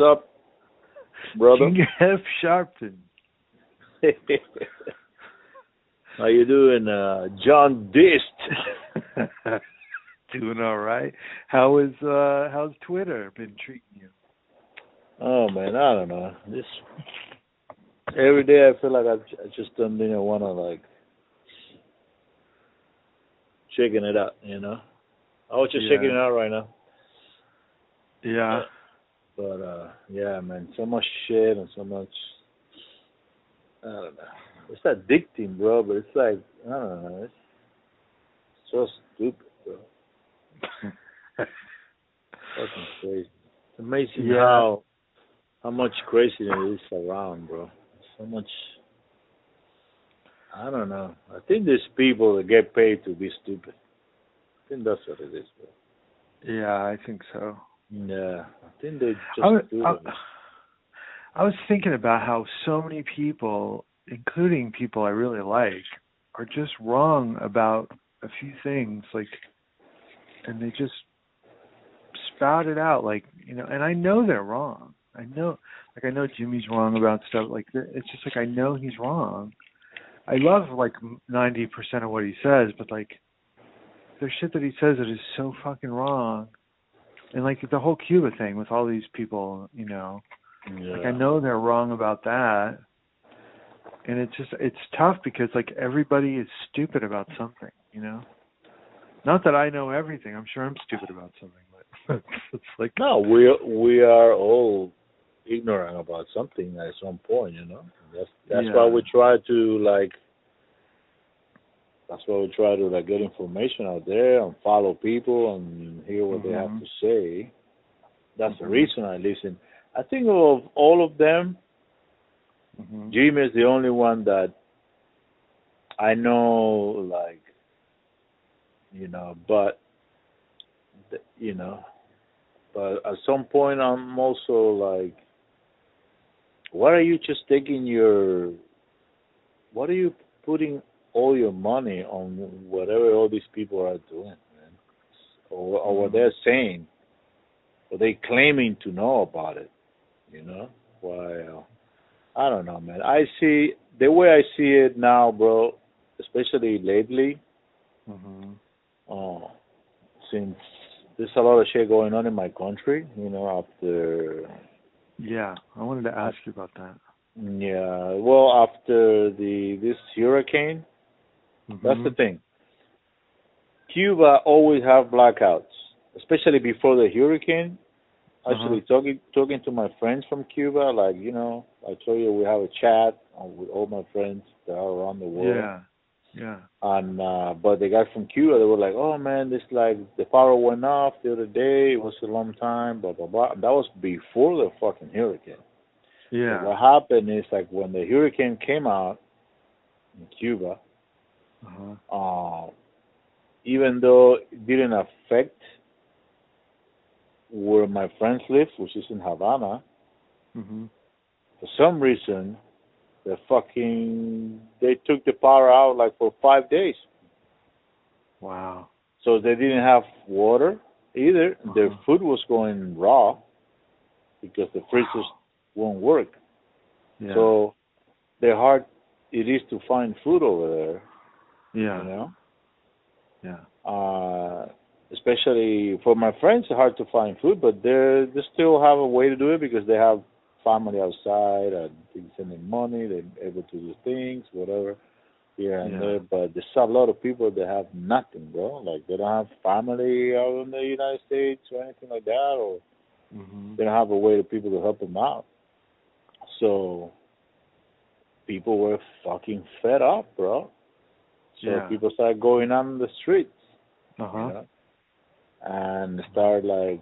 up, brother? Junior F. Sharpton. How you doing, uh, John Dist? Doing all right. How is uh how's Twitter been treating you? Oh man, I don't know. This every day I feel like I, I just don't you know want to like shaking it out. you know. I was just Yeah. shaking it out right now, Yeah. But uh yeah, man, so much shit and so much. I don't know. It's addicting, bro. But it's like I don't know. It's so stupid, bro. Fucking crazy. It's amazing Yeah. how how much craziness is around, bro. So much. I don't know. I think there's people that get paid to be stupid. I think that's what it is, bro. Yeah, I think so. Yeah, I think they just I was, do I. I was thinking about how so many people, including people I really like, are just wrong about a few things, like, and they just spout it out, like you know. And I know they're wrong. I know, like I know Jimmy's wrong about stuff. Like it's just like I know he's wrong. I love like ninety percent of what he says, but like there's shit that he says that is so fucking wrong. And like the whole Cuba thing with all these people, you know, yeah. like I know they're wrong about that. And it's just it's tough because like everybody is stupid about something, you know. Not that I know everything. I'm sure I'm stupid about something, but it's like No, we we are all ignorant about something at some point, you know. That's that's Yeah. why we try to like. That's why we try to like get information out there and follow people and hear what they have Mhm. to say. That's the Mhm. reason I listen. I think of all of them, mhm. Jim is the only one that I know, like, you know, but, you know, but at some point I'm also like, what are you just taking your, what are you putting all your money on whatever all these people are doing, man, or, or what they're saying, or they claiming to know about it, you know? Uh, I don't know, man. I see the way I see it now, bro. Especially lately, Mhm. uh, since there's a lot of shit going on in my country, you know, after Yeah, I wanted to ask you about that. yeah, well, after the this hurricane, that's the thing. Cuba always have blackouts, especially before the hurricane. Uh-huh. Actually, talking talking to my friends from Cuba, like you know, I told you we have a chat uh, with all my friends that are around the world. Yeah. Yeah. And uh but the guys from Cuba they were like, Oh man, this like the power went off the other day, it was a long time, blah blah blah. That was before the fucking hurricane. So Yeah. what happened is like when the hurricane came out in Cuba, Uh-huh. uh even though it didn't affect where my friends live, which is in Havana, Mhm. for some reason the fucking they took the power out like for five days. Wow. So they didn't have water either. Their Uh-huh. food was going raw because the freezers won't work. Yeah. So they're hard it is to find food over there, yeah. you know. Yeah. Uh especially for my friends it's hard to find food, but they they still have a way to do it because they have family outside and they send them money, they're able to do things, whatever. Here and Yeah. there, but there's a lot of people that have nothing, bro. Like they don't have family out in the United States or anything like that, or Mhm. they don't have a way to people to help them out. So people were fucking fed up, bro. So Yeah. people start going on the streets, Uh-huh. you know, and start like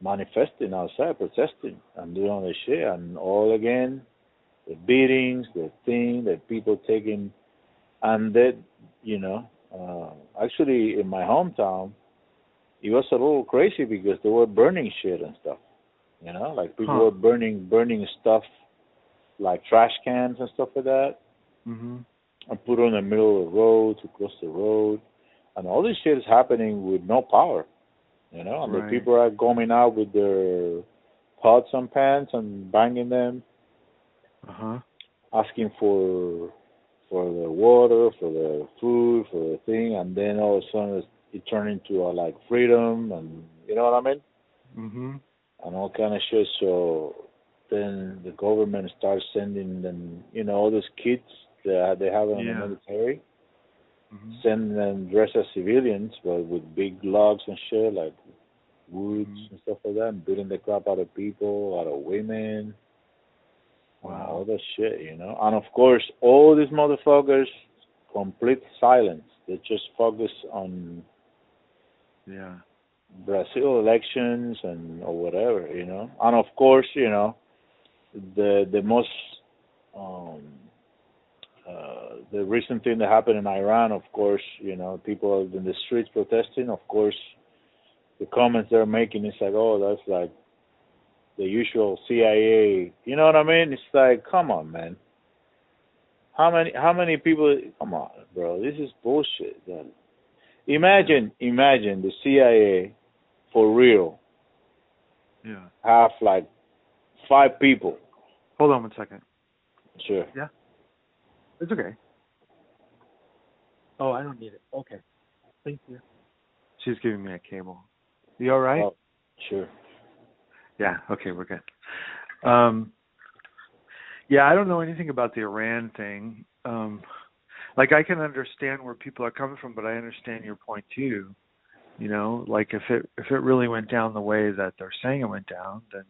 manifesting outside, protesting, and doing all this shit, and all again, the beatings, the thing, the people taking, and that, you know, uh, actually in my hometown, it was a little crazy because they were burning shit and stuff, you know, like people Huh. were burning burning stuff, like trash cans and stuff like that, Mhm. And put on the middle of the road to cross the road, and all this shit is happening with no power. You know, and Right. the people are coming out with their pots and pans and banging them, Uh huh. asking for for the water, for the food, for the thing, and then all of a sudden it's, it turned into a, like freedom, and you know what I mean, Mhm. and all kind of shit. So then the government starts sending them, you know, all those kids that they have in Yeah. the military, Mhm. send them dressed as civilians, but with big logs and shit, like woods Mhm. and stuff like that, and beating the crap out of people, out of women. Wow. All that shit, you know. And of course, all these motherfuckers, complete silence. They just focus on Yeah. Brazil elections and or whatever, you know. And of course, you know, the the most um uh the recent thing that happened in Iran, of course, you know, people in the streets protesting, of course the comments they're making is like, Oh, that's like the usual CIA you know what I mean? It's like, come on man. How many how many people come on, bro, this is bullshit. Imagine imagine the CIA for real Yeah. have like five people. Hold on one second. Sure. It's okay. Oh, I don't need it. Okay. Thank you. She's giving me a cable. You all right? Oh. Sure. Yeah. Okay, we're good. Um, yeah, I don't know anything about the Iran thing. Um, like I can understand where people are coming from, but I understand your point too. You know, like if it if it really went down the way that they're saying it went down, then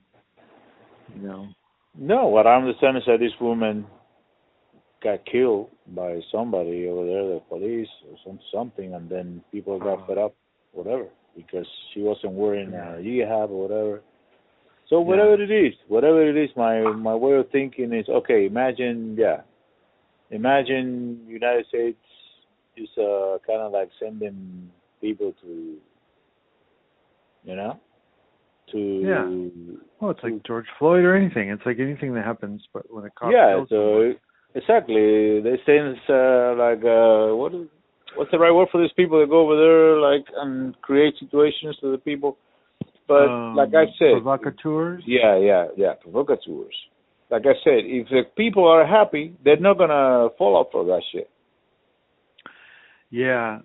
you know. No, what I'm understand is that this woman got killed by somebody over there, the police or some something, and then people got Uh-huh. fed up, whatever, because she wasn't wearing a hijab or whatever. So whatever it is, whatever it is, my my way of thinking is okay. Imagine, yeah, imagine United States is uh, kind of like sending people to, you know, to Yeah. Well, it's like George Floyd or anything. It's like anything that happens, but when a cop yeah, so someone. Exactly. They say it's uh, like uh, what is what's the right word for these people that go over there like and create situations to the people? But um, like I said, provocateurs. yeah, yeah, yeah, provocateurs. Like I said, if the people are happy, they're not gonna fall for that shit. Yeah.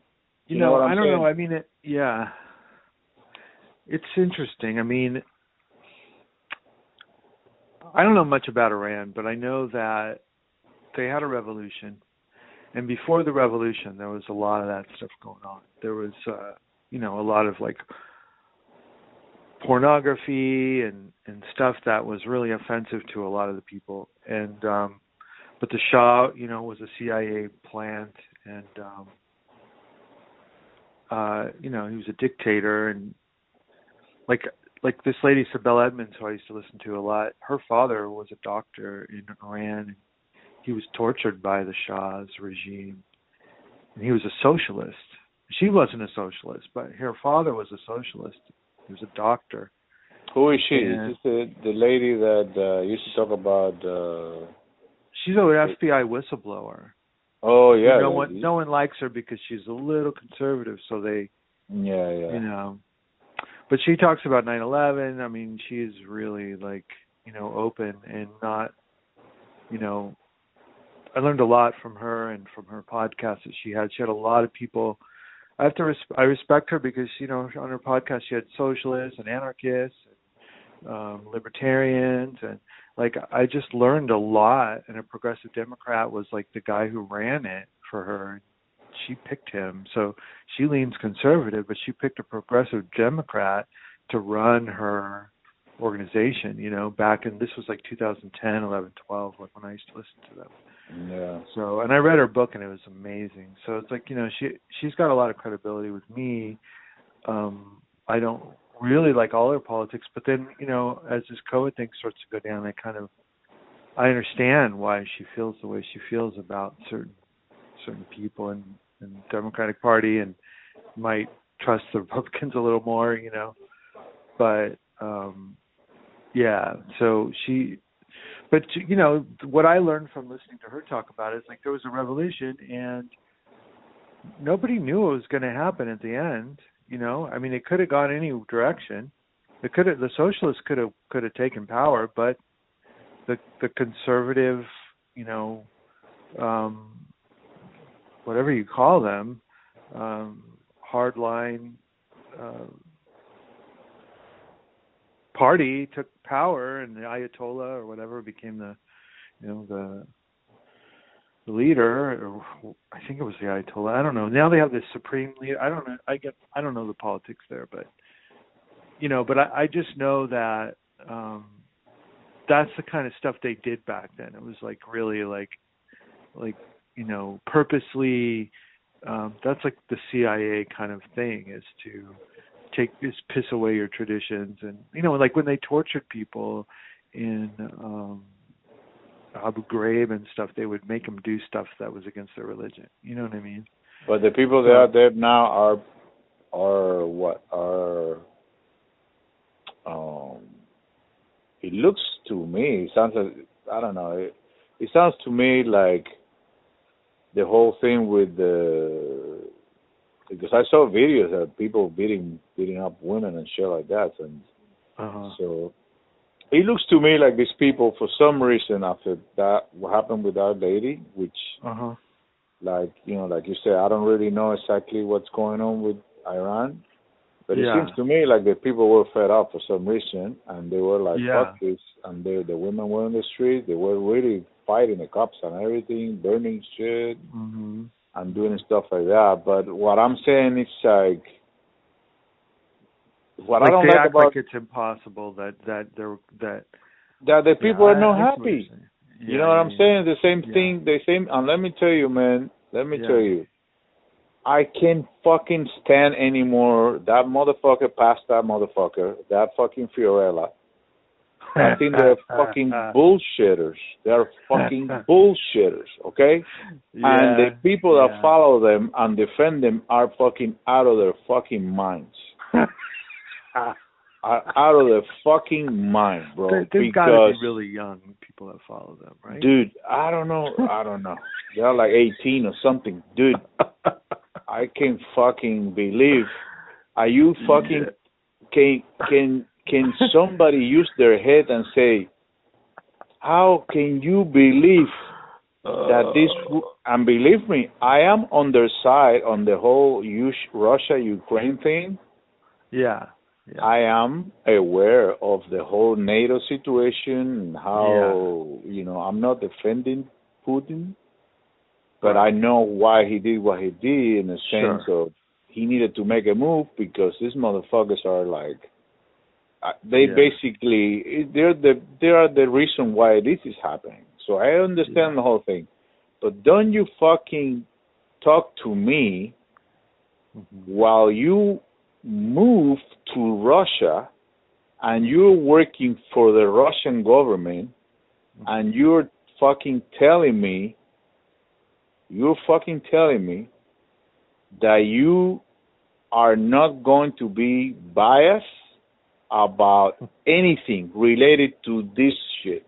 You, You know know, I don't saying? know. I mean, it, yeah. It's interesting. I mean, I don't know much about Iran, but I know that they had a revolution. And before the revolution, there was a lot of that stuff going on. There was, uh, you know, a lot of like pornography and and stuff that was really offensive to a lot of the people. And um but the Shah, you know, was a CIA plant and um uh you know, he was a dictator and like like this lady Sibel Edmonds who I used to listen to a lot, her father was a doctor in Iran. He was tortured by the Shah's regime. And he was a socialist. She wasn't a socialist, but her father was a socialist. He was a doctor. Who is she? Yeah. Is this the the lady that uh, used to talk about? uh She's an FBI whistleblower. Oh yeah, no one no one likes her because she's a little conservative, so they yeah, yeah. you know but she talks about nine eleven. I mean, she's really like, you know, open and not you know I learned a lot from her and from her podcast that she had. She had a lot of people. I have to res- I respect her because you know on her podcast she had socialists and anarchists and um libertarians and like I just learned a lot. And a progressive democrat was like the guy who ran it for her. She picked him. So she leans conservative but she picked a progressive democrat to run her organization you know back in this was like 2010 11 12 like when I used to listen to them Yeah. so, and I read her book and it was amazing. So it's like you know she she's got a lot of credibility with me. Um, I don't really like all her politics, but then you know as this COVID thing starts to go down, I kind of I understand why she feels the way she feels about certain certain people in, in the Democratic Party and might trust the Republicans a little more, you know. But um yeah, so she but you know what I learned from listening to her talk about it is like there was a revolution and nobody knew what was going to happen at the end. You know, I mean, it could have gone any direction. It could have the socialists could have could have taken power, but the the conservative, you know, um, whatever you call them, um, hardline uh, party took power, and the Ayatollah or whatever became the, you know, the leader. Or I think it was the Ayatollah. I don't know. Now they have this supreme leader. I don't know. I get. I don't know the politics there, but you know. But I, I just know that. um that's the kind of stuff they did back then. It was like really like like you know purposely um that's like the CIA kind of thing is to take is piss away your traditions and you know like when they tortured people in um Abu Ghraib and stuff they would make them do stuff that was against their religion. You know what I mean? But the people that are there now are are what? Are um it looks to me it sounds like I don't know it, it sounds to me like the whole thing with the because I saw videos of people beating beating up women and shit like that, and uh-huh. so it looks to me like these people, for some reason, after that what happened with that lady, which, uh-huh. like you know, like you said, I don't really know exactly what's going on with Iran, but it Yeah. seems to me like the people were fed up for some reason, and they were like, Yeah. "Fuck this," and they, the women were in the street, they were really fighting the cops and everything, burning shit Mhm. And doing stuff like that. But what I'm saying is like what like I don't they like act about like it's impossible that that there that that the people yeah, are not I- I see what you're happy. saying. you know what yeah, I'm saying? The same Yeah. thing, the same. And let me tell you, man. Let me Yeah. tell you. I can't fucking stand anymore that motherfucker past that motherfucker, that fucking Fiorella. I think they're fucking uh, uh, uh. bullshitters. They're fucking bullshitters, okay? and the people that yeah. follow them and defend them are fucking out of their fucking minds. Are out of their fucking mind, bro. They- They've because, got to be really young people that follow them, right? dude, I don't know. I don't know. They're like 18 or something, dude. I can't fucking believe. Are you fucking can can can somebody use their head and say, how can you believe that this uh, and believe me, I am on their side on the whole Russia Ukraine thing. Yeah. yeah. I am aware of the whole NATO situation and how you know I'm not defending Putin, but I know why he did what he did in the sense of he needed to make a move because these motherfuckers are like uh, they Yeah. basically they're the they are the reason why this is happening. So I understand Yeah. the whole thing, but don't you fucking talk to me Mhm. while you move to Russia and you're working for the Russian government and you're fucking telling me you're fucking telling me that you are not going to be biased about anything related to this shit.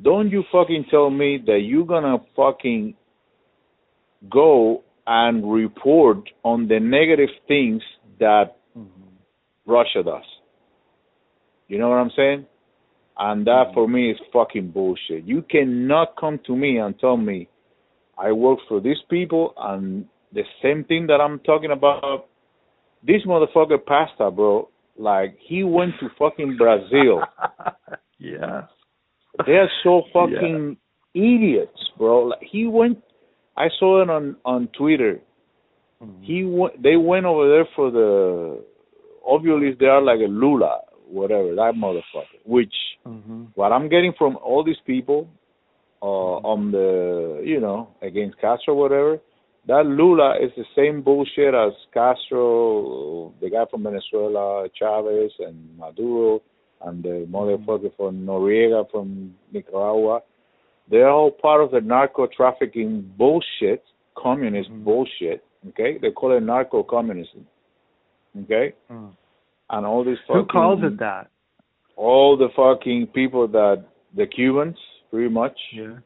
Don't you fucking tell me that you're gonna fucking go and report on the negative things that Mhm. Russia does. You know what I'm saying? And that Mhm. for me is fucking bullshit. You cannot come to me and tell me I work for these people and the same thing that I'm talking about. This motherfucker Pasta, bro, like he went to fucking Brazil. yeah. They are so fucking idiots, bro. Like he went. I saw it on on Twitter. Mhm. He went. They went over there for the. Obviously, they are like a Lula, whatever that motherfucker. Which Mhm. what I'm getting from all these people, uh, on the you know against Castro, whatever. That Lula is the same bullshit as Castro, the guy from Venezuela, Chavez, and Maduro, and the motherfucker from Noriega from Nicaragua. They're all part of the narco trafficking bullshit, communist Mhm. bullshit. Okay, they call it narco communism. Okay, Mm. and all these fucking, Who calls it that? all the fucking people that the Cubans, pretty much, Yeah.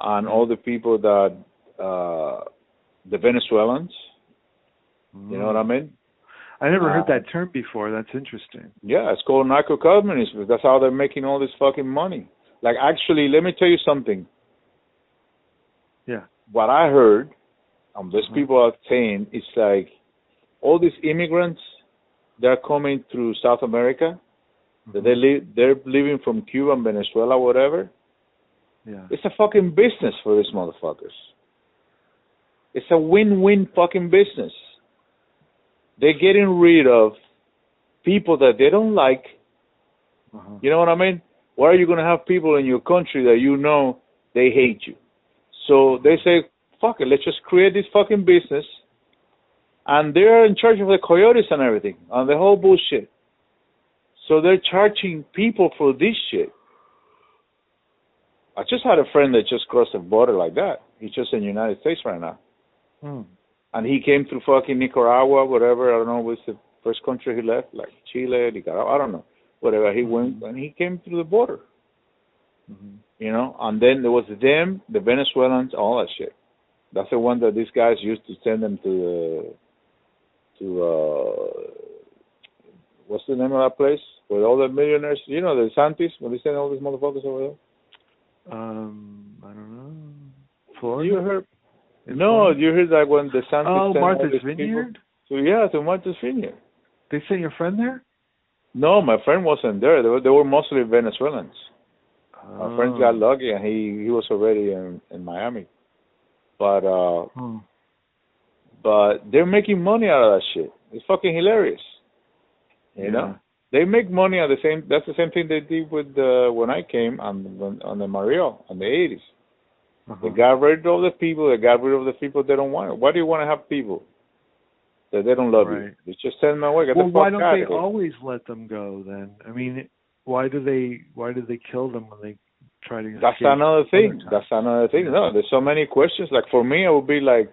and all the people that uh the Venezuelans. You know what I mean? I never heard Uh, that term before. That's interesting. Yeah, it's called narco communism. That's how they're making all this fucking money. Like, actually, let me tell you something. Yeah. What I heard, um, these Mhm. people are saying, it's like all these immigrants, they're coming through South America. That they live, they're living from Cuba and Venezuela, whatever. Yeah. It's a fucking business for these motherfuckers. It's a win-win fucking business. They're getting rid of people that they don't like. Uh-huh. You know what I mean? Why are you going to have people in your country that you know they hate you? So they say, fuck it, let's just create this fucking business. And they're in charge of the coyotes and everything, and the whole bullshit. So they're charging people for this shit. I just had a friend that just crossed the border like that. He's just in the United States right now. Hmm. And he came through fucking Nicaragua, whatever. I don't know what's the first country he left, like Chile, Nicaragua. I don't know. Whatever. He went and he came through the border. Mhm. You know, and then there was them, the Venezuelans, all that shit. That's the one that these guys used to send them to the to uh what's the name of that place where all the millionaires you know DeSantis where they send all these motherfuckers over there. Um, I don't know. Florida. You heard no, you heard that when the Santis Oh, Martha's these people Vineyard. to yeah, to Martha's Vineyard. They sent your friend there. No, my friend wasn't there. They were, they were mostly Venezuelans. My friend got Oh. lucky and he he was already in in Miami. But uh Hmm. but they're making money out of that shit. It's fucking hilarious. You Yeah. know? They make money at the same that's the same thing they did with uh when I came on on the Mariel on the eighties. Uh-huh. They got rid of the people, they got rid of the people they don't want. Why do you want to have people that they don't love you? Right. You just send them away. Get well, the why don't they always let them go then? I mean, why do they why do they kill them when they try to That's another thing. That's another thing. No, there's so many questions. Like for me, I would be like,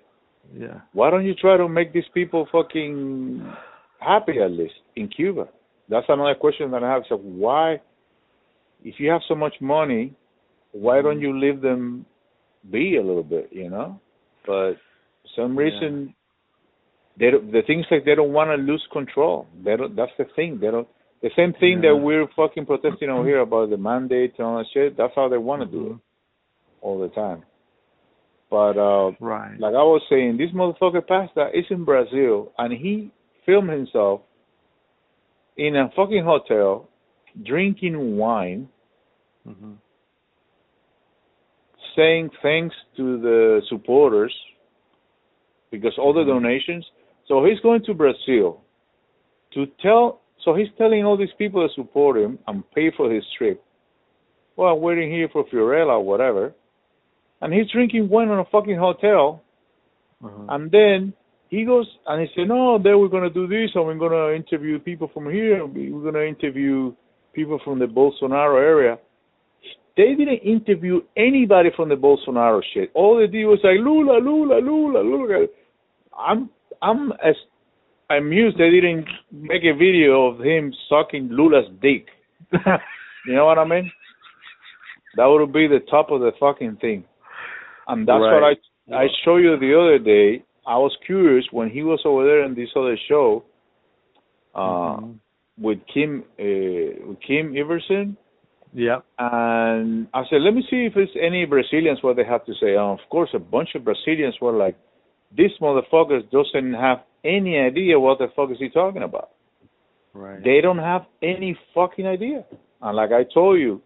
Yeah. why don't you try to make these people fucking happy at least in Cuba? That's another question that I have. So why, if you have so much money, why don't you leave them be a little bit? You know, but some Yeah. reason, they don't, the things like they don't want to lose control. They don't. That's the thing. They don't. The same thing Yeah. that we're fucking protesting over here about the mandate and all that shit. That's how they want to do it Mhm. all the time. But uh Right. like I was saying, this motherfucker Pasta is in Brazil and he filmed himself in a fucking hotel drinking wine, hmm saying thanks to the supporters because all the Mhm. donations. So he's going to Brazil to tell so he's telling all these people that support him and pay for his trip. Well, I'm waiting here for Fiorella or whatever. And he's drinking wine in a fucking hotel Uh-huh. And then he goes and he said, "No, then we're gonna do this, and we're gonna interview people from here. We're gonna interview people from the Bolsonaro area." They didn't interview anybody from the Bolsonaro shit. All they did was like Lula, Lula, Lula, Lula. I'm I'm as amused they didn't make a video of him sucking Lula's dick. You know what I mean? That would be the top of the fucking thing. And that's what I Right. I showed you the other day. I was curious when he was over there in this other show uh Mhm. with Kim uh with Kim Iversen Yep. and I said, let me see if it's any Brazilians what they have to say. And of course, a bunch of Brazilians were like, "This motherfucker doesn't have any idea what the fuck is he talking about." Right. They don't have any fucking idea. And like I told you,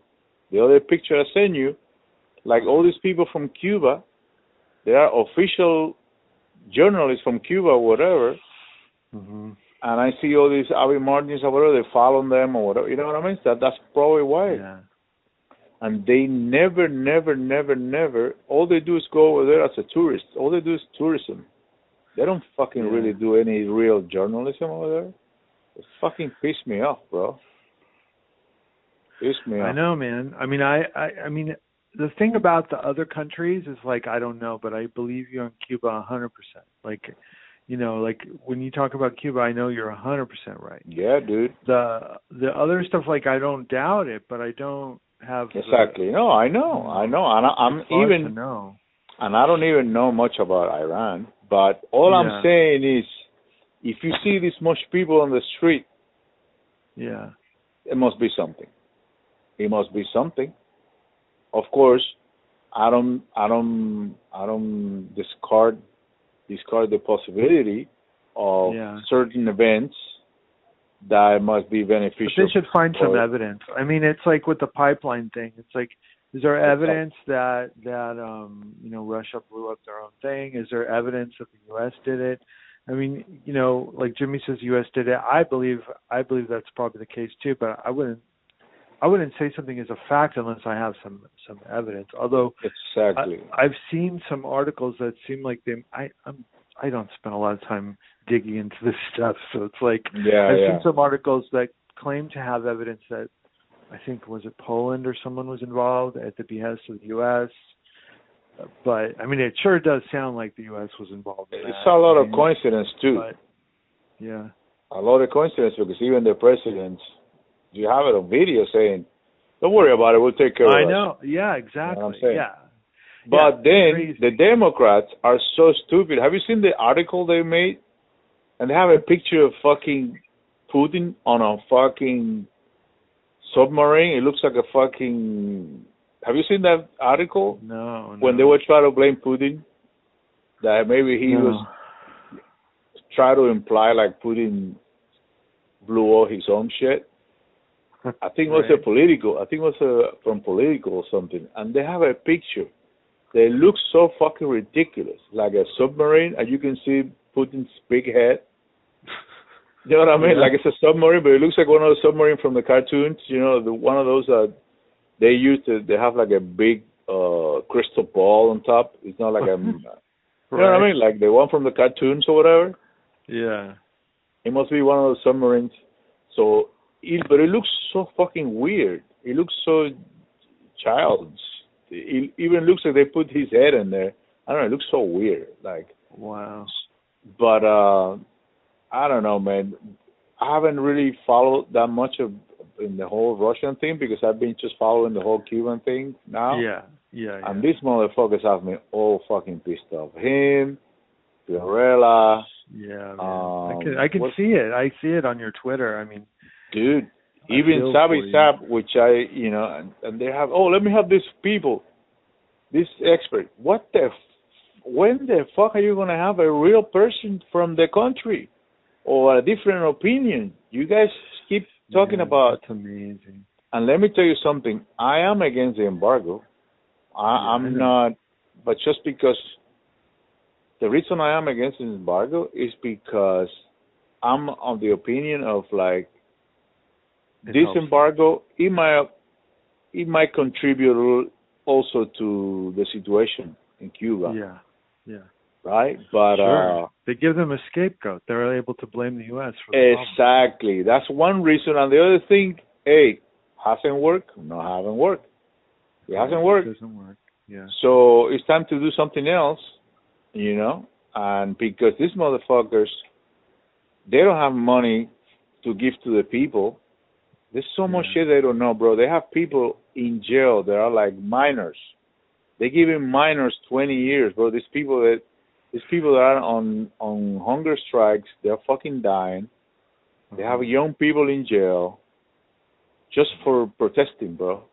the other picture I sent you, like all these people from Cuba, they are official journalists from Cuba or whatever, hmm and I see all these Avi Martins or whatever, they follow them or whatever. You know what I mean? That that's probably why. Yeah. And they never, never, never, never. All they do is go over there as a tourist. All they do is tourism. They don't fucking Yeah. really do any real journalism over there. It fucking pissed me off, bro. Pissed me off. I know, man. I mean, I, I, I mean, the thing about the other countries is like I don't know, but I believe you on Cuba a hundred percent. Like, you know, like when you talk about Cuba, I know you're a hundred percent right. Yeah, dude. The the other stuff, like I don't doubt it, but I don't have the Exactly. No, I know, mm-hmm. I know, and I, I'm even, know. and I don't even know much about Iran. But all Yeah. I'm saying is, if you see this much people on the street, Yeah. it must be something. It must be something. Of course, I don't, I don't, I don't discard, discard the possibility of Yeah. certain events that must be But beneficial. they should find some evidence. I mean, it's like with the pipeline thing. It's like, is there evidence that that um you know Russia blew up their own thing? Is there evidence that the U.S. did it? I mean, you know, like Jimmy says, the U.S. did it. I believe I believe that's probably the case too. But I wouldn't I wouldn't say something is a fact unless I have some some evidence. Although Exactly. I, I've seen some articles that seem like they. I I'm I don't spend a lot of time digging into this stuff, so it's like yeah, I've yeah. seen some articles that claim to have evidence that I think was it Poland or someone was involved at the behest of the U.S. But I mean, it sure does sound like the U.S. was involved. In It's that. a lot I of coincidence too. But, yeah, a lot of coincidence because even the presidents, you have it on video saying, "Don't worry about it, we'll take care I of it." I know. Yeah, exactly. I'm? Yeah. But Yeah, then crazy. the Democrats are so stupid. Have you seen the article they made? And they have a picture of fucking Putin on a fucking submarine. It looks like a fucking. Have you seen that article No, no. when they were trying to blame Putin? That maybe he no. was trying to imply like Putin blew all his own shit. I think it was a political. I think it was a, from Politico or something. And they have a picture. They look so fucking ridiculous, like a submarine, and you can see Putin's big head. You know what I mean? Yeah. Like it's a submarine, but it looks like one of the submarine from the cartoons. You know, the one of those that they use to. They have like a big uh crystal ball on top. It's not like a. You know what I mean? Like the one from the cartoons or whatever. Yeah. It must be one of those submarines. So, it, but it looks so fucking weird. It looks so childish. It even looks like they put his head in there. I don't know. It looks so weird. Like, Wow. but uh I don't know, man. I haven't really followed that much of in the whole Russian thing because I've been just following the whole Cuban thing now. Yeah. Yeah. yeah. And these motherfuckers have me all fucking pissed off. Him, Fiorella, Yeah, man. Um, I can I can see it. I see it on your Twitter. I mean, dude. I Even Sabi. Sap, which I, you know, and, and they have. Oh, let me have these people, this expert. What the? F- when the fuck are you gonna have a real person from the country, or a different opinion? You guys keep talking man, about. that's amazing. And let me tell you something. I am against the embargo. I, Yeah, I I'm know. not. But just because the reason I am against the embargo is because I'm of the opinion of like It this helps. embargo it might it might contribute also to the situation in Cuba, Yeah. Yeah. right? But sure. uh they give them a scapegoat. They're able to blame the U.S. for the problem. exactly, that's one reason. And the other thing, hey, hasn't worked? No, haven't worked. It hasn't worked. It doesn't work. Yeah. So it's time to do something else, you know. And because these motherfuckers, they don't have money to give to the people. There's so much Yeah. shit they don't know, bro. They have people in jail that are like minors. They give him minors 20 years, bro. These people that, these people that are on on hunger strikes, they're fucking dying. They have mm-hmm. young people in jail just for protesting, bro.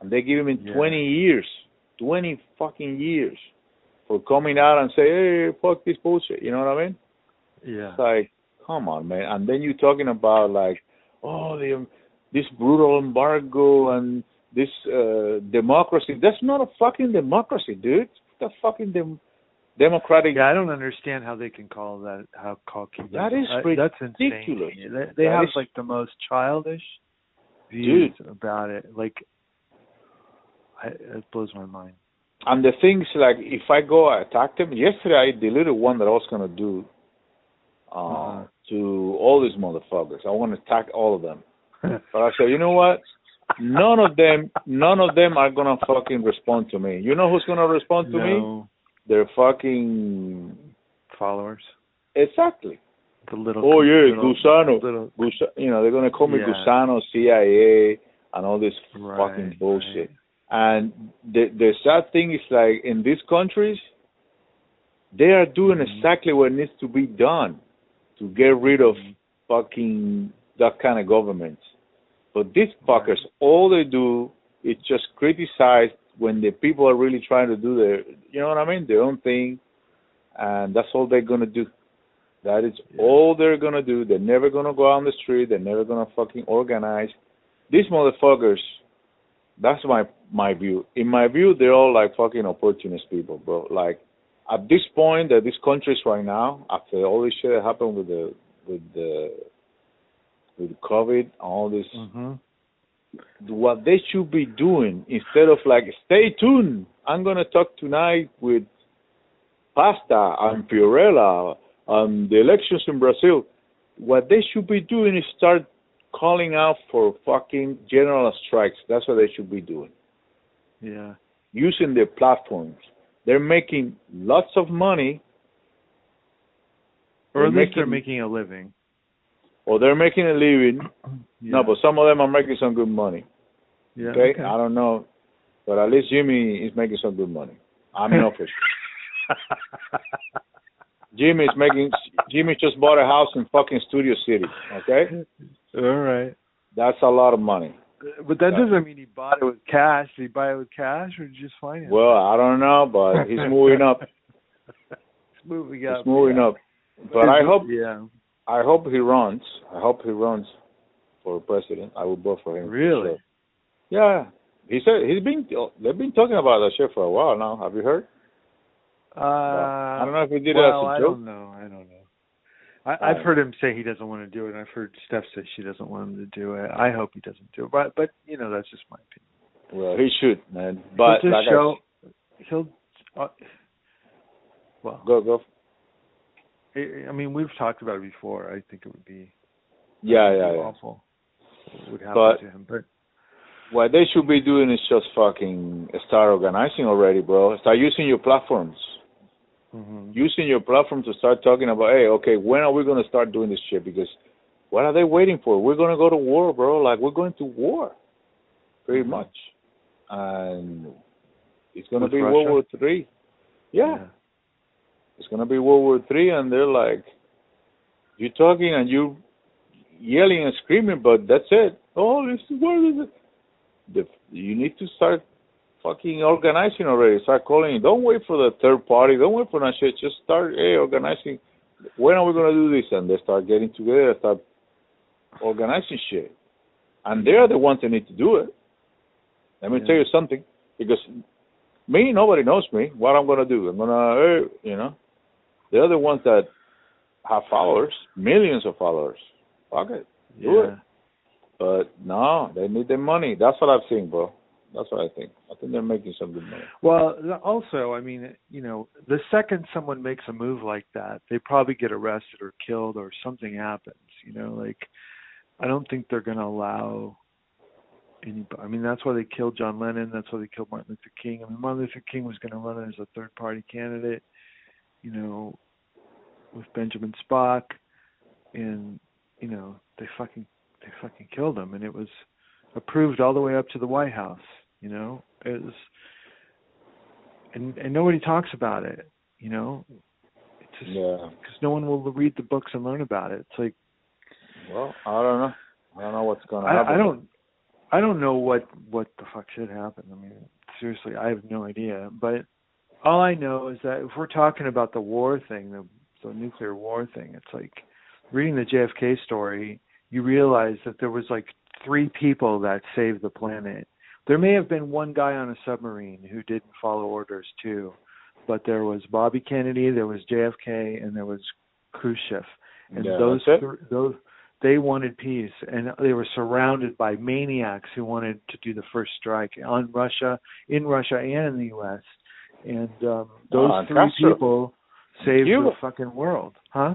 And they give him in Yeah. 20 years, 20 fucking years for coming out and say, hey, fuck this bullshit. You know what I mean? Yeah. It's like, come on, man. And then you're talking about like, oh, the this brutal embargo and this uh democracy. That's not a fucking democracy, dude. The fucking dem- democratic. Yeah, I don't understand how they can call that how call Cuba. That is I- that's insane. ridiculous. They, they That have is- like the most childish views about it. Like, I, it blows my mind. And the things like, if I go attack them, yesterday I deleted one that I was gonna do uh, Uh-huh. To all these motherfuckers. I want to attack all of them. But I said, you know what? None of them, none of them are gonna fucking respond to me. You know who's gonna respond to me? no They're fucking followers. exactly. The little. Oh yeah, little, Gusano. Little, Gusa, you know they're gonna call me Yeah. Gusano, CIA, and all this right, fucking bullshit. right. And the the sad thing is like in these countries, they are doing Mhm. exactly what needs to be done. To get rid of mm-hmm. fucking that kind of government. But these fuckers, all they do is just criticize when the people are really trying to do their, you know what I mean, their own thing, and that's all they're gonna do. That is all they're gonna do. They're never gonna go out on the street. They're never gonna fucking organize. These motherfuckers. That's my my view. In my view, they're all like fucking opportunist people, bro. Like at this point that this country is right now, after all this shit that happened with the with the with COVID, all this, Mm-hmm. what they should be doing instead of like, stay tuned. I'm gonna talk tonight with Pasta and Fiorella on the elections in Brazil. What they should be doing is start calling out for fucking general strikes. That's what they should be doing. Yeah. Using their platforms. They're making lots of money, Or They're at least they're making- making a living. or they're making a living. Yeah. No, but some of them are making some good money. yeah, Okay? I don't know, but at least Jimmy is making some good money. I'm selfish. Jimmy is making. Jimmy just bought a house in fucking Studio City. Okay, All right. that's a lot of money. But that doesn't mean he bought it with cash. Did he buy it with cash or did he just finance? it? Well, I don't know, but he's moving up. It's moving up. He's moving yeah. up. But I hope. Yeah. I hope he runs. I hope he runs for president. I will vote for him. Really? Yeah. He said he's been. They've been talking about that shit for a while now. Have you heard? Uh, I don't know if he did well, it as a joke. I don't know. I don't know. I, I've heard him say he doesn't want to do it. and I've heard Steph say she doesn't want him to do it. I hope he doesn't do it. But but you know that's just my opinion. Well, he should, man. But he'll like just I- show. He'll. Uh, well, go go. I I mean, we've talked about it before. I think it would be Yeah, it would yeah, be yeah. awful. What would happen But- to him? But What they should be doing is just fucking start organizing already, bro. Start using your platforms. Mhm. Using your platform to start talking about, hey, okay, when are we gonna start doing this shit? Because what are they waiting for? We're gonna go to war, bro. Like we're going to war, pretty Mhm. much, and it's gonna be Russia? World War Three. Yeah, it's gonna be World War Three, and they're like, you're talking and you yelling and screaming, but that's it. Oh, this is what is it? The, you need to start fucking organizing already. Start calling. Don't wait for the third party. Don't wait for that shit. Just start hey, organizing. When are we gonna do this? And they start getting together, start organizing shit. And they're the ones that need to do it. Let me Yeah. tell you something. Because me, nobody knows me. What I'm gonna do? I'm gonna, you know. They're the ones that have followers, millions of followers. Fuck it. Do yeah. it. But no, they need the money. That's what I've seen, bro. That's what I think. I think they're making some good money. Well, also, I mean, you know, the second someone makes a move like that, they probably get arrested or killed or something happens. You know, like I don't think they're going to allow anybody. I mean, that's why they killed John Lennon. That's why they killed Martin Luther King. I mean, Martin Luther King was going to run as a third-party candidate. You know, with Benjamin Spock, and you know, they fucking they fucking killed him, and it was approved all the way up to the White House. You know, is and and nobody talks about it. You know, it's just Yeah. because no one will read the books and learn about it. It's like Well, I don't know. I don't know what's gonna happen. I, I don't I don't know what what the fuck should happen. I mean, seriously, I have no idea. But all I know is that if we're talking about the war thing, the the nuclear war thing, it's like reading the JFK story, you realize that there was like three people that saved the planet. There may have been one guy on a submarine who didn't follow orders too, but there was Bobby Kennedy, there was JFK, and there was Khrushchev, and Yeah, those thr- those they wanted peace, and they were surrounded by maniacs who wanted to do the first strike on Russia, in Russia, and in the U.S. And um, those Ah, three Castro. people saved Cuba. the fucking world, huh?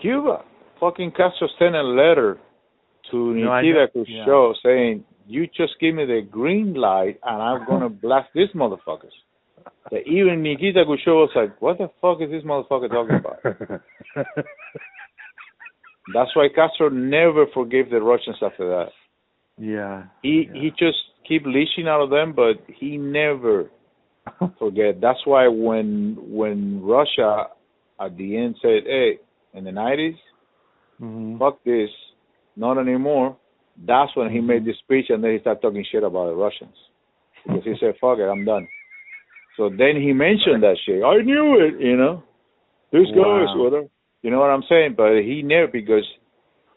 Cuba. Fucking Castro sent a letter to No, Nikita Khrushchev saying, "You just give me the green light, and I'm gonna blast these motherfuckers." That even Nikita Khrushchev was like, "What the fuck is this motherfucker talking about?" That's why Castro never forgave the Russians after that. yeah. He Yeah. he just keep leashing out of them, but he never forget. That's why when when Russia at the end said, "Hey," in the nineties, Mhm. fuck this, not anymore. That's when he made the speech, and then he started talking shit about the Russians because he said, "Fuck it, I'm done." So then he mentioned that shit. I knew it, you know. This guy is Wow. whatever. You know what I'm saying? But he never because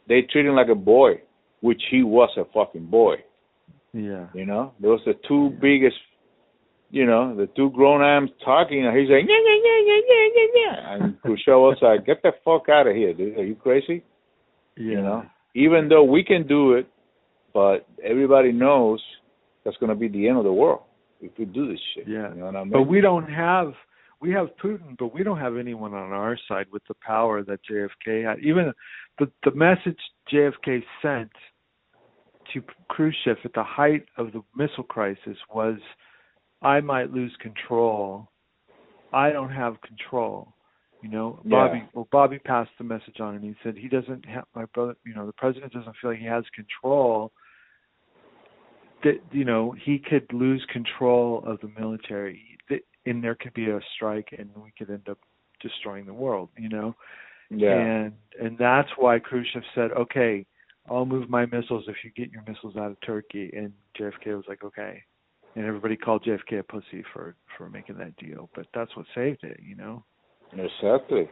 they treat him like a boy, which he was a fucking boy. Yeah. You know, those are the two biggest. You know, the two grown arms talking, and he's like, yeah, yeah, yeah, yeah, yeah, yeah, yeah. And Khrushchev was like, get the fuck out of here, dude. Are you crazy? Yeah. You know, even though we can do it, but everybody knows that's going to be the end of the world if we do this shit. Yeah. You know what I mean? But we don't have we have Putin, but we don't have anyone on our side with the power that JFK had. Even the the message JFK sent to Khrushchev at the height of the missile crisis was, "I might lose control. I don't have control." You know, Yeah. Bobby. Well, Bobby passed the message on, and he said he doesn't have my brother. You know, the president doesn't feel like he has control that you know he could lose control of the military and there could be a strike and we could end up destroying the world you know yeah. and and that's why khrushchev said okay i'll move my missiles if you get your missiles out of turkey and jfk was like okay and everybody called jfk a pussy for for making that deal but that's what saved it you know Exactly.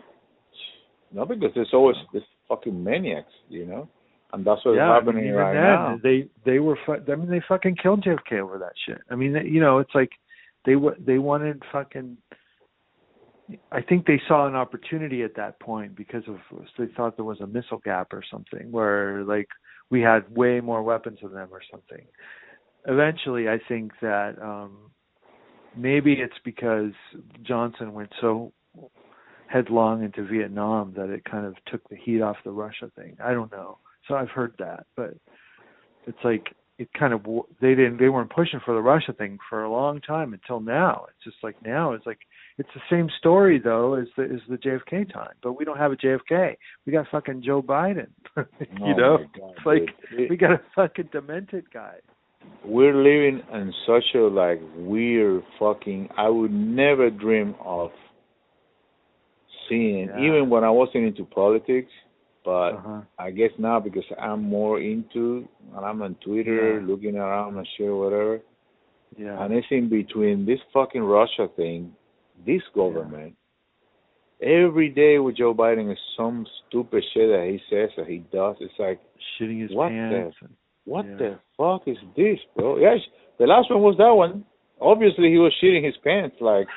No, because there's always this fucking maniacs, you know, and that's what's yeah, I happening mean, right then, now. They they were fu- I mean they fucking killed JFK over that shit. I mean you know it's like they wa they wanted fucking. I think they saw an opportunity at that point because of they thought there was a missile gap or something where like we had way more weapons than them or something. Eventually, I think that um maybe it's because Johnson went so headlong into Vietnam that it kind of took the heat off the Russia thing. I don't know. So I've heard that, but it's like it kind of they didn't they weren't pushing for the Russia thing for a long time until now. It's just like now it's like it's the same story though as the as the JFK time, but we don't have a JFK. We got fucking Joe Biden. you Oh know, God, it's like dude. we got a fucking demented guy. we're living in such a like weird fucking I would never dream of seeing Yeah. even when I wasn't into politics but Uh-huh. I guess now because I'm more into and I'm on Twitter Yeah. looking around and shit whatever Yeah. and it's in between this fucking Russia thing this government every day with Joe Biden is some stupid shit that he says or he does it's like Shitting his What pants. and- what Yeah. the fuck is this, bro? Yes, the last one was that one. Obviously, he was shitting his pants. Like,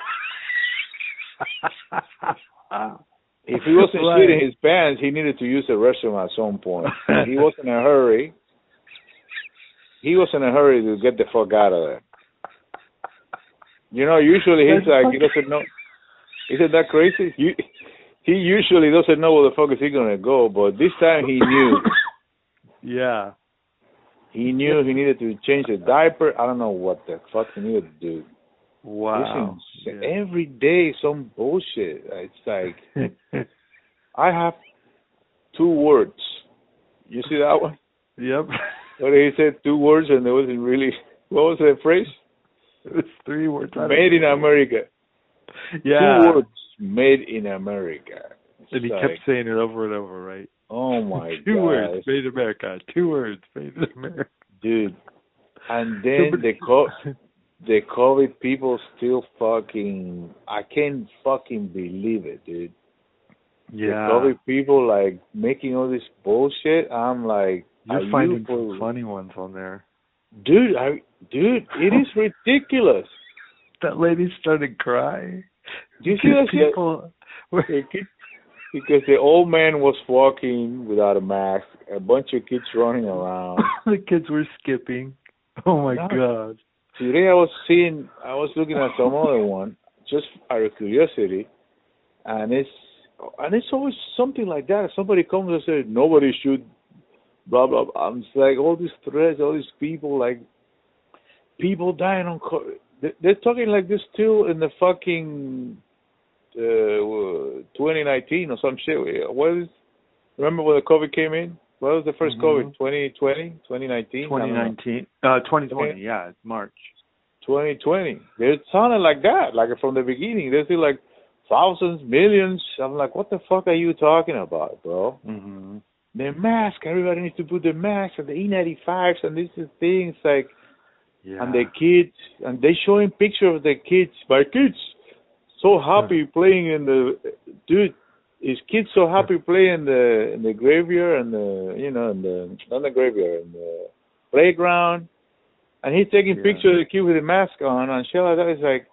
if he wasn't Right. shitting his pants, he needed to use the restroom at some point. he was in a hurry. He was in a hurry to get the fuck out of there. You know, usually he's like, he doesn't know. Isn't that crazy? You, he usually doesn't know where the fuck is he gonna go, but this time he knew. yeah. He knew he needed to change the diaper. I don't know what the fuck he needed to do. Wow. It's insane. Every day some bullshit. It's like I have two words. You see that one? yep. Where he said two words and there wasn't really what was the phrase? It's three words. Made in. America. Yeah. Two words. Made in America. It's And he like, kept saying it over and over, right? Oh my Two god. words, made in America. Two words, made in America. Dude. And then the co- the COVID people still fucking I can't fucking believe it, dude. The yeah. COVID people like making all this bullshit. I'm like, You're finding you some funny ones on there. dude, I, dude, it is ridiculous. That lady started crying. Do you see that people The kid- Because the old man was walking without a mask, a bunch of kids running around. the kids were skipping. Oh my god. Today I was seeing, I was looking at some other one, just out of curiosity, and it's and it's always something like that. Somebody comes and says nobody should, blah blah. blah. I'm like all these threads, all these people like people dying on. co- they- They're talking like this still in the fucking uh, 2019 or some shit. What is? Remember when the COVID came in? What was the 1st Mhm. COVID? 2020, 2019, I don't know. 2019. Uh 2020, yeah, it's March. 2020. They sounded like that, like from the beginning. They still like thousands, millions. I'm like, what the fuck are you talking about, bro? Mhm. the mask. Everybody needs to put the mask and the N95s and these things like Yeah. and the kids and they showing picture of the kids. My kids so happy playing in the dude. His kids so happy playing in the in the graveyard and the you know in the not the graveyard in the playground, and he's taking Yeah. pictures of the kid with the mask on and shit like that. It's like,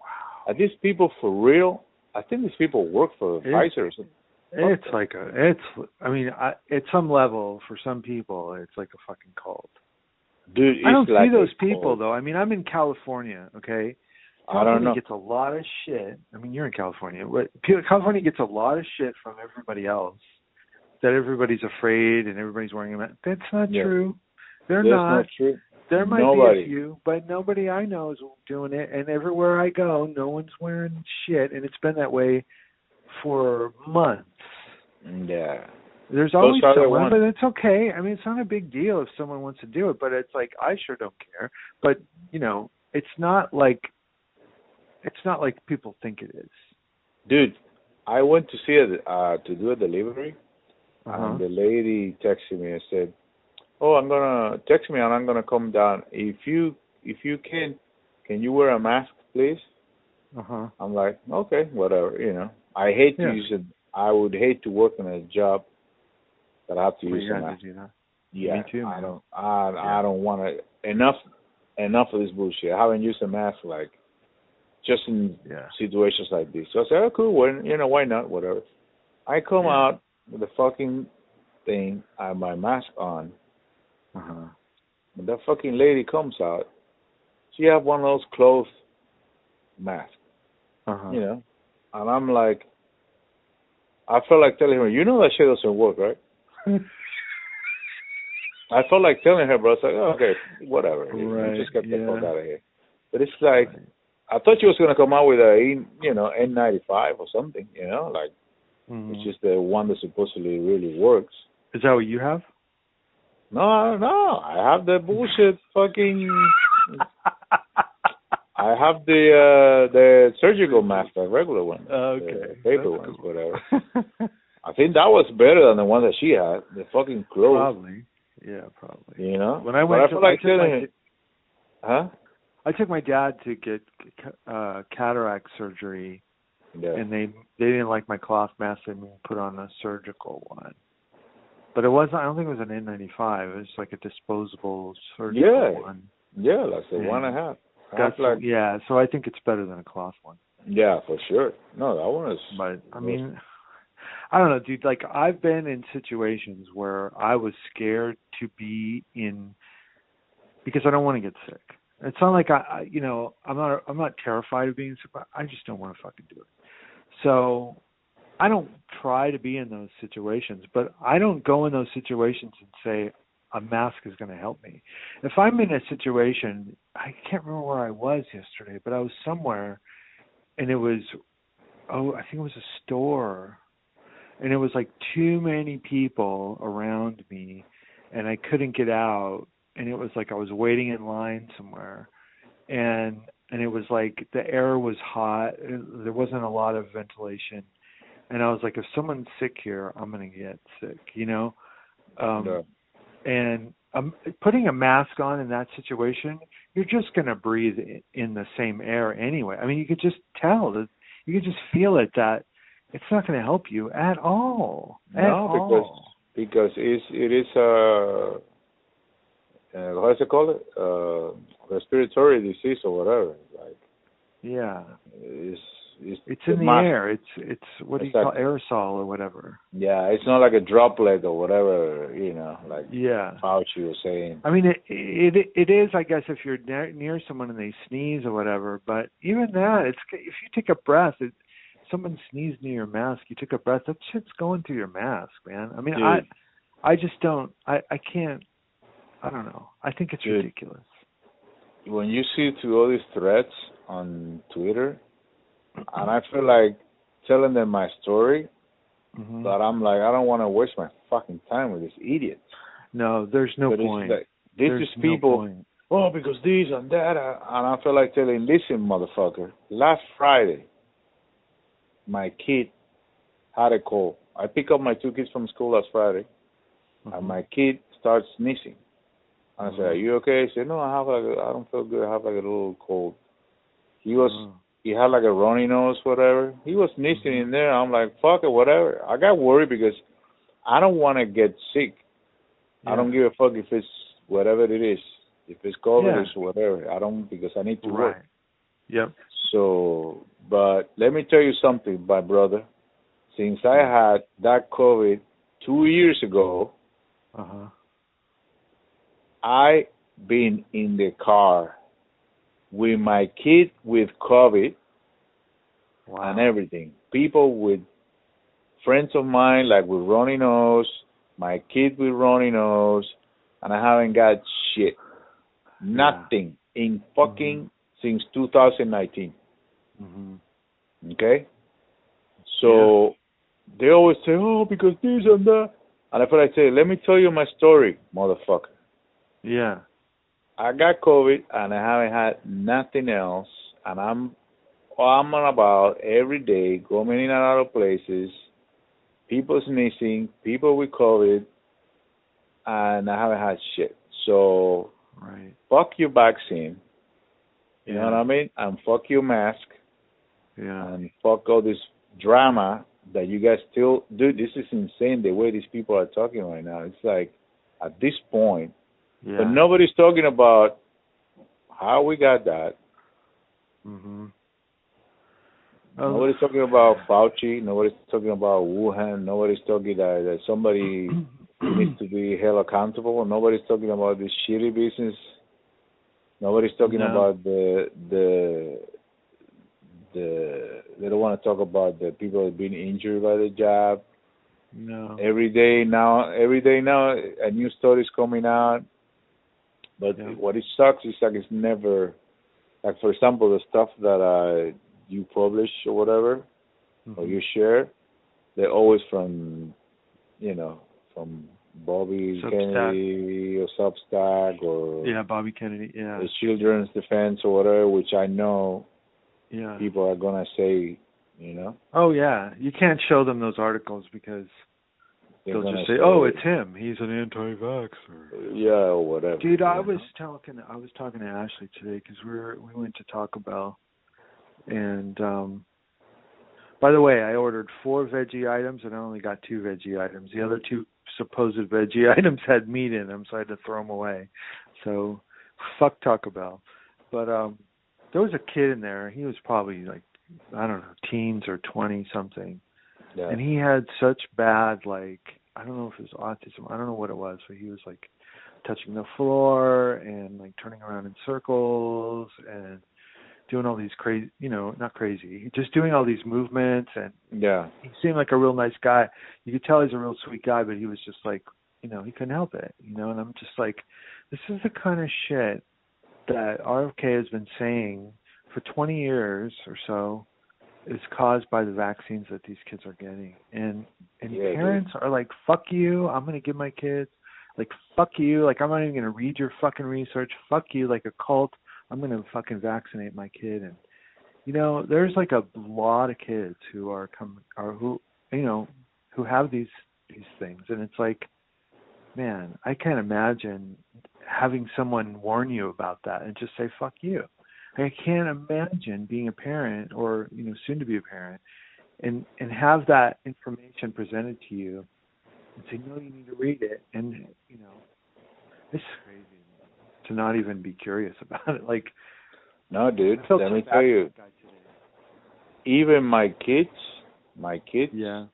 are these people for real? I think these people work for Pfizer. Or something. It's like a, it's. I mean, I, at some level, for some people, it's like a fucking cult. Dude, I don't like see those people cult. though. I mean, I'm in California. Okay, I California don't know. gets a lot of shit. I mean, you're in California. But California gets a lot of shit from everybody else. That everybody's afraid and everybody's wearing a mask. That's not Yeah. true. They're That's not. not true. There might Nobody. be a few, but nobody I know is doing it. And everywhere I go, no one's wearing shit, and it's been that way for months. Yeah. There's always someone, but it's okay. I mean, it's not a big deal if someone wants to do it, but it's like I sure don't care. But you know, it's not like it's not like people think it is. Dude, I went to see it uh to do a delivery Uh-huh. and the lady texted me and said, "Oh, I'm gonna text me and I'm gonna come down. If you if you can, can you wear a mask, please?" Uh huh. I'm like, "Okay, whatever." You know, I hate Yeah. to use it. I would hate to work in a job that I have to We use a mask. to do that. Yeah, Me too, I don't. I Yeah. I don't want to. Enough, enough of this bullshit. I haven't used a mask like just in Yeah. situations like this. So I said, oh, cool. Well, you know, why not? Whatever. I come Yeah. out with the fucking thing, I have my mask on. Uh huh. When that fucking lady comes out, she have one of those cloth masks, Uh huh. you know, and I'm like, I felt like telling her, you know that shit doesn't work, right? I felt like telling her, but I was like, oh, okay, whatever. Right, Just get the yeah. fuck out of here. But it's like, I thought she was gonna come out with a, you know, N95 or something, you know, like Mhm. it's just the one that supposedly really works. Is that what you have? No, no, I have the bullshit fucking. I have the uh the surgical mask, the regular one, okay. the paper That's ones, cool. whatever. I think that was better than the one that she had, the fucking clothes, Probably. Yeah, probably. you know. When I But went I to, feel like I took my, telling, huh? I took my dad to get uh cataract surgery Yeah. and they they didn't like my cloth mask. They put on a surgical one. But it wasn't. I don't think it was an N95. It was like a disposable surgical Yeah. one. yeah, the Yeah. one I have. That's like, yeah. So I think it's better than a cloth one. yeah, for sure. No, that one is. But I mean, I don't know, dude. Like I've been in situations where I was scared to be in because I don't want to get sick. It's not like I, I you know, I'm not I'm not terrified of being. But I just don't want to fucking do it. So I don't try to be in those situations, but I don't go in those situations and say a mask is going to help me. If I'm in a situation, I can't remember where I was yesterday, but I was somewhere and it was oh, I think it was a store. And it was like too many people around me and I couldn't get out and it was like I was waiting in line somewhere and and it was like the air was hot there wasn't a lot of ventilation and I was like if someone's sick here I'm going to get sick you know um Yeah. and um putting a mask on in that situation you're just going to breathe in the same air anyway I mean you could just tell that you could just feel it that it's not going to help you at all at No, because all. because it's it is uh, uh how is it called? Uh, respiratory disease or whatever. Like yeah it's it's It's in the air. It's it's what do you call aerosol or whatever. Yeah, it's not like a droplet or whatever. You know, like Yeah. Fauci was saying. I mean, it it it is, I guess, if you're near, near someone and they sneeze or whatever. But even that, it's if you take a breath, it, someone sneezed near your mask, you took a breath, that shit's going through your mask, man. I mean, I I just don't, I I can't, I don't know. I think it's Dude. ridiculous. when you see through all these threats on Twitter, and I feel like telling them my story, hmm but I'm like, I don't want to waste my fucking time with this idiot. No, there's no but point. Like, this there's is people. point. oh, because this and that, uh, and I feel like telling, listen, motherfucker, last Friday, my kid had a cold. I pick up my two kids from school last Friday. Uh-huh. and my kid starts sneezing. I said. "Are you okay?" He said, "No, I have like a, I don't feel good. I have like a little cold." He was Oh. he had like a runny nose, whatever. He was sneezing in mm-hmm. there. I'm like, "Fuck it, whatever." I got worried because I don't want to get sick. I don't give a fuck if it's whatever it is. If it's COVID, Yeah. it's whatever. I don't because I need to work. Right. Yep. So, but let me tell you something, my brother. Since I mm. had that COVID two years ago, Uh huh. I been in the car with my kid with COVID Wow. and everything. People with friends of mine like with runny nose, my kid with runny nose, and I haven't got shit. Nothing in fucking since 2019. hmm Okay? So they always say, oh, because this and that. And I feel like say, let me tell you my story, motherfucker. Yeah. I got COVID and I haven't had nothing else, and I'm I'm on about every day, going in and out of places, people sneezing, people with COVID, and I haven't had shit. So Right. fuck your vaccine, you know what I mean, and fuck your mask, Yeah. and fuck all this drama that you guys still do. This is insane the way these people are talking right now. It's like at this point. Yeah. But nobody's talking about how we got that. hmm Nobody's talking about Fauci. Nobody's talking about Wuhan. Nobody's talking that, that somebody needs to be held accountable. Nobody's talking about this shitty business. Nobody's talking No. about the the the. They don't want to talk about the people been injured by the job. No. Every day now, every day now, a new story is coming out. But Yeah. what it sucks is like it's never, like for example, the stuff that uh, you publish or whatever, or Mhm. you share, they're always from, you know, from Bobby Substack. Kennedy or Substack or Yeah, Bobby Kennedy. Yeah. the Children's Defense or whatever, which I know Yeah. people are gonna say, you know, Oh yeah. You can't show them those articles because they'll just say, "Oh, it's him. He's an anti-vaxxer." yeah or whatever. Dude, I you know? was talking. I was talking to Ashley today because we were we went to Taco Bell, and um by the way, I ordered four veggie items and I only got two veggie items. The other two supposed veggie items had meat in them, so I had to throw them away. So, fuck Taco Bell. But um there was a kid in there. He was probably like I don't know, teens or twenty something yeah. and he had such bad like I don't know if it was autism. I don't know what it was, but he was like touching the floor and like turning around in circles and doing all these crazy, you know, not crazy, just doing all these movements and yeah. he seemed like a real nice guy. You could tell he's a real sweet guy, but he was just like, you know, he couldn't help it, you know, and I'm just like this is the kind of shit that RFK has been saying for 20 years or so is caused by the vaccines that these kids are getting. And and Yeah, dude. parents are like, "Fuck you! I'm gonna give my kids like fuck you! Like I'm not even gonna read your fucking research. Fuck you! Like a cult. I'm gonna fucking vaccinate my kid." And you know, there's like a lot of kids who are come are who you know who have these these things, and it's like, man, I can't imagine having someone warn you about that and just say fuck you. I can't imagine being a parent or you know soon to be a parent and and have that information presented to you and say no you need to read it and you know it's crazy to not even be curious about it like No, dude. Let me tell you, that guy today. even my kids, my kids, yeah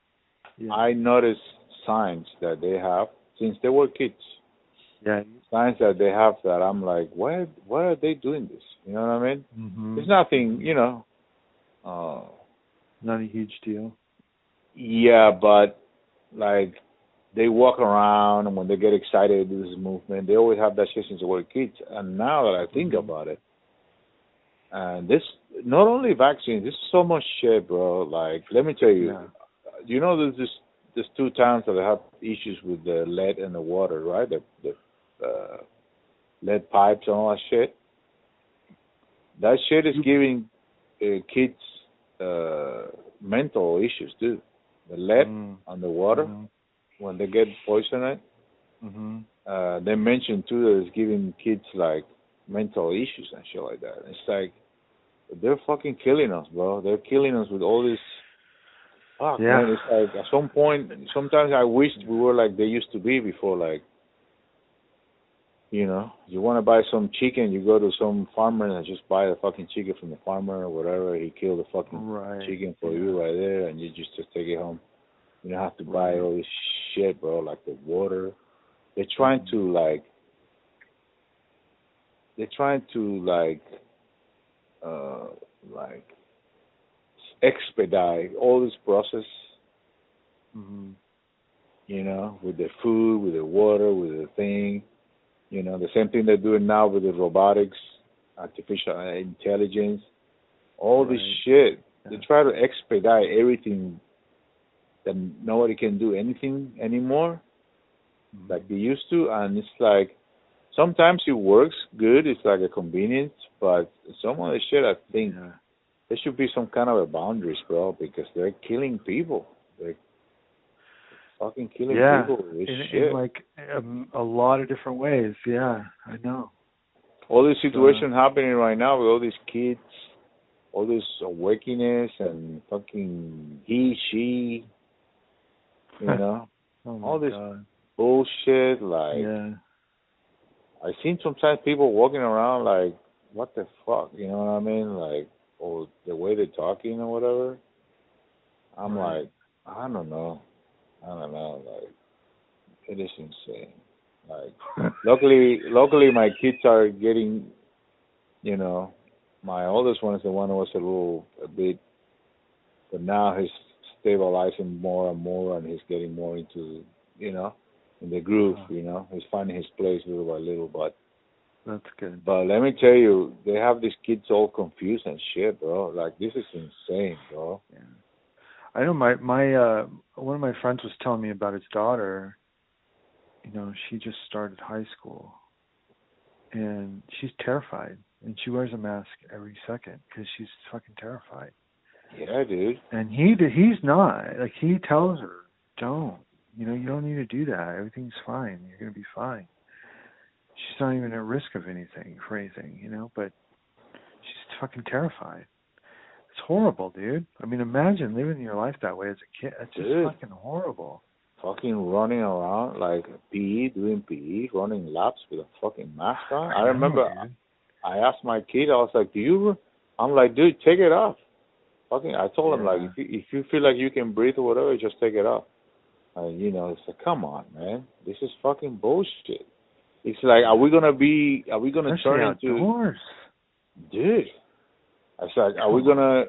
yeah I noticed signs that they have since they were kids. yeah Signs that they have that I'm like, why? Why are they doing this? You know what I mean? mm-hmm. It's nothing, you know. Uh, not a huge deal yeah, but like they walk around and when they get excited with this movement, they always have that shit since they were kids. And now that I think Mhm. about it, and this not only vaccines, this is so much shit, bro. Like, let me tell you, yeah you know, there's this there's two towns that have issues with the lead in the water, right? The the uh, lead pipes and all that shit. That shit is giving uh, kids uh, mental issues too. The lead Mm. on the water Mhm. when they get poisoned, Mhm. uh they mentioned too that it's giving kids like mental issues and shit like that. It's like they're fucking killing us, bro. They're killing us with all this. Fuck, Yeah. man. It's like at some point, sometimes I wished we were like they used to be before. Like, you know, you want to buy some chicken, you go to some farmer and just buy the fucking chicken from the farmer or whatever. He killed the fucking Right. chicken for you right there, and you just just take it home. You don't have to buy all this shit, bro. Like the water. They're trying to like. They're trying to like, uh, like expedite all this process. Mhm. You know, with the food, with the water, with the thing. You know, the same thing they're doing now with the robotics, artificial intelligence, all this Right. shit. They try to expedite everything that nobody can do anything anymore Mhm. like they used to and it's like sometimes it works good it's like a convenience but some of the shit i think Yeah. there should be some kind of a boundaries bro because they're killing people they're fucking killing Yeah. people with in, shit in like um, a lot of different ways. Yeah, I know. all this situation happening right now with all these kids all this awakeness and fucking he she you know Oh All this- God. bullshit like yeah. I seen sometimes people walking around like, what the fuck, you know what I mean? Like, or the way they're talking or whatever. I'm Right. like, I don't know, I don't know, like, it is insane. Like, luckily, luckily my kids are getting, you know, my oldest one is the one who was a little a bit, but now he's stabilizing more and more, and he's getting more into, you know, in the groove. You know, he's finding his place little by little. But That's good. but let me tell you, they have these kids all confused and shit, bro. Like this is insane, bro. Yeah. I know my my uh one of my friends was telling me about his daughter. You know, she just started high school, and she's terrified, and she wears a mask every second because she's fucking terrified. Yeah, dude. And he he's not like he tells her, don't. You know, you don't need to do that. Everything's fine. You're gonna be fine. She's not even at risk of anything for anything, you know. But she's fucking terrified. Horrible, dude. I mean, imagine living your life that way as a kid. It's just Dude. fucking horrible. Fucking running around like PE, doing PE, running laps with a fucking mask on. I know, remember dude. I asked my kid, I was like, "Do you?" I'm like, "Dude, take it off." Fucking, I told him like, if you if you feel like you can breathe or whatever, just take it off. And you know, it's like, come on, man, this is fucking bullshit. It's like, are we gonna be? Are we gonna Especially turn into? Dude, I was like, are we gonna?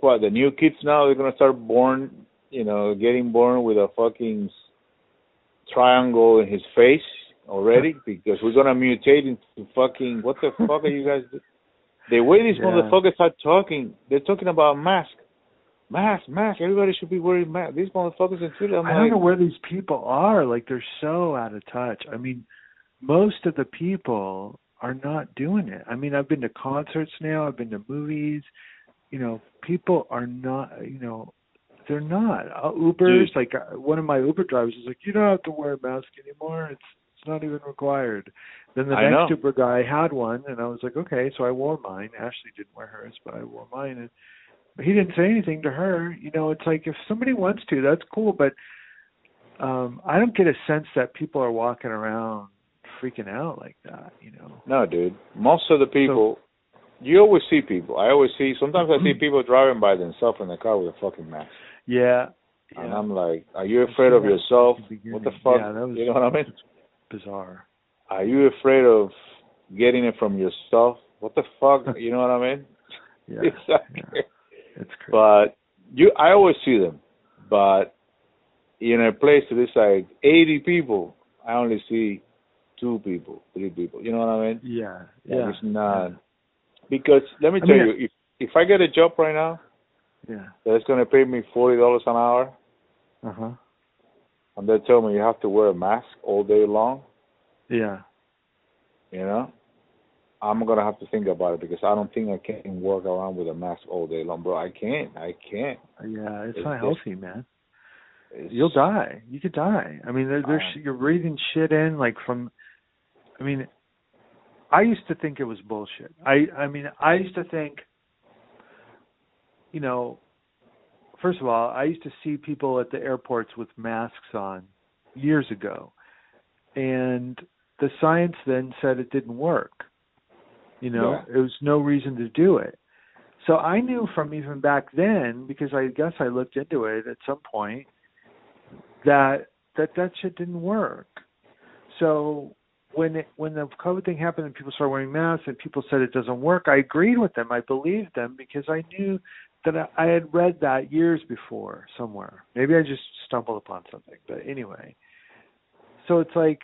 What the new kids now? They're gonna start born, you know, getting born with a fucking triangle in his face already because we're gonna mutate into fucking what the fuck are you guys? Do? The way these Yeah. motherfuckers are talking, they're talking about mask, mask, mask. Everybody should be wearing mask. These motherfuckers in Twitter, I'm I don't like, know where these people are. Like they're so out of touch. I mean, most of the people are not doing it. I mean, I've been to concerts now. I've been to movies. You know, people are not. You know, they're not. Uh, Ubers, Dude. like uh, one of my Uber drivers is like, you don't have to wear a mask anymore. It's it's not even required. Then the I next know. Uber guy had one, and I was like, okay, so I wore mine. Ashley didn't wear hers, but I wore mine, and but he didn't say anything to her. You know, it's like if somebody wants to, that's cool, but um I don't get a sense that people are walking around freaking out like that, you know. no, dude. Most of the people, you always see people. I always see. Sometimes I see people driving by themselves in the car with a fucking mask. Yeah. And yeah. I'm like, are you afraid of yourself? the What the fuck? Yeah, that was- you know what I mean? Bizarre. Are you afraid of getting it from yourself? What the fuck? you know what I mean? Yeah. It's like, yeah. It's crazy. but you, I always see them, but in a place that is like 80 people, I only see two people, three people. You know what I mean? yeah. Yeah. It's not because let me I tell mean, you, if if I get a job right now Yeah. that's gonna pay me forty dollars an hour, Uh-huh. and they tell me you have to wear a mask all day long, Yeah. you know, I'm gonna have to think about it because I don't think I can walk around with a mask all day long, bro. I can't. I can't. Yeah, it's It's not just- healthy, man. You'll die. You could die. I mean, there, there's Um, you're breathing shit in like from. I mean, I used to think it was bullshit. I I mean, I used to think. You know, first of all, I used to see people at the airports with masks on years ago, and the science then said it didn't work. You know, Yeah. there was no reason to do it. So I knew from even back then, because I guess I looked into it at some point, that that that shit didn't work. So when it, when the COVID thing happened and people started wearing masks and people said it doesn't work, I agreed with them. I believed them because I knew that I, I had read that years before somewhere. Maybe I just stumbled upon something, but anyway. So it's like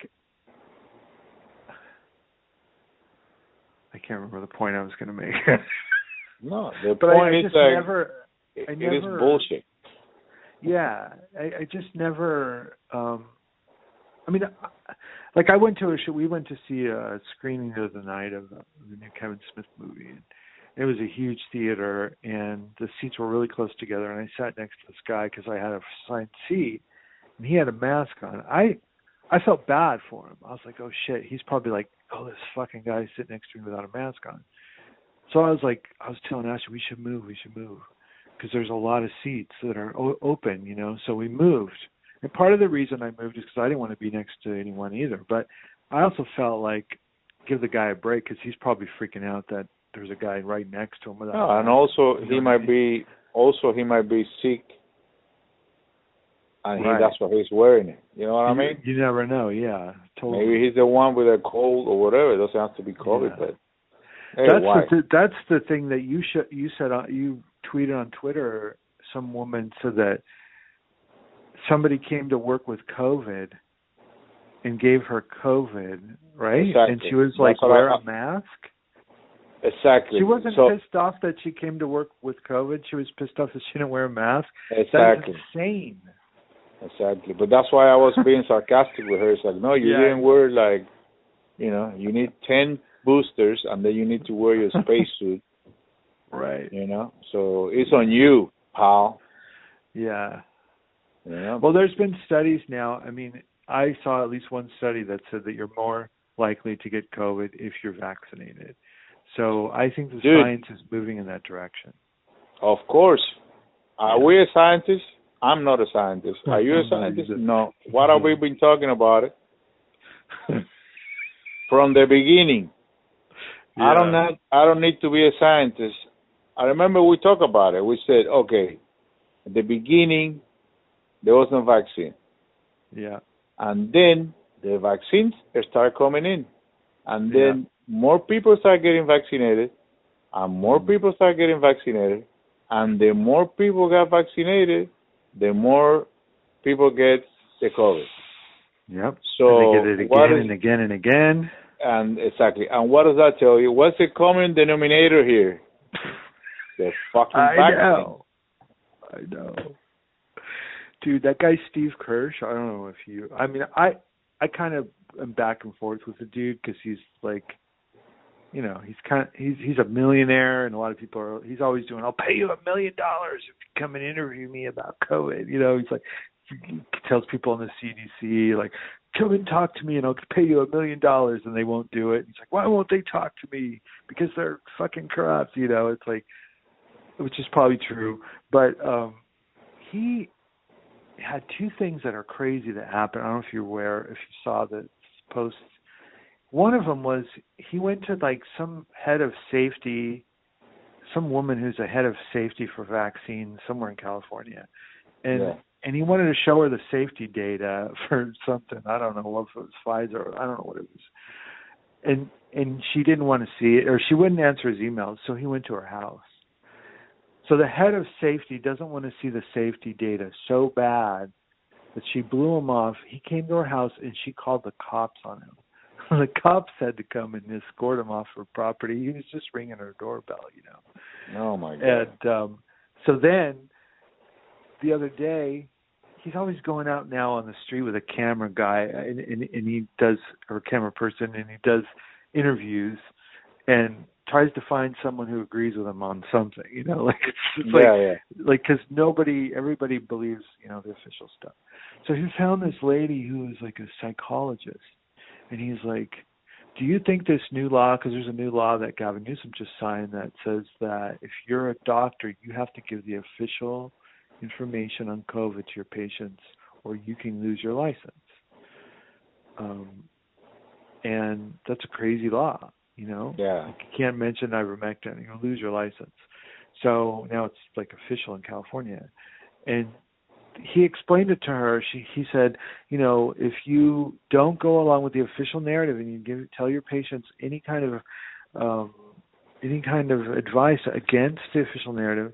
I can't remember the point I was going to make. no. The but point I is just that never it- I it is bullshit. yeah i i just never um i mean like i went to a show we went to see a screening the other night of the, new kevin smith movie and it was a huge theater and the seats were really close together and i sat next to this guy because i had a assigned seat and he had a mask on. I i felt bad for him. I was like oh shit he's probably like oh this fucking guy sitting next to me without a mask on. So i was like i was telling ashley we should move we should move because there's a lot of seats that are o- open, you know. So we moved, and part of the reason I moved is because I didn't want to be next to anyone either. But I also felt like give the guy a break because he's probably freaking out that there's a guy right next to him. Without No, and also he might be also he might be sick, and Right. he, that's why he's wearing it. You know what I mean? you never know. Yeah, totally. Maybe he's the one with a cold or whatever. It doesn't have to be COVID, Yeah. but hey, that's why? the th- that's the thing that you sh- you said on you tweeted on Twitter. Some woman said that somebody came to work with COVID and gave her COVID, right? Exactly. And she was like, wear a mask. exactly. She wasn't so, pissed off that she came to work with COVID. She was pissed off that she didn't wear a mask. Exactly. That's insane. Exactly. But that's why I was being sarcastic with her. It's like, no, you Yeah. didn't wear like, you know, you need ten boosters, and then you need to wear your spacesuit. Right. You know, so it's on you, pal. Yeah. Know. Well, there's been studies now. I mean, I saw at least one study that said that you're more likely to get COVID if you're vaccinated. So I think the Dude. science is moving in that direction. Of course. Are Yeah. we a scientist? I'm not a scientist. Are you a scientist? No. What have we been talking about it from the beginning? I don't Yeah. not, I don't need to be a scientist. I remember we talked about it. We said, okay, at the beginning there was no vaccine, Yeah. and then the vaccines start coming in, and then more people start getting vaccinated, and more Mhm. people start getting vaccinated, and the more people got vaccinated, the more people get the COVID. Yep. So and they get it again is- and again and again. And exactly. And what does that tell you? What's the common denominator here? The fucking I vaccine. know. I know. Dude, that guy Steve Kirsch, I don't know if you I mean, I I kind of am back and forth with the dude cuz he's like you know, he's kind of, he's he's a millionaire and a lot of people are he's always doing I'll pay you a million dollars if you come and interview me about COVID. You know, he's like he tells people on the CDC like come and talk to me and I'll pay you a million dollars and they won't do it. He's like, why won't they talk to me? Because they're fucking corrupt. You know, it's like, which is probably true, but um he had two things that are crazy that happened. I don't know if you're aware, if you saw the posts. One of them was he went to like some head of safety, some woman who's a head of safety for vaccines somewhere in California, and Yeah. and he wanted to show her the safety data for something. I don't know if it was Pfizer. I don't know what it was. And and she didn't want to see it, or she wouldn't answer his emails. So he went to her house. So the head of safety doesn't want to see the safety data so bad that she blew him off. He came to her house and she called the cops on him. the cops had to come and escort him off her property. He was just ringing her doorbell, you know. Oh my god. And um so then the other day he's always going out now on the street with a camera guy and and, and he does or camera person and he does interviews and tries to find someone who agrees with him on something. You know, like it's, it's yeah, like yeah. like because nobody, everybody believes you know the official stuff. So he found this lady who is like a psychologist, and he's like, "Do you think this new law? Because there's a new law that Gavin Newsom just signed that says that if you're a doctor, you have to give the official information on COVID to your patients, or you can lose your license." Um, and that's a crazy law, you know. Yeah. Like you can't mention ivermectin, you'll lose your license. So now it's like official in California, and he explained it to her. She he said, you know, if you don't go along with the official narrative and you give tell your patients any kind of um, any kind of advice against the official narrative,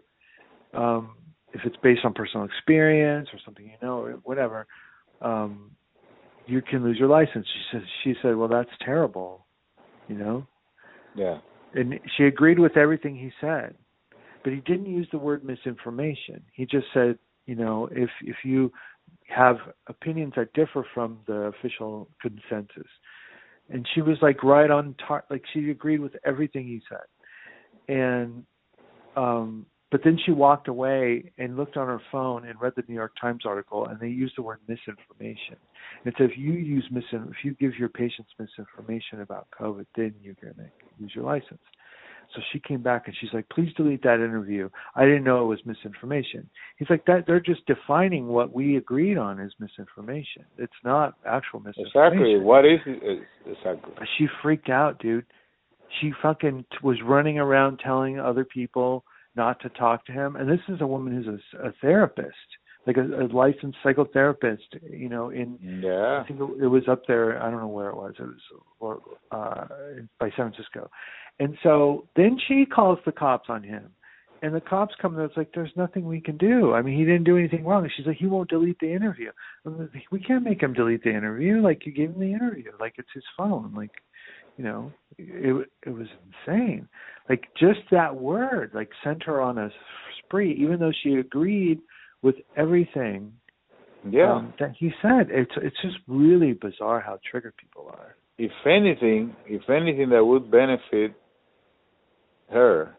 um, if it's based on personal experience or something you know or whatever, um, you can lose your license. She said she said, well, that's terrible, you know. Yeah. And she agreed with everything he said, but he didn't use the word misinformation. He just said, you know, if if you have opinions that differ from the official consensus, and she was like right on tar- like she agreed with everything he said, and um but then she walked away and looked on her phone and read the New York Times article, and they used the word misinformation. And so if you use misin, if you give your patients misinformation about COVID, then you're going to lose your license. So she came back and she's like, "Please delete that interview. I didn't know it was misinformation." He's like, "That they're just defining what we agreed on as misinformation. It's not actual misinformation." Exactly. What is it? Exactly. She freaked out, dude. She fucking t- was running around telling other people not to talk to him. And this is a woman who's a, a therapist, like a, a licensed psychotherapist. You know, in Yeah. I think it, it was up there. I don't know where it was. It was or, uh, by San Francisco. And so then she calls the cops on him. And the cops come and it's like, there's nothing we can do. I mean, he didn't do anything wrong. And she's like, he won't delete the interview. Like, we can't make him delete the interview. Like, you gave him the interview. Like, it's his phone. Like, you know, it it was insane. Like, just that word, like, sent her on a spree, even though she agreed with everything Yeah. um, that he said. It's it's just really bizarre how triggered people are. if anything, if anything that would benefit her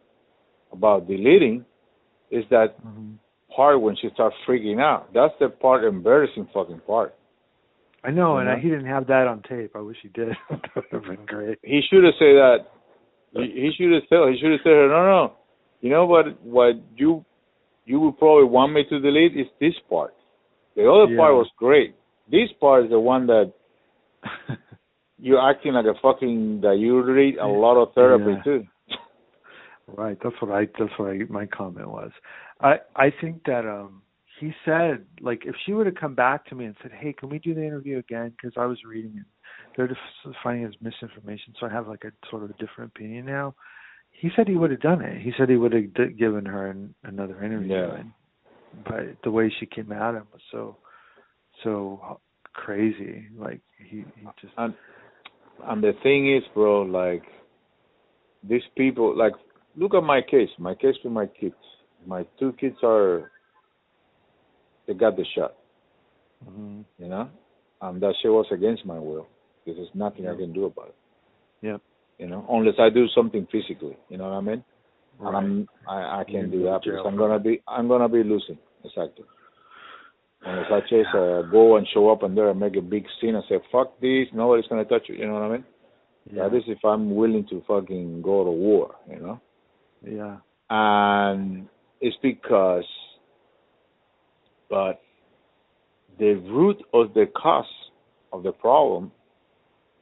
about deleting is that Mm-hmm. part when she starts freaking out. That's the part embarrassing fucking part. I know, and I, he didn't have that on tape. I wish he did. that would have been great. He should have said that. He, he should have said. He should have said, "No, no. You know what? What you you would probably want me to delete is this part. The other part was great. This part is the one that you're acting like a fucking that you read a lot of therapy Yeah. too. Right. That's what I. That's what I, my comment was. I I think that um he said like if she would have come back to me and said, "Hey, can we do the interview again?" Because I was reading it, they're just finding it as misinformation, so I have like a sort of a different opinion now. He said he would have done it. He said he would have d- given her an, another interview. Yeah. And, but the way she came at him was so so crazy. Like he he just And and the thing is, bro, like these people, like look at my case. My case with my kids. My two kids are they got the shot. mhm. you know, and that shit was against my will. Because there's nothing I can do about it. Yep. You know, unless I do something physically. You know what I mean? Right. And I'm I, I can't do that because I'm gonna be I'm gonna be losing exactly. Unless I just uh, go and show up and there and make a big scene and say fuck this, nobody's gonna touch you. You know what I mean? yeah. That is if I'm willing to fucking go to war. You know, yeah. and it's because, but the root of the cause of the problem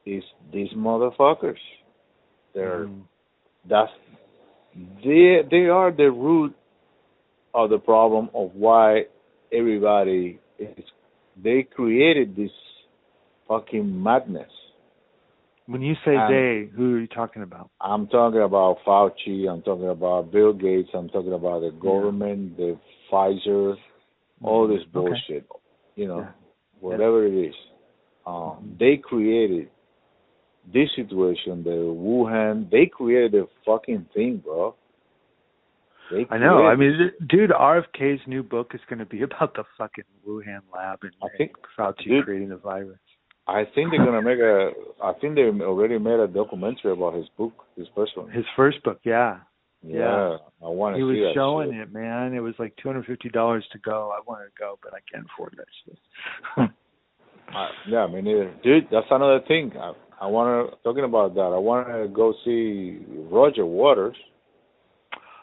is these motherfuckers. They're Mhm. that's they they are the root of the problem of why everybody is they created this fucking madness. When you say Um, they, who are you talking about? I'm talking about Fauci, I'm talking about Bill Gates, I'm talking about the government, the Pfizer, all this Mm-hmm. Okay. bullshit. You know, Yeah. whatever it is. Um, they created this situation, the Wuhan. They created the fucking thing, bro. I know. I mean, dude, RFK's new book is going to be about the fucking Wuhan lab and, I think- and Fauci dude- creating the virus. I think they're gonna make a. I think they already made a documentary about his book, his first one. His first book, yeah. Yeah, yeah. I want to He was showing it, man. It was like two hundred fifty dollars to go. I wanted to go, but I can't afford that shit. Uh, yeah, me neither. Dude, that's another thing. I, I want to talking about that. I want to go see Roger Waters.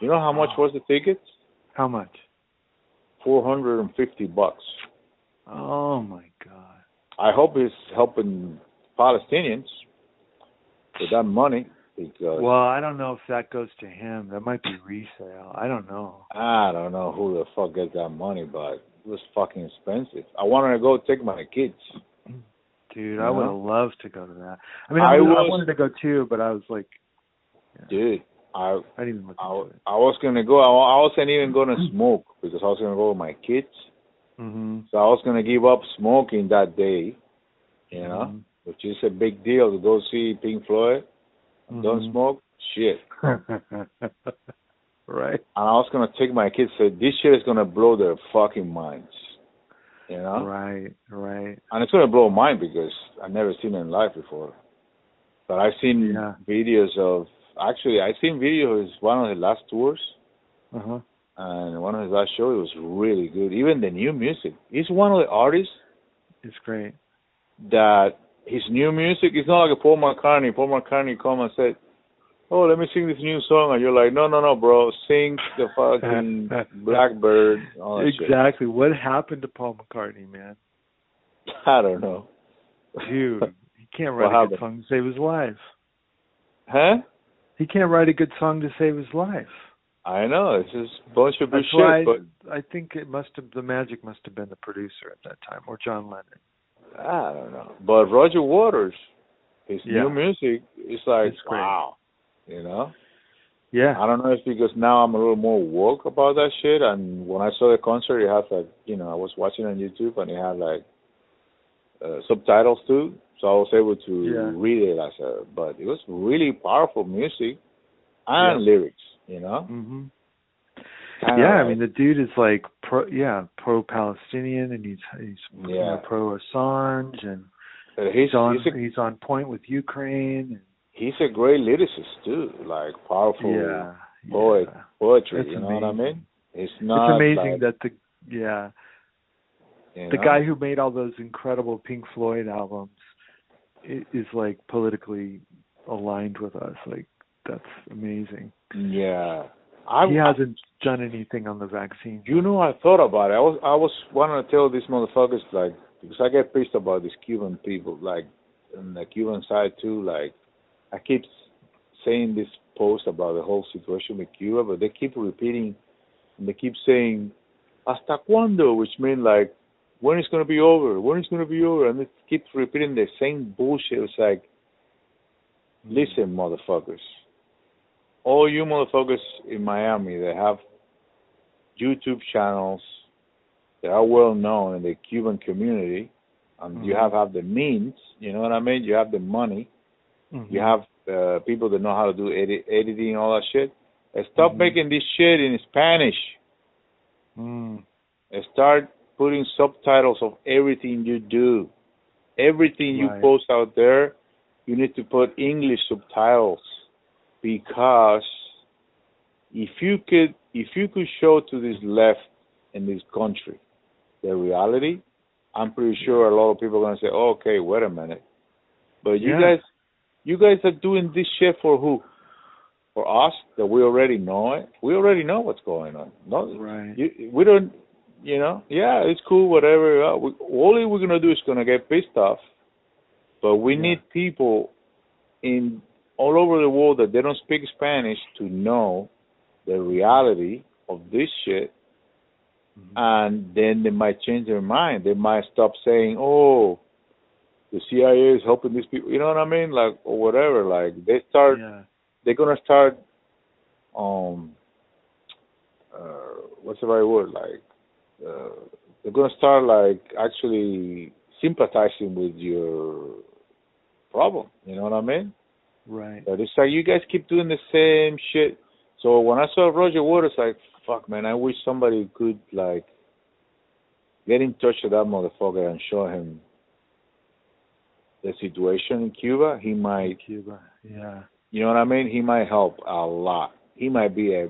You know how much Oh. was the tickets? How much? Four hundred and fifty bucks. Oh my god. I hope he's helping Palestinians with that money because Well, I don't know if that goes to him. That might be resale. I don't know. I don't know who the fuck gets that money, but it was fucking expensive. I wanted to go take my kids. Dude, Yeah. I would have loved to go to that. I mean, I, I was, I wanted to go too, but I was like, Dude, I I didn't even look I. I was gonna go. I, I wasn't even gonna smoke because I was gonna go with my kids. Mhm. So I was gonna give up smoking that day, you know, Mhm. which is a big deal to go see Pink Floyd. Don't Mhm. smoke, shit. right. And I was gonna take my kids. Say this shit is gonna blow their fucking minds, you know. Right. Right. And it's gonna blow mine because I've never seen it in life before. But I've seen Yeah. videos of actually I've seen videos one of his last tours Uh huh. and one of his last shows was really good. Even the new music. He's one of the artists It's great. that his new music is not like a Paul McCartney. Paul McCartney come and said, "Oh, let me sing this new song," and you're like, "No, no, no, bro, sing the fucking Blackbird." That shit." exactly. What happened to Paul McCartney, man? I don't know. Dude, he can't write a good song to save his life. Huh? He can't write a good song to save his life. I know it's just bunch of That's bullshit, why but I think it must have the magic must have been the producer at that time or John Lennon. I don't know. But Roger Waters, his Yeah. new music is like It's wow, you know. Yeah. I don't know if it's because now I'm a little more woke about that shit. And when I saw the concert, it had like you know I was watching on YouTube and it had like uh, subtitles too, so I was able to Yeah. read it as a. But it was really powerful music and lyrics, you know. Mhm. Kinda Yeah, I mean the dude is like pro yeah, pro Palestinian and he's he's you know, pro Assange and uh, he's he's on he's a, he's on point with Ukraine and he's a great lyricist too, like powerful yeah. poet yeah. poetry. That's you know what I mean? It's not It's amazing like, that the yeah, you the know? guy who made all those incredible Pink Floyd albums i- is like politically aligned with us. Like that's amazing. Yeah. I, he hasn't done anything on the vaccine. You know, I thought about it. I was I was wanting to tell these motherfuckers like because I get pissed about these Cuban people, like on the Cuban side too. Like I keep saying this post about the whole situation with Cuba, but they keep repeating and they keep saying "hasta cuándo," which means like when it's gonna be over, when it's gonna be over, and they keep repeating the same bullshit. It's like, listen, motherfuckers, all you motherfuckers in Miami that have YouTube channels that are well known in the Cuban community, and you Mhm. have have the means. You know what I mean? You have the money. Mhm. You have uh, people that know how to do edit, editing and all that shit. And stop Mhm. making this shit in Spanish. Mm. And start putting subtitles of everything you do. Everything you post out there, you need to put English subtitles because if you could if you could show to this left in this country the reality, I'm pretty sure a lot of people are gonna say, oh, "Okay, wait a minute," but you Yeah. guys, you guys are doing this shit for who? For us that we already know it. We already know what's going on. No, Right. you, we don't. You know, yeah, it's cool, whatever. Uh, we, all we're gonna do is gonna get pissed off, but we Yeah. need people in all over the world that they don't speak Spanish to know the reality of this shit, Mhm. and then they might change their mind. They might stop saying, "Oh, the CIA is helping these people." You know what I mean? Like or whatever. Like they start, yeah. they're gonna start. Um, uh, what's the right word? Like uh, they're gonna start like actually sympathizing with your problem. You know what I mean? Right. But it's like you guys keep doing the same shit. So when I saw Roger Waters, like, fuck, man, I wish somebody could like get in touch with that motherfucker and show him the situation in Cuba, he might Cuba. Yeah. you know what I mean? He might help a lot. He might be a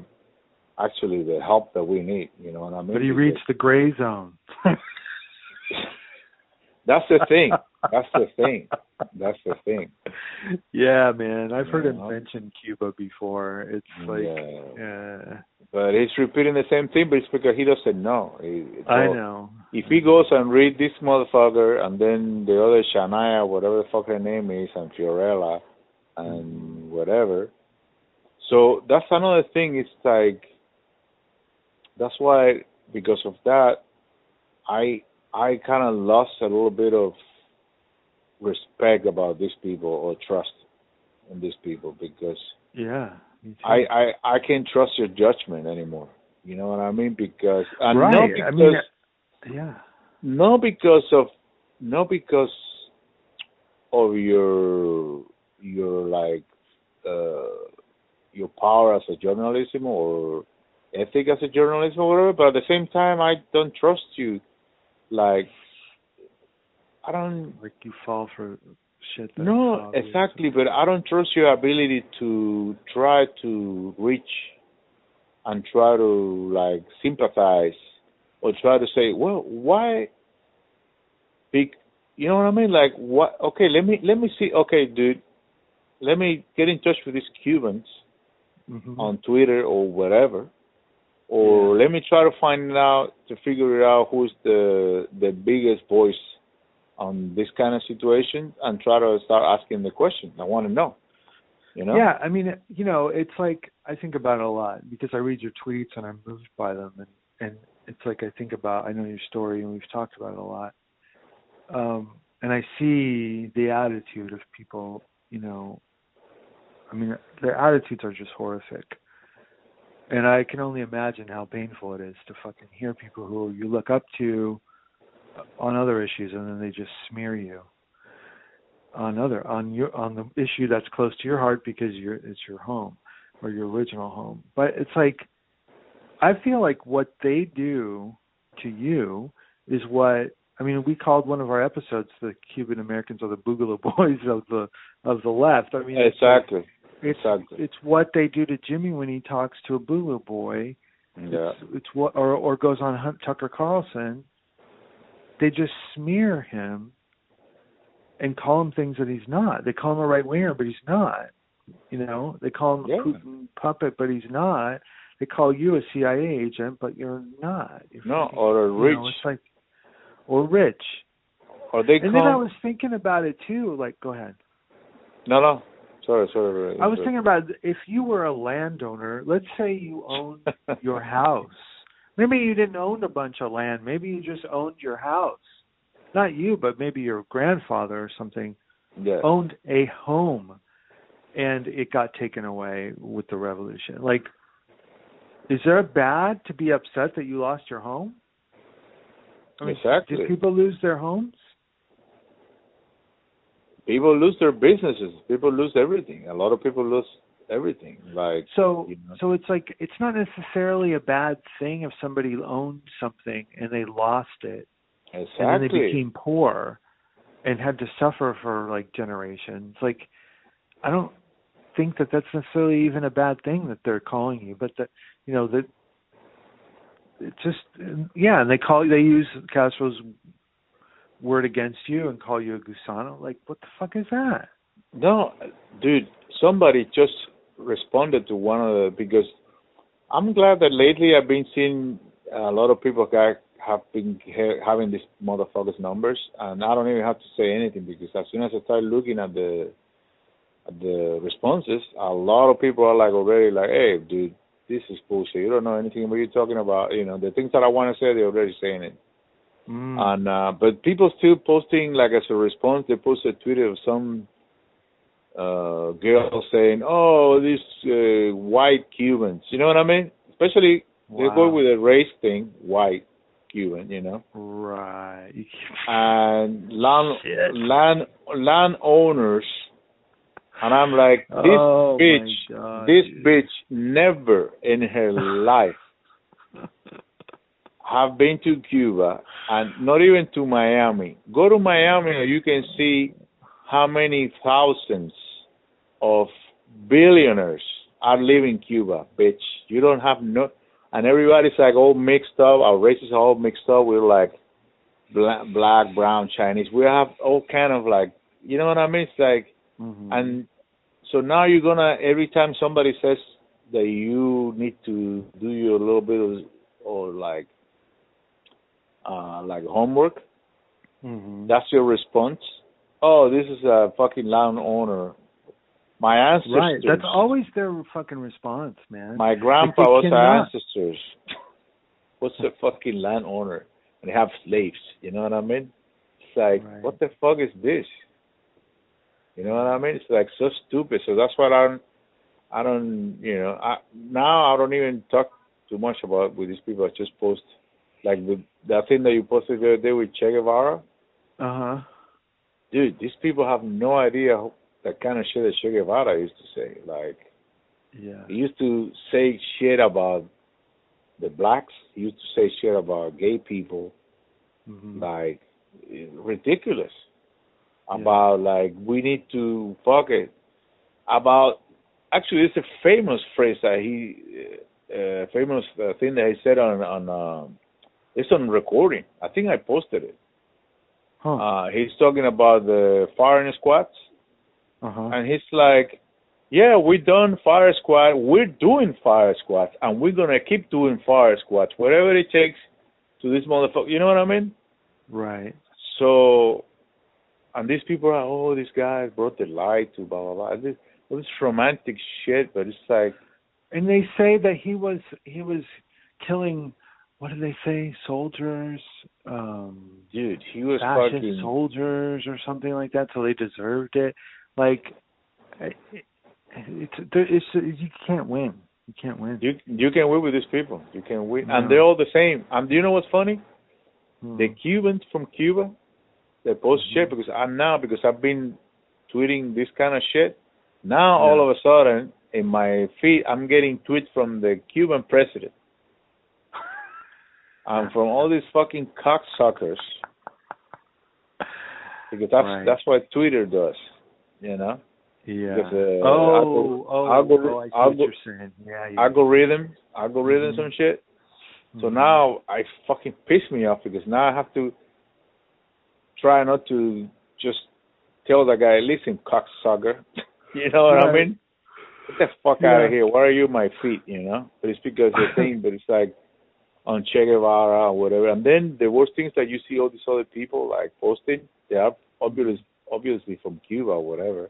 actually the help that we need, you know what I mean? But he Because reached the gray zone. that's the thing. That's the thing. That's the thing. Yeah, man. I've heard him mention Cuba before. It's like yeah. But he's repeating the same thing, but it's because he doesn't know. He- I know. If he goes and read this motherfucker and then the other Shania, whatever the fuck her name is, and Fiorella and whatever. So that's another thing. It's like that's why because of that, I I kind of lost a little bit of respect about these people or trust in these people because Yeah. I I I can't trust your judgment anymore. You know what I mean? Because and right. not because I mean, yeah. not because of not because of your your like uh your power as a journalism or ethic as a journalist or whatever, but at the same time I don't trust you like I don't Like you fall for shit. No, exactly, but I don't trust your ability to try to reach and try to like sympathize or try to say, well, why? Big, you know what I mean? Like, what? Okay, let me let me see. Okay, dude, let me get in touch with these Cubans Mhm. on Twitter or whatever, or let me try to find out to figure out who's the the biggest voice on this kind of situation and try to start asking the question. I want to know. You know? Yeah, I mean, you know, it's like I think about it a lot because I read your tweets and I'm moved by them, and and it's like I think about I know your story and we've talked about it a lot, um, and I see the attitude of people. You know, I mean, their attitudes are just horrific, and I can only imagine how painful it is to fucking hear people who you look up to on other issues and then they just smear you on other on your on the issue that's close to your heart because you're it's your home or your original home. But it's like I feel like what they do to you is what I mean. We called one of our episodes "the Cuban Americans or the Boogaloo Boys of the of the left." I mean, exactly. It's exactly. it's what they do to Jimmy when he talks to a Boogaloo boy. Yeah. It's, it's what or or goes on Hunt, Tucker Carlson. They just smear him and call him things that he's not. They call him a right winger, but he's not. You know, they call him Yeah. a Putin puppet, but he's not. They call you a CIA agent, but you're not. You're No, fucking- or a you rich, know, it's like or rich. or they And then I was thinking about it too. Like, go ahead. No, no. Sorry, sorry. I was thinking about if you were a landowner. Let's say you owned your house. Maybe you didn't own a bunch of land. Maybe you just owned your house. Not you, but maybe your grandfather or something yeah. owned a home and it got taken away with the revolution. Like is there a bad to be upset that you lost your home? I mean, Exactly. Did people lose their homes? People lose their businesses. People lose everything. A lot of people lose everything. Like So you know. so it's like it's not necessarily a bad thing if somebody owned something and they lost it and then they became poor and had to suffer for like generations like i don't think that that's necessarily even a bad thing that they're calling you but that you know that it just yeah and they call they use castro's word against you and call you a gusano like what the fuck is that No, dude, somebody just responded to one of the because I'm glad that lately I've been seeing a lot of people have been ha- having these motherfuckers numbers, and I don't even have to say anything because as soon as I start looking at the at the responses, a lot of people are like already like, "Hey, dude, this is bullshit. You don't know anything what you're talking about. You know, the things that I want to say, they're already saying it." Mm. And uh but people still posting like as a response they post a tweet of some uh girl saying, Oh, these uh, white Cubans you know what I mean? Especially they go with a race thing, white Cuban, you know. right And land Shit. land landowners and I'm like, This oh bitch God, this dude. bitch never in her life have been to Cuba and not even to Miami. Go to Miami and you can see how many thousands of billionaires are leaving Cuba, bitch. You don't have no, and everybody's like all mixed up. Our races are all mixed up. We're like black, black, brown, Chinese. We have all kind of like, you know what I mean? It's like, Mhm. and so now you're gonna every time somebody says that you need to do your little bit of or like uh like homework, Mhm. that's your response. Oh, this is a fucking land owner. My ancestors. right. That's always their fucking response, man. My grandpa was our cannot. ancestors. What's a fucking landowner? And they have slaves. You know what I mean? It's like, Right. what the fuck is this? You know what I mean? It's like so stupid. So that's what I don't. I don't. You know. I now I don't even talk too much about with these people. I just post like the that thing that you posted the other day with Che Guevara. Uh huh. Dude, these people have no idea who- the kind of shit that Che Guevara used to say. Like Yeah. he used to say shit about the blacks. He used to say shit about gay people, Mhm. like ridiculous. Yeah. About like we need to fuck it. About actually, it's a famous phrase that he, uh, famous uh, thing that he said on on. Um, it's on recording. I think I posted it. Huh. Uh, he's talking about the firing squads Uh huh. and he's like, "Yeah, we done fire squad. We're doing fire squads, and we're gonna keep doing fire squads, whatever it takes to this motherfucker." You know what I mean? Right. So, and these people are, "Oh, these guys brought the light to blah blah blah." This, all this romantic shit, but it's like, And they say that he was he was killing. What do they say? Soldiers. Um. dude, he was fascist fucking. soldiers or something like that, so they deserved it. Like, it, it's it's you can't win. You can't win. You you can win with these people. You can win, No. and they're all the same. And do you know what's funny? Hmm. the Cubans from Cuba, they post Mhm. shit because I now because I've been tweeting this kind of shit. Now all of a sudden in my feed I'm getting tweets from the Cuban president and from all these fucking cocksuckers because that's Right. that's what Twitter does, you know. yeah. because, uh, oh, oh, algor- oh, I see algor- what you're saying. Yeah, yeah. Algorithm, algorithm, Mhm. some shit. So Mhm. now I fucking piss me off because now I have to try not to just tell the guy, listen, cocksucker. you know what I mean? Get the fuck out of here. Why are you my feet? You know? But it's because the thing, but it's like on Che Guevara or whatever. And then the worst things that you see all these other people like posting, they are obvious, obviously from Cuba or whatever.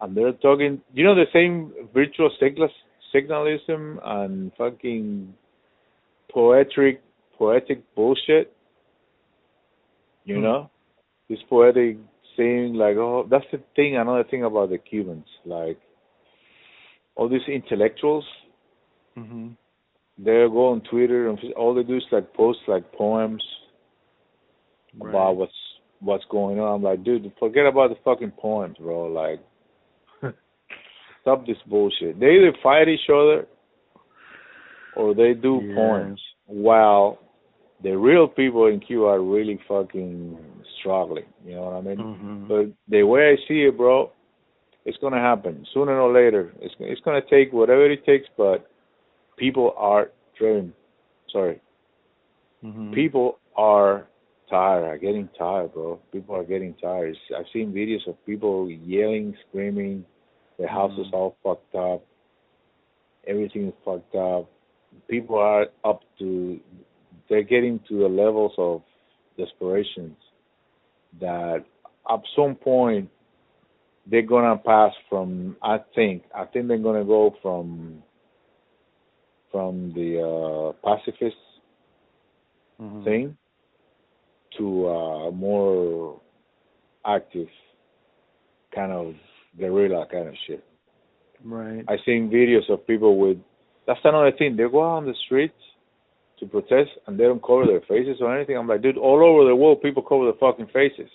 And they're talking, you know, the same virtual signal, signalism and fucking poetic, poetic bullshit. You Hmm. know, this poetic saying like, oh, that's the thing. Another thing about the Cubans, like all these intellectuals, Mhm. They go on Twitter and all they do is like post like poems Right. about what's what's going on. I'm like, dude, forget about the fucking poems, bro. Like, stop this bullshit. They either fight each other or they do Yeah. poems. While the real people in Cuba are really fucking struggling. You know what I mean? Mhm. But the way I see it, bro, it's gonna happen sooner or later. It's it's gonna take whatever it takes, but people are driven. Sorry, Mhm. people are tired, are getting tired, bro. People are getting tired. I've seen videos of people yelling, screaming. The house is Mhm. all fucked up. Everything is fucked up. People are up to. They're getting to the levels of desperation that at some point they're gonna pass from. I think. I think they're gonna go from from the uh, pacifist Mhm. thing to a more active kind of guerrilla kind of shit. Right. I seen videos of people with that's another thing. They go out on the streets to protest and they don't cover their faces or anything. I'm like, dude, all over the world people cover their fucking faces.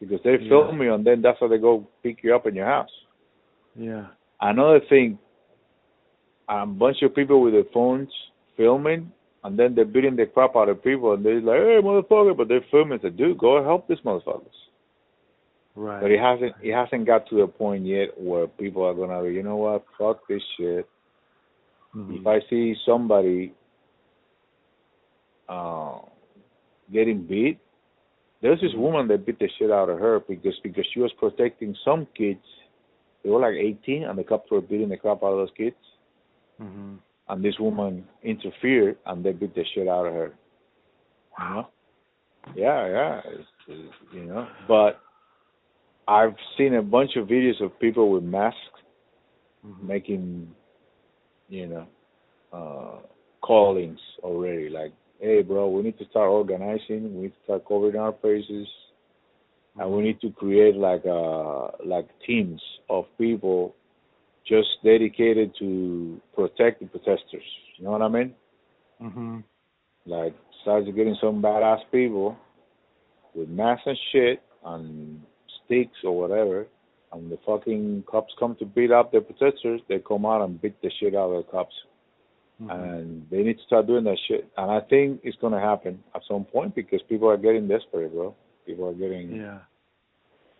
Because they Yeah. film you and then that's how they go pick you up in your house. Yeah. Another thing, a bunch of people with their phones filming, and then they're beating the crap out of people, and they're like, "Hey, motherfucker!" But they're filming. Say, "Dude, go help these motherfuckers." Right. But it hasn't it hasn't got to a point yet where people are gonna be, you know what, fuck this shit. Mhm. If I see somebody uh getting beat, there's this woman that beat the shit out of her because because she was protecting some kids. They were like 18, and the cops were beating the crap out of those kids. Mhm. And this woman interfered, and they beat the shit out of her. You know? Yeah, yeah. It's, it's, you know, but I've seen a bunch of videos of people with masks Mhm. making, you know, uh callings already. Like, hey, bro, we need to start organizing. We need to start covering our faces, and we need to create like uh like teams of people just dedicated to protect the protesters. You know what I mean? Mhm. Like, starts getting some badass people with masks and shit and sticks or whatever, and the fucking cops come to beat up the protesters. They come out and beat the shit out of the cops. Mhm. and they need to start doing that shit. And I think it's gonna happen at some point because people are getting desperate, bro. People are getting. Yeah.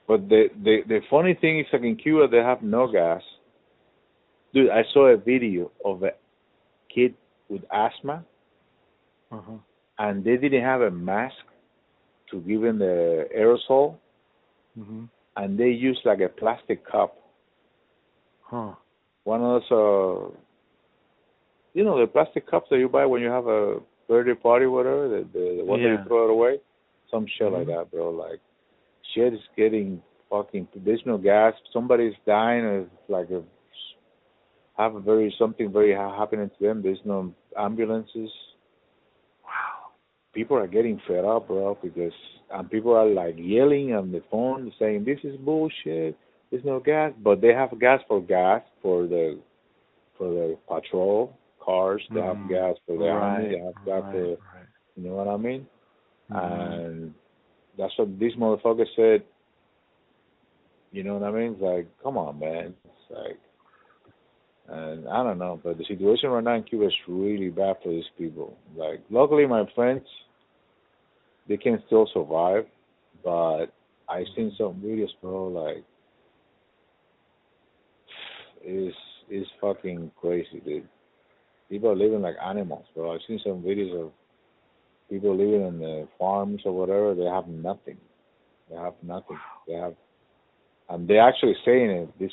But the the the funny thing is, like in Cuba, they have no gas. Dude, I saw a video of a kid with asthma, Uh-huh. and they didn't have a mask to give him the aerosol, Mhm. and they used like a plastic cup, Huh. one of those, uh, you know, the plastic cups that you buy when you have a birthday party, whatever, the the, the one that you throw it away, some shit like Mhm. that, bro. Like, shit is getting fucking. There's no gas. Somebody's dying. It's like a have a very something very happening to them. There's no ambulances. Wow. People are getting fed up, bro, because and people are like yelling on the phone saying this is bullshit. There's no gas, but they have gas for gas for the for the patrol cars. They have Mhm. gas for the army. Right. They have gas right. for right. you know what I mean. Mhm. And that's what this motherfucker said. You know what I mean? It's like, come on, man. It's like, and I don't know, but the situation right now in Cuba is really bad for these people. Like, luckily, my friends, they can still survive, but I seen some videos, bro. Like, it's it's fucking crazy, dude. People are living like animals, bro. I've seen some videos of people living on the farms or whatever. They have nothing. They have nothing. They have, and they're actually saying it. This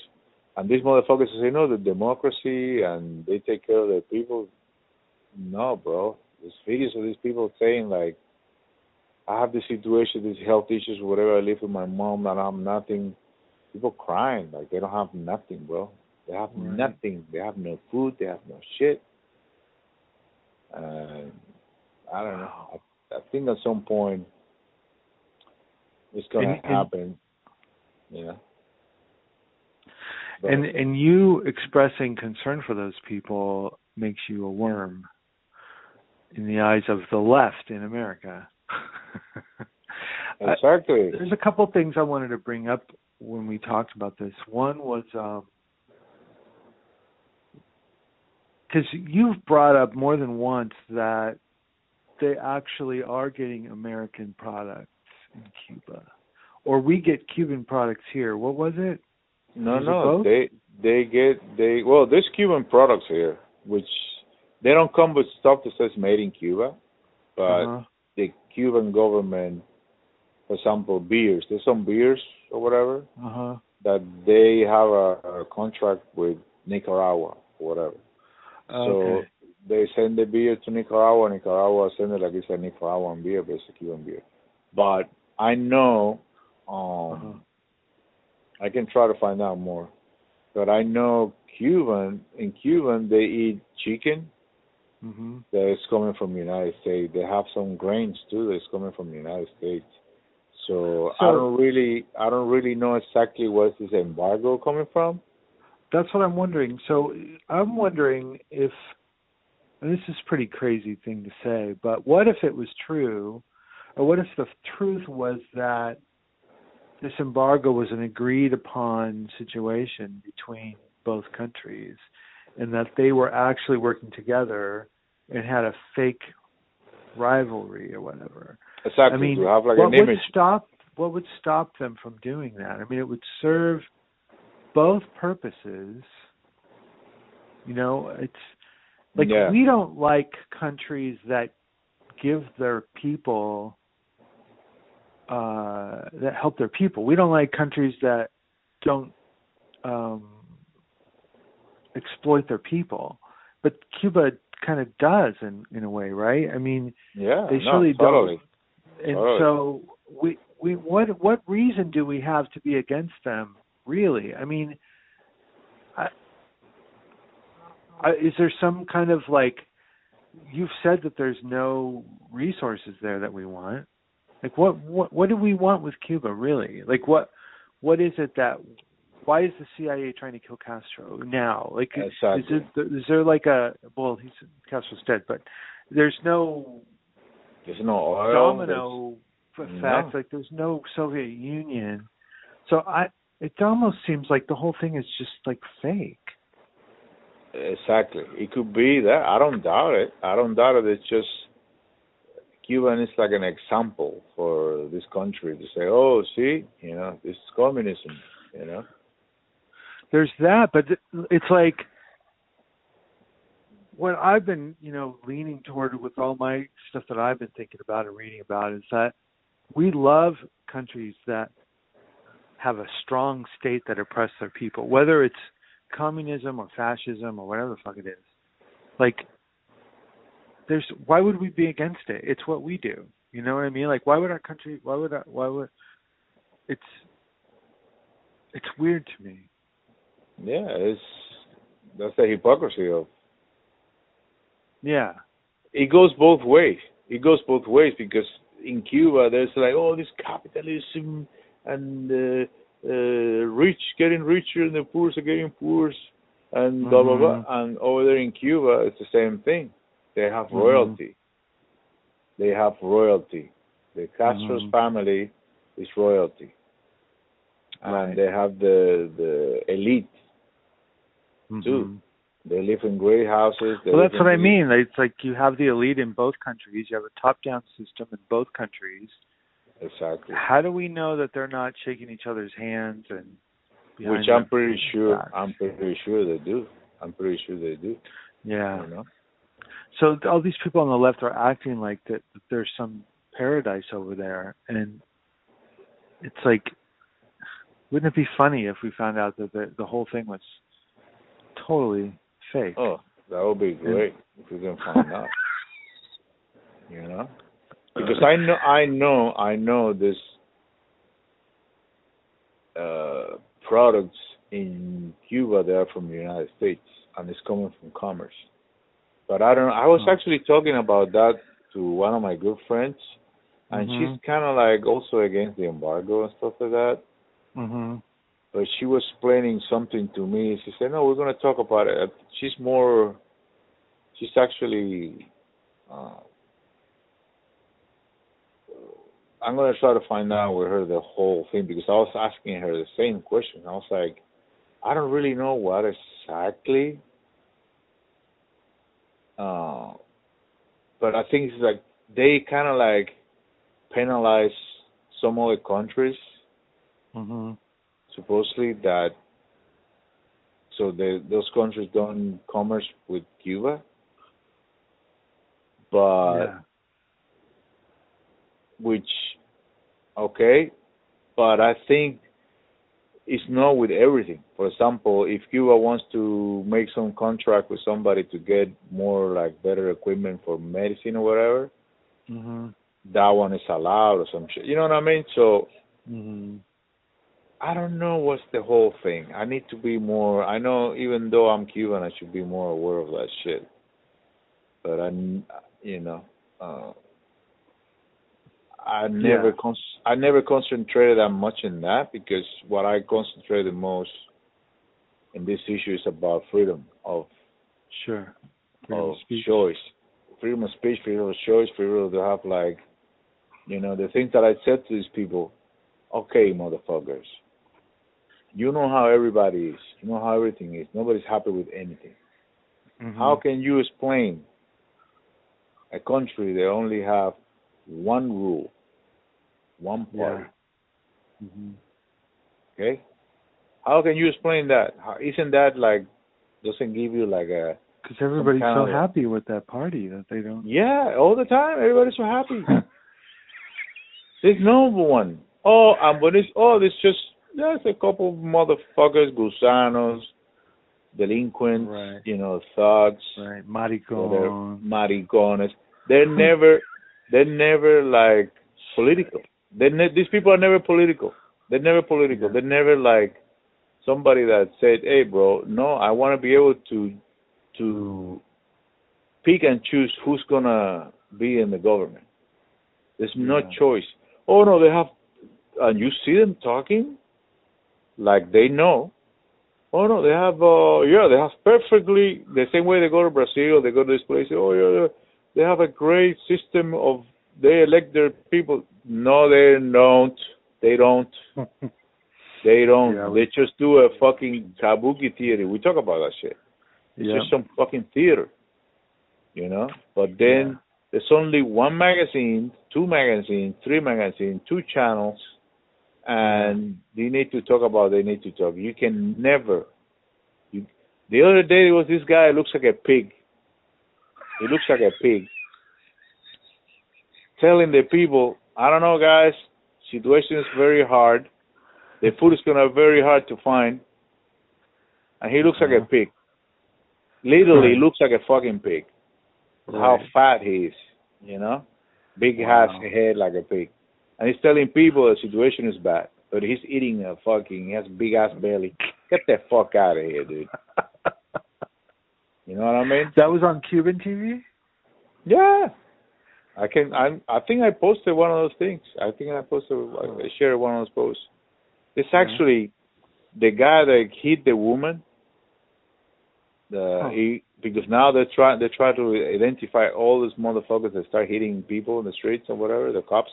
and these motherfuckers say, no, the democracy and they take care of their people. No, bro. There's videos of these people saying like, I have this situation, these health issues, whatever. I live with my mom and I'm nothing. People crying like they don't have nothing, bro. They have Right. nothing. They have no food. They have no shit. And I don't know. I, I think at some point it's gonna And- and- happen. You know. But- And and you expressing concern for those people makes you a worm in the eyes of the left in America. I- exactly. There's a couple things I wanted to bring up when we talked about this. One was um because you've brought up more than once that they actually are getting American products in Cuba, or we get Cuban products here. What was it? No, no, they they get they well, there's Cuban products here, which they don't come with stuff that says made in Cuba, but Uh-huh. the Cuban government, for example, beers. There's some beers or whatever Uh huh. that they have a, a contract with Nicaragua or whatever. Okay. So they send the beer to Nicaragua. Nicaragua send it like it's a Nicaraguan beer, but it's a Cuban beer. But I know, um, Uh-huh. I can try to find out more. But I know Cuban in Cuban they eat chicken Mhm. that is coming from the United States. They have some grains too that's coming from the United States. So, I don't really I don't really know exactly where's this embargo coming from. That's what I'm wondering. So I'm wondering if, this is a pretty crazy thing to say, but what if it was true, or what if the truth was that this embargo was an agreed upon situation between both countries, and that they were actually working together and had a fake rivalry or whatever? Exactly. I mean, like what would image. stop what would stop them from doing that? I mean, it would serve both purposes. You know, it's like Yeah. we don't like countries that give their people uh that help their people. We don't like countries that don't um exploit their people. But Cuba kind of does in in a way, right? I mean, Yeah, they no, surely totally. don't. And Totally. so we we what what reason do we have to be against them? Really? I mean, I, I, is there some kind of like you've said that there's no resources there that we want? Like what what what do we want with Cuba really? Like what what is it that why is the CIA trying to kill Castro now? Like Exactly. is it is there like a well he's Castro's dead, but there's no There's no oil. domino effect. No. Like there's no Soviet Union. So I it almost seems like the whole thing is just like fake. Exactly. It could be that. I don't doubt it. I don't doubt it. It's just Cuba is like an example for this country to say, "Oh, see, you know, this is communism." You know. There's that, but it's like what I've been, you know, leaning toward with all my stuff that I've been thinking about and reading about is that we love countries that have a strong state that oppress their people, whether it's communism or fascism or whatever the fuck it is. Like there's why would we be against it? It's what we do. You know what I mean? Like why would our country why would our, why would it's it's weird to me. Yeah, it's that's the hypocrisy of. Yeah. It goes both ways. It goes both ways because in Cuba there's like all this capitalism and uh, uh, rich getting richer and the poor are getting poor and blah blah blah. And over there in Cuba it's the same thing. They have Mhm. royalty. They have royalty. The Castro's Mhm. family is royalty, and they have the the elite. Too. Mhm. They live in great houses. Well, that's what I mean. It's like you have the elite in both countries. You have a top-down system in both countries. Exactly. How do we know that they're not shaking each other's hands and Which I'm pretty sure. backs? I'm pretty sure they do. I'm pretty sure they do. Yeah. You know. So all these people on the left are acting like that, that there's some paradise over there, and it's like, wouldn't it be funny if we found out that the the whole thing was totally fake? Oh, that would be great if we can find out. You know, because I know, I know, I know this uh products in Cuba. They are from the United States, and it's coming from commerce. But I don't. know. I was Oh. actually talking about that to one of my good friends, and Mhm. she's kind of like also against the embargo and stuff like that. Mhm. but she was explaining something to me. She said, "No, we're going to talk about it." She's more, she's actually. Uh, I'm going to try to find out with her the whole thing because I was asking her the same question. I was like, I don't really know what exactly. Uh, but I think it's like they kind of like penalize some other countries Mhm. supposedly that so the, those countries don't commerce with Cuba, but yeah. which okay, but I think it's not with everything. For example, if Cuba wants to make some contract with somebody to get more like better equipment for medicine or whatever, Mhm. that one is allowed or some shit. You know what I mean? So Mhm. I don't know what's the whole thing. I need to be more. I know even though I'm Cuban, I should be more aware of that shit. But I, you know, uh, I never Yeah. con- I never concentrated that much in that because what I concentrate the most in this issue is about freedom of Sure. Freedom of of speech. choice, freedom of speech, freedom of choice, freedom to have like, you know, the things that I said to these people. Okay, motherfuckers, you know how everybody is. You know how everything is. Nobody's happy with anything. Mhm. How can you explain a country that only have one rule, one party, Yeah. hmm Okay, how can you explain that? How, isn't that like doesn't give you like a Because everybody's so happy with that party that they don't. yeah all the time? Everybody's so happy. There's no one. Oh, I'm when it's oh, it's just there's a couple of motherfuckers, gusanos, delinquents, Right. you know, thugs, right, they're maricones. They're never, they're never like political. They ne- these people are never political. They're never political. They're never like somebody that said, "Hey, bro, no, I want to be able to to pick and choose who's gonna be in the government." There's no Yeah. choice. Oh no, they have, and you see them talking like they know. Oh no, they have uh yeah, they have perfectly the same way they go to Brazil, they go to this place. Oh yeah. they have a great system of they elect their people. No, they don't. They don't. They don't. Yeah, they just do a fucking kabuki theater. We talk about that shit. It's yeah. just some fucking theater, you know. But then Yeah. there's only one magazine, two magazines, three magazines, two channels, and mm-hmm. they need to talk about. They need to talk. You can never. You, the other day there was this guy looks like a pig. He looks like a pig, telling the people, "I don't know, guys. Situation is very hard. The food is gonna be very hard to find." And he looks like a pig. Literally Right. looks like a fucking pig. How fat he is, you know? Big Wow. has a head like a pig. And he's telling people the situation is bad. But he's eating a fucking he has big ass belly. Get the fuck out of here, dude. You know what I mean? that was on Cuban TV. Yeah. I can I I think I posted one of those things. I think I posted I shared one of those posts. It's Yeah. actually the guy that hit the woman. The Huh. he because now they're trying they try to identify all these motherfuckers that start hitting people in the streets or whatever, the cops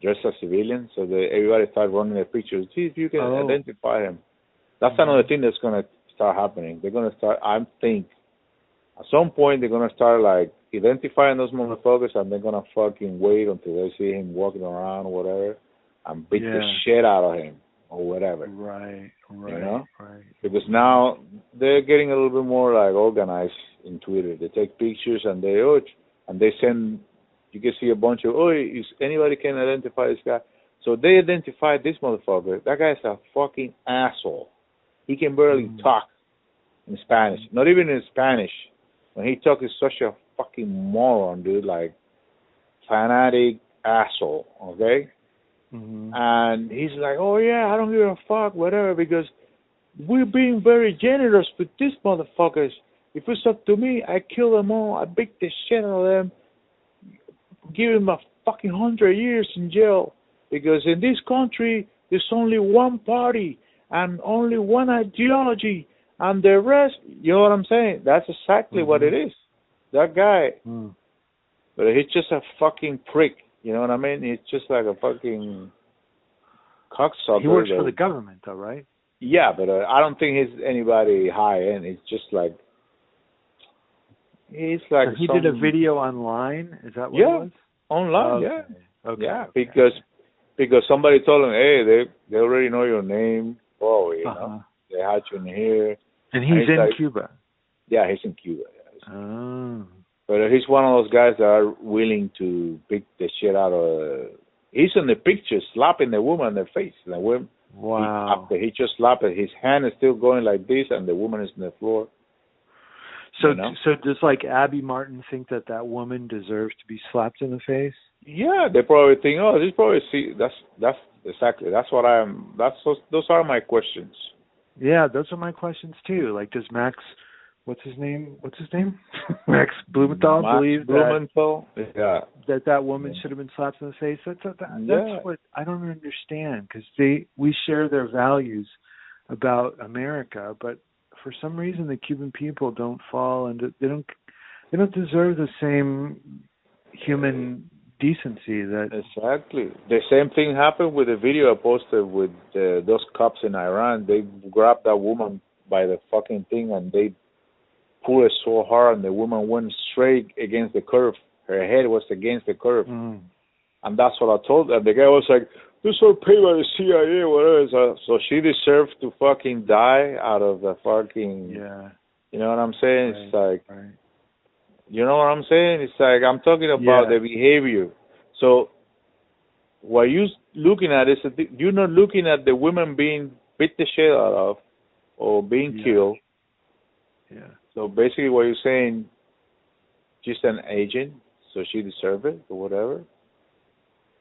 dressed as civilians, so they everybody start running their pictures. See if you can Oh. identify him. That's Mhm. another thing that's gonna start happening. They're gonna start I think at some point they're gonna start like identifying those motherfuckers and they're gonna fucking wait until they see him walking around or whatever and beat the shit out of him or whatever. Right, right, know? right. Because now they're getting a little bit more like organized in Twitter. They take pictures and they oh and they send you can see a bunch of oh is anybody can identify this guy. So they identified this motherfucker. That guy's a fucking asshole. He can barely Mm. talk in Spanish. Not even in Spanish. When he talks he's such a fucking moron, dude, like fanatic asshole, okay? hmm and he's like, "Oh yeah, I don't give a fuck, whatever," because we're being very generous with these motherfuckers. If it's up to me, I kill them all. I beat the shit out of them. Give them a fucking hundred years in jail because in this country there's only one party and only one ideology, and the rest. You know what I'm saying? That's exactly what Mhm. it is. That guy Mm. but he's just a fucking prick. You know what I mean? He's just like a fucking cocksucker. He works for the government, though, right? Yeah, but uh, I don't think he's anybody high end. He's just like he's like So he did a some- video online. Is that what Yeah, it was? online. Okay. Yeah, Okay. yeah, okay. because because somebody told him, hey, they they already know your name. Oh, you know, Uh-huh. they had you in here. And And he's he's in like- Cuba. Yeah, he's in Cuba. Yeah, Oh. But he's one of those guys that are willing to beat the shit out of. He's in the picture slapping the woman in the face. The woman, he, Wow. after he just slapped her, his hand is still going like this, and the woman is on the floor. So, you know? so does like Abby Martin think that that woman deserves to be slapped in the face? Yeah, they probably think, oh, this probably see. That's that's exactly that's what I'm. That's those, those are my questions. Yeah, those are my questions too. Like, does Max, what's his name? What's his name? Max Blumenthal Max believe that, Blumenthal. Yeah, that that woman Yeah. should have been slapped in the face? That's that, that's Yeah. what I don't understand because they we share their values about America, but for some reason the Cuban people don't fall and they don't they don't deserve the same human decency that exactly. The same thing happened with the video I posted with uh, those cops in Iran. They grabbed that woman by the fucking thing and they pulled it so hard, and the woman went straight against the curve. Her head was against the curve. mm, And that's what I told them. The guy was like, this are paid by the CIA, whatever. So, so she deserves to fucking die out of the fucking. Yeah. You know what I'm saying? It's like, Right. You know what I'm saying? It's like I'm talking about Yeah. the behavior. So, what you're looking at is that you're not looking at the women being beat the shit out of or being Yeah. killed. Yeah. So basically, what you're saying, she's an agent, so she deserves it or whatever,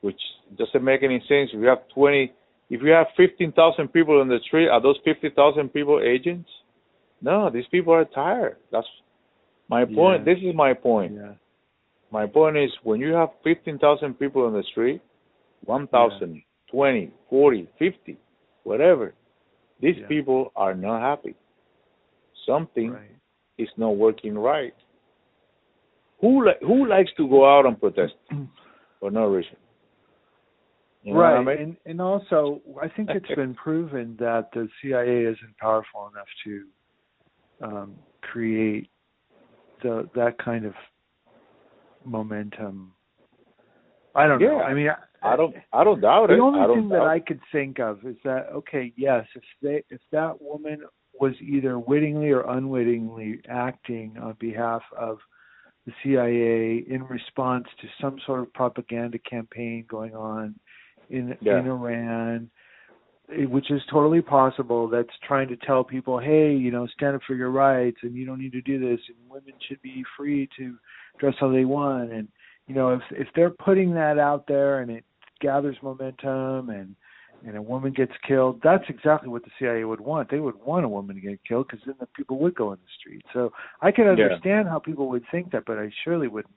which doesn't make any sense. If you have 20, if you have 15,000 people in the street, are those 50,000 people agents? No, these people are tired. That's my point. Yeah. This is my point. Yeah. My point is when you have 15,000 people in the street, 1,000, 20, 40, 50, whatever, these Yeah. people are not happy. Something Right. is not working right. Who li- who likes to go out and protest for no reason? You know right, I mean? and and also I think it's been proven that the CIA isn't powerful enough to um, create the that kind of momentum. I don't know. Yeah. I mean, I don't I don't doubt the it. only I don't thing that I could think of is that okay, yes, if they if that woman was either wittingly or unwittingly acting on behalf of the CIA in response to some sort of propaganda campaign going on in Yeah. in Iran, which is totally possible. That's trying to tell people, hey, you know, stand up for your rights, and you don't need to do this, and women should be free to dress how they want, and you know, if if they're putting that out there and it gathers momentum and and a woman gets killed, that's exactly what the CIA would want. They would want a woman to get killed because then the people would go in the street. So I can Yeah. understand how people would think that, but I surely wouldn't.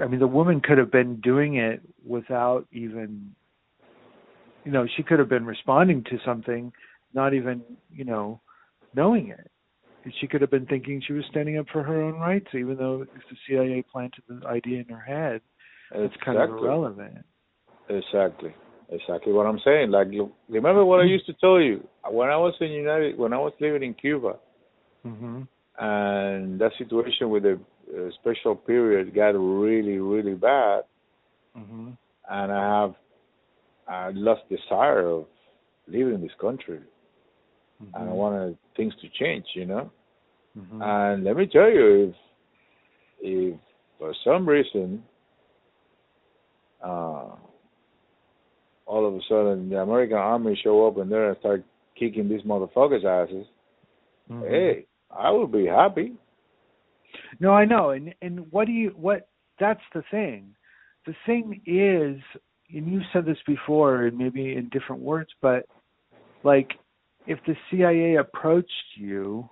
I mean, the woman could have been doing it without even, you know, she could have been responding to something, not even, you know, knowing it. She could have been thinking she was standing up for her own rights, even though if the CIA planted the idea in her head, and it's kind of irrelevant. Exactly. Exactly what I'm saying. Like you remember what I used to tell you when I was in United when I was living in Cuba hmm and that situation with the uh, special period got really really bad hmm and I have I lost desire of living in this country hmm and I wanted things to change, you know. hmm And let me tell you, if if for some reason uh, all of a sudden the American army show up and there and start kicking these motherfuckers' asses, Mhm. hey, I would be happy. No, I know, and and what do you what? That's the thing. The thing is, and you said this before, and maybe in different words, but like if the CIA approached you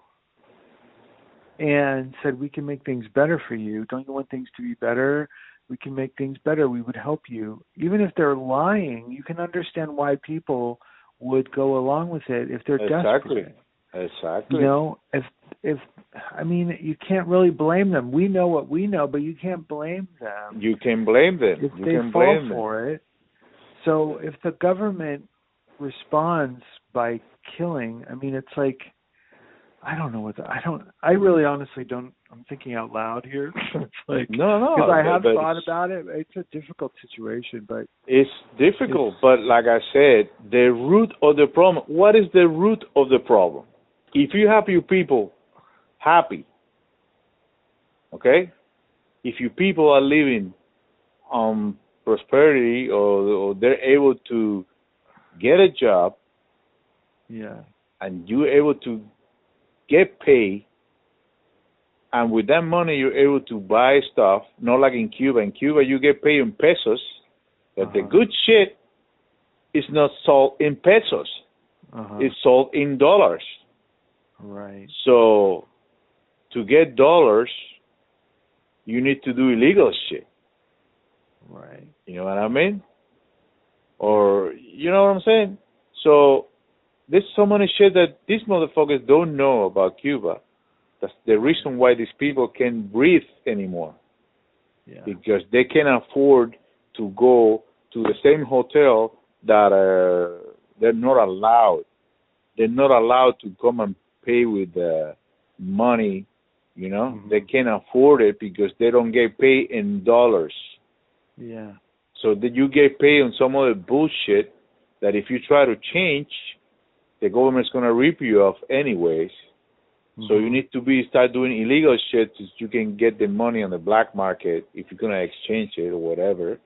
and said we can make things better for you, don't you want things to be better? We can make things better. We would help you. Even if they're lying, you can understand why people would go along with it if they're Exactly. desperate. Exactly. You know, if if I mean, you can't really blame them. We know what we know, but you can't blame them You can blame them. if you they can fall blame them. for it. So if the government responds by killing, I mean, it's like I don't know what the, I don't. I really, honestly don't. I'm thinking out loud here. it's like No, no. because I have thought about it. It's a difficult situation, but It's difficult, It's- but like I said, the root of the problem. What is the root of the problem? If you have your people happy, okay, if your people are living on prosperity or, or they're able to get a job yeah, and you're able to get paid, and with that money you're able to buy stuff, not like in Cuba. In Cuba you get paid in pesos, but the Uh-huh. good shit is not sold in pesos. uh-huh. It's sold in dollars. right. So to get dollars, you need to do illegal shit. Right. You know what I mean? Or you know what I'm saying? So there's so many shit that these motherfuckers don't know about Cuba. That's the reason why these people can't breathe anymore Yeah. because they can't afford to go to the same hotel that uh, they're not allowed. They're not allowed to come and pay with uh, money. You know, Mhm. they can't afford it because they don't get paid in dollars. Yeah. So that you get paid on some other bullshit that if you try to change, the government's gonna rip you off anyways. So you Mhm. need to be start doing illegal shit so you can get the money on the black market if you're gonna exchange it or whatever.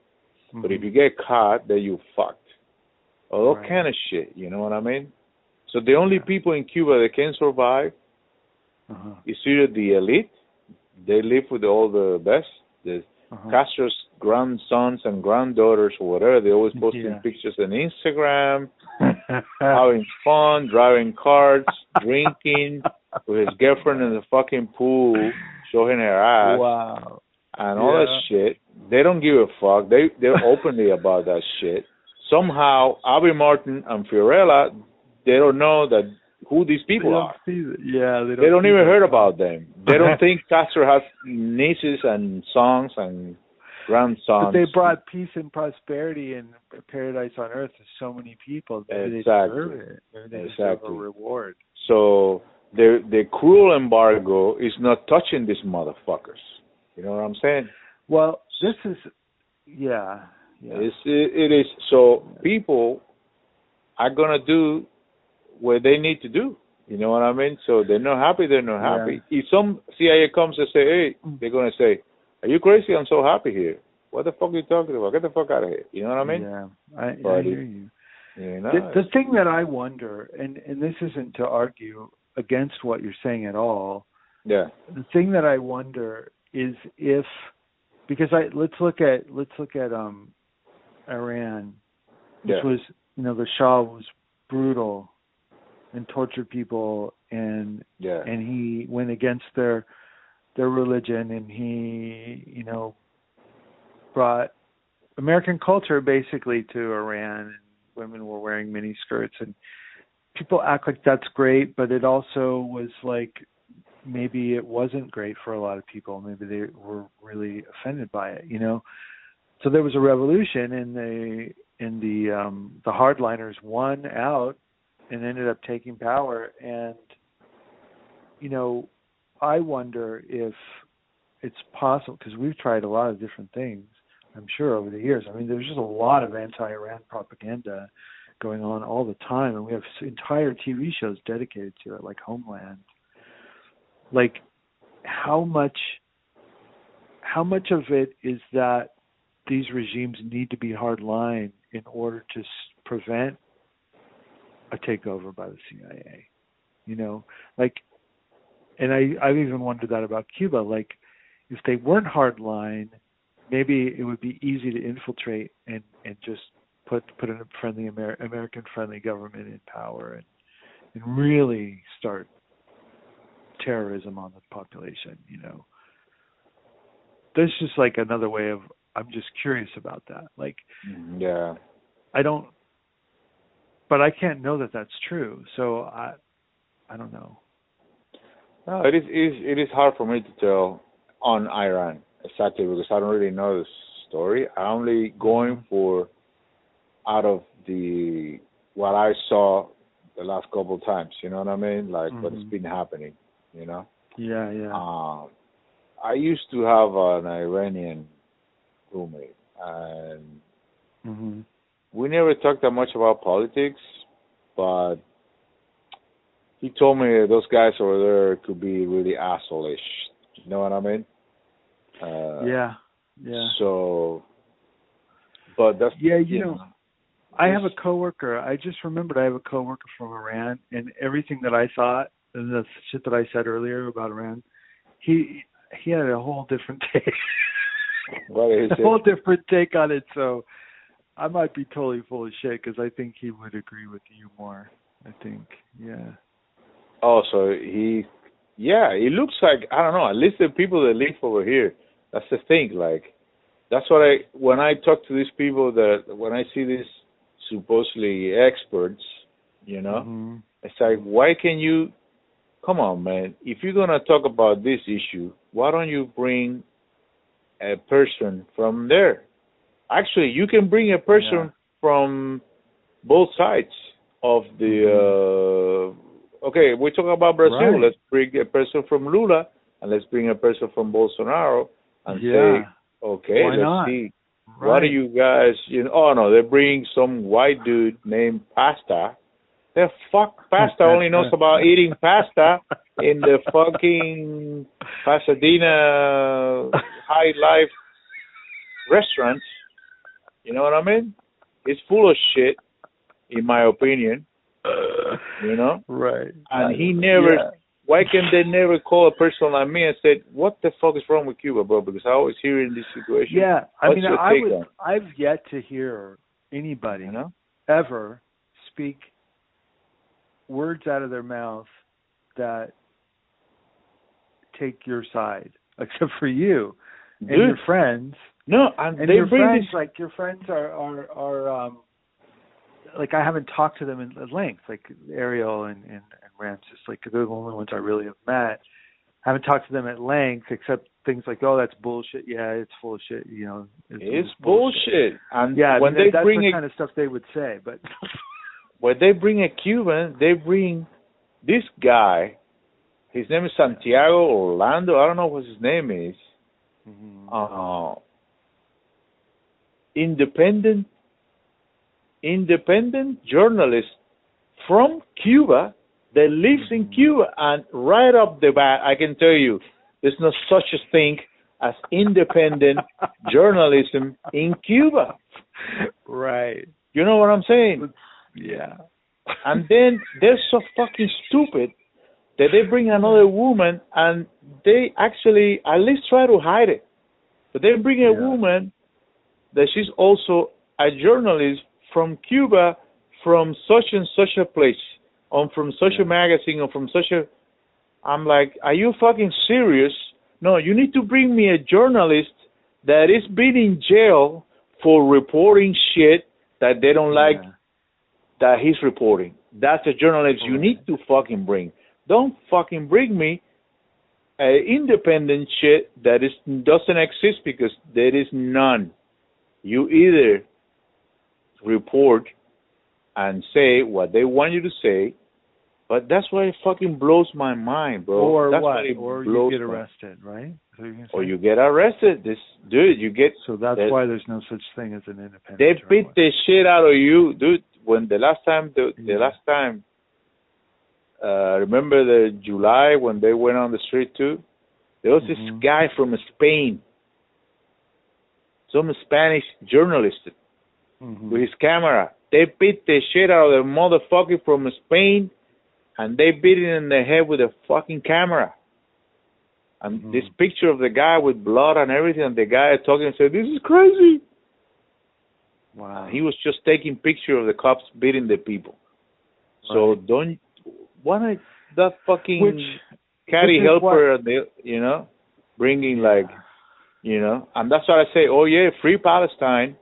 But if Mhm. you get caught, then you fucked. All Right. kind of shit. You know what I mean? So the only Yeah. people in Cuba that can survive uh-huh. is either the elite. They live with all the best. The Uh-huh. Castro's grandsons and granddaughters or whatever. They always posting Yeah. pictures on Instagram, having fun, driving cars, drinking with his girlfriend in the fucking pool, showing her ass wow. and all that shit. They don't give a fuck. They they're openly about that shit. Somehow, Abby Martin and Fiorella, they don't know that who these people are. Yeah, they don't. They don't even heard about them. They don't think Castro has nieces and sons and grandsons. But they brought peace and prosperity and paradise on earth to so many people. Maybe Exactly. they deserve it. Maybe they deserve Exactly. a reward. So the the cruel embargo is not touching these motherfuckers. You know what I'm saying? Well, this is, yeah, yeah. It's, it, it is so people are gonna do what they need to do. You know what I mean? So they're not happy. They're not happy. If some CIA comes and say, "Hey," they're gonna say, "Are you crazy? I'm so happy here. What the fuck are you talking about? Get the fuck out of here." You know what I mean? Yeah, I, I hear you. You know? The, the thing that I wonder, and and this isn't to argue against what you're saying at all. yeah. The thing that I wonder is if, because I let's look at let's look at um, Iran, which Yeah. was you know the Shah was brutal and tortured people and Yeah. and he went against their their religion and he you know brought American culture basically to Iran and women were wearing mini skirts and people act like that's great but it also was like maybe it wasn't great for a lot of people maybe they were really offended by it you know so there was a revolution and they and the um the hardliners won out and ended up taking power. And you know i wonder if it's possible because we've tried a lot of different things i'm sure over the years. I mean there's just a lot of anti-iran propaganda going on all the time and we have entire tv shows dedicated to it like homeland. Like how much how much of it is that these regimes need to be hard line in order to prevent a takeover by the CIA. You know, like, and I I've even wondered that about Cuba. Like, if they weren't hard line, maybe it would be easy to infiltrate and and just put put a friendly Amer- American friendly government in power and and really start terrorism on the population. You know, that's just like another way of. I'm just curious about that. Like, mm-hmm. Yeah. I don't, but I can't know that that's true. So I, I don't know. No, it is, it is it is hard for me to tell on Iran exactly because I don't really know the story. I'm only going for out of the what I saw the last couple of times. You know what I mean? Like what's Mhm. been happening. You know. Yeah, yeah. Um, I used to have an Iranian roommate, and hmm we never talked that much about politics, but he told me that those guys over there could be really asshole-ish. You know what I mean? Uh, yeah, yeah. So, but that's Yeah, you know, I have a coworker. I just remembered I have a coworker from Iran, and everything that I thought and the shit that I said earlier about Iran, he he had a whole different take. What is it? a it? whole different take on it. So I might be totally full of shit because I think he would agree with you more. I think, yeah. Oh, so he, yeah, it looks like I don't know. At least the people that live over here, that's the thing. Like, that's what I when I talk to these people that when I see these supposedly experts, you know, Mhm. it's like why can you? Come on, man. If you're gonna talk about this issue, why don't you bring a person from there? Actually, you can bring a person Yeah. from both sides of the. uh Okay, we're talking about Brazil. Right. Let's bring a person from Lula and let's bring a person from Bolsonaro and Yeah. say, okay, Why let's not? see What do you guys? You know? Oh no, they bring some white dude named Pasta. The fuck, Pasta only knows about eating pasta in the fucking Pasadena high life restaurants. You know what I mean? It's full of shit, in my opinion. Uh, you know, Right. and he never. Yeah. Why can they never call a person like me and say, "What the fuck is wrong with Cuba, bro?" Because I always hear in this situation. Yeah, I mean, I would, I've yet to hear anybody you know. ever speak words out of their mouth that take your side, except for you and Dude, your friends. No, and, And they your bring friends, this. like your friends, are are are um like I haven't talked to them in at length, like Ariel and and, and Ramses. Like they're the only ones I really have met. I haven't talked to them at length, except things like, "Oh, that's bullshit." Yeah, it's full of shit. You know, It's bullshit. And Yeah, I when mean, they that's bring the a kind of stuff they would say. But when they bring a Cuban, they bring this guy. His name is Santiago Orlando. I don't know what his name is. Uh, independent, independent journalist from Cuba that lives in Cuba, and right off the bat, I can tell you, there's no such a thing as independent journalism in Cuba. right, You know what I'm saying? yeah, And then they're so fucking stupid that they bring another woman and they actually at least try to hide it. But they bring a Yeah. woman that she's also a journalist from Cuba from such and such a place, or from such a magazine, or from such a. I'm like, are you fucking serious? No, you need to bring me a journalist that is been in jail for reporting shit that they don't like Yeah. that he's reporting. That's a journalist you need to fucking bring. Don't fucking bring me a independent shit that is doesn't exist because there is none. You either report and say what they want you to say, but that's why it fucking blows my mind, bro. or that's what? Or you get my- arrested, right? Or you get arrested. This dude, you get So that's that- why there's no such thing as an independent. They beat the shit out of you, dude. When the last time, the, the last time, uh, remember the July when they went on the street too? There was Mhm. this guy from Spain, some Spanish journalist Mhm. with his camera. They beat the shit out of the motherfucker from Spain, and they beat him in the head with a fucking camera. And Mhm. this picture of the guy with blood and everything, and the guy talking and said, "This is crazy." wow. He was just taking picture of the cops beating the people. So don't why not that fucking Which caddy which helper they, you know bringing like you know and that's why I say oh yeah free Palestine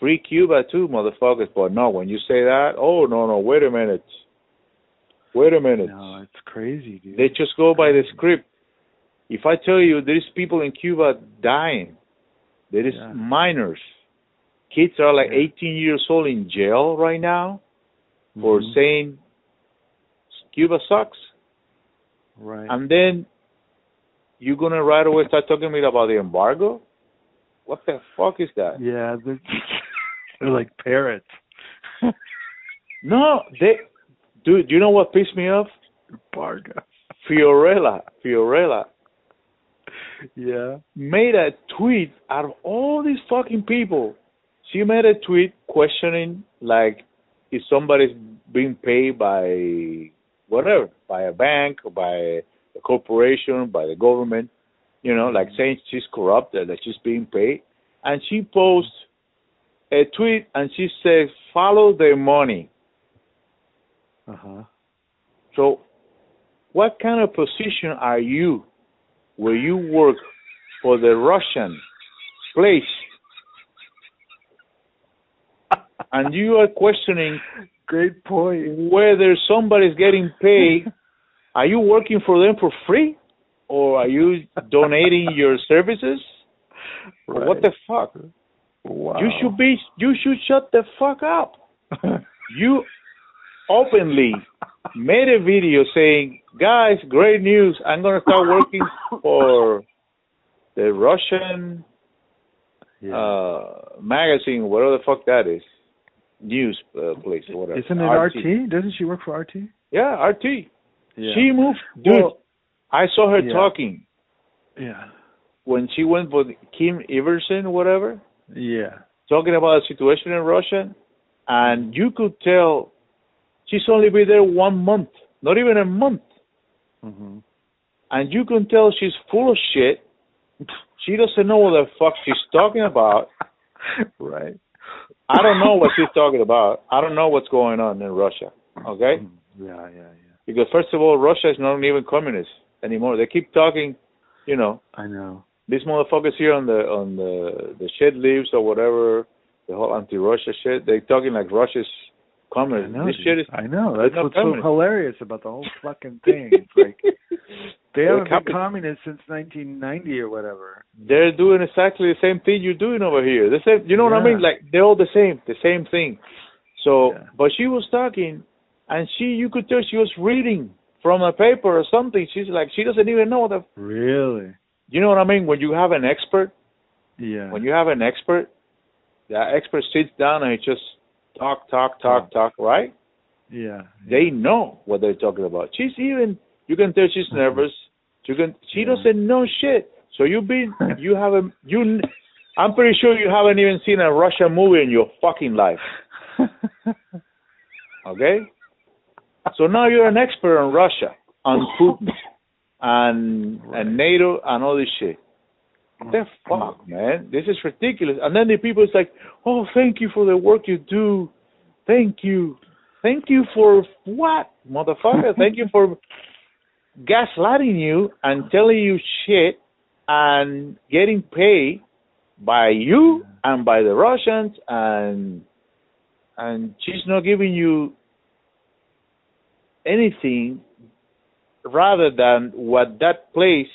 free Cuba too motherfuckers but no when you say that oh no no wait a minute wait a minute no, it's crazy, dude. they just go by the script if I tell you there's people in Cuba dying there is Yeah. minors kids are like Yeah. 18 years old in jail right now for Mhm. saying Cuba sucks, right. and then you're gonna right away start talking to me about the embargo. What the fuck is that? yeah, they're, they're like parrots. No, they, dude. You know what pissed me off? Embargo. Fiorella, Fiorella Yeah. made a tweet out of all these fucking people. She made a tweet questioning like if somebody's being paid by whatever, by a bank or by a corporation, by the government, you know, like saying she's corrupt, that she's being paid. And she posts a tweet and she says, follow the money. Uh huh. So, what kind of position are you where you work for the Russian place and you are questioning Great point. whether somebody's getting paid? Are you working for them for free or are you donating your services? Or What the fuck? Wow. You should be you should shut the fuck up. You openly made a video saying, "Guys, great news! I'm gonna start working for the Russian Yeah. uh magazine, whatever the fuck that is, news uh, place or whatever. Isn't it RT? Doesn't she work for RT? Yeah, RT. Yeah. She moved, dude. Well, I saw her Yeah. talking yeah. when she went with Kim Iversen, whatever, Yeah. talking about the situation in Russia, and you could tell she's only been there one month, not even a month, Mhm. and you can tell she's full of shit. She doesn't know what the fuck she's talking about. right. I don't know what she's talking about. I don't know what's going on in Russia. Okay? Mhm. Yeah, yeah, yeah. Because first of all, Russia is not even communist anymore. They keep talking, you know, I know. these motherfuckers here on the on the the shit leaves or whatever, the whole anti-Russia shit. They talking like Russia's communist. I know. This shit is I know. That's what's so hilarious about the whole fucking thing. It's like they haven't been communist. communist since 1990 or whatever. they're doing exactly the same thing you're doing over here. The same, you know what I mean? Like they're all the same, the same thing. So, Yeah. but she was talking, and she, you could tell she was reading from a paper or something. She's like, she doesn't even know the. Really? You know what I mean? When you have an expert, Yeah. when you have an expert, that expert sits down and he just talk, talk, talk, oh. talk, right? yeah. They know what they're talking about. She's even you can tell she's mm-hmm. nervous. You can she Yeah. doesn't know shit. So you've been you haven't you I'm pretty sure you haven't even seen a Russian movie in your fucking life. Okay? So now you're an expert on Russia, on Putin and and NATO and all this shit. The fuck, man. This is ridiculous. And then the people is like, Oh, thank you for the work you do. Thank you. Thank you for what, motherfucker? Thank you for gaslighting you and telling you shit and getting paid by you and by the Russians and and she's not giving you anything rather than what that place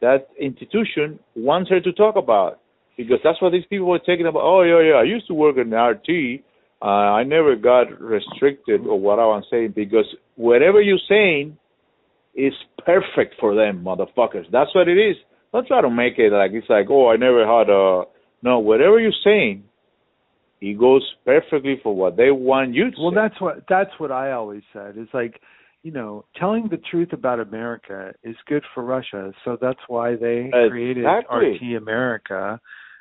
that institution wants her to talk about because that's what these people were talking about oh yeah yeah I used to work in RT uh, I never got restricted or what I was saying because whatever you're saying is perfect for them, motherfuckers. That's what it is. Don't try to make it like it's like, oh, I never had a. No, whatever you're saying, it goes perfectly for what they want you to Well, say. that's what that's what I always said. It's like, you know, telling the truth about America is good for Russia, so that's why they created Exactly. RT America,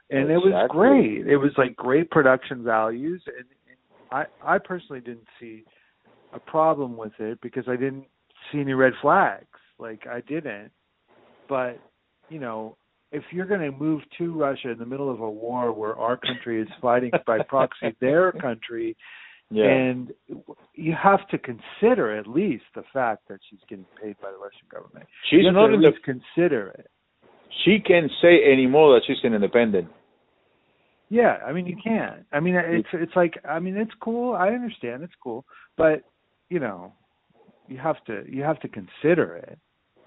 and it was great. It was like great production values, and, and I I personally didn't see a problem with it because I didn't see any red flags. Like I didn't, but you know. If you're going to move to Russia in the middle of a war where our country is fighting by proxy their country, yeah. and you have to consider at least the fact that she's getting paid by the Russian government. she's you not to in the. consider it. She can't say anymore that she's an independent. Yeah, I mean you can't. I mean it's it's like I mean it's cool. I understand it's cool, but you know you have to you have to consider it.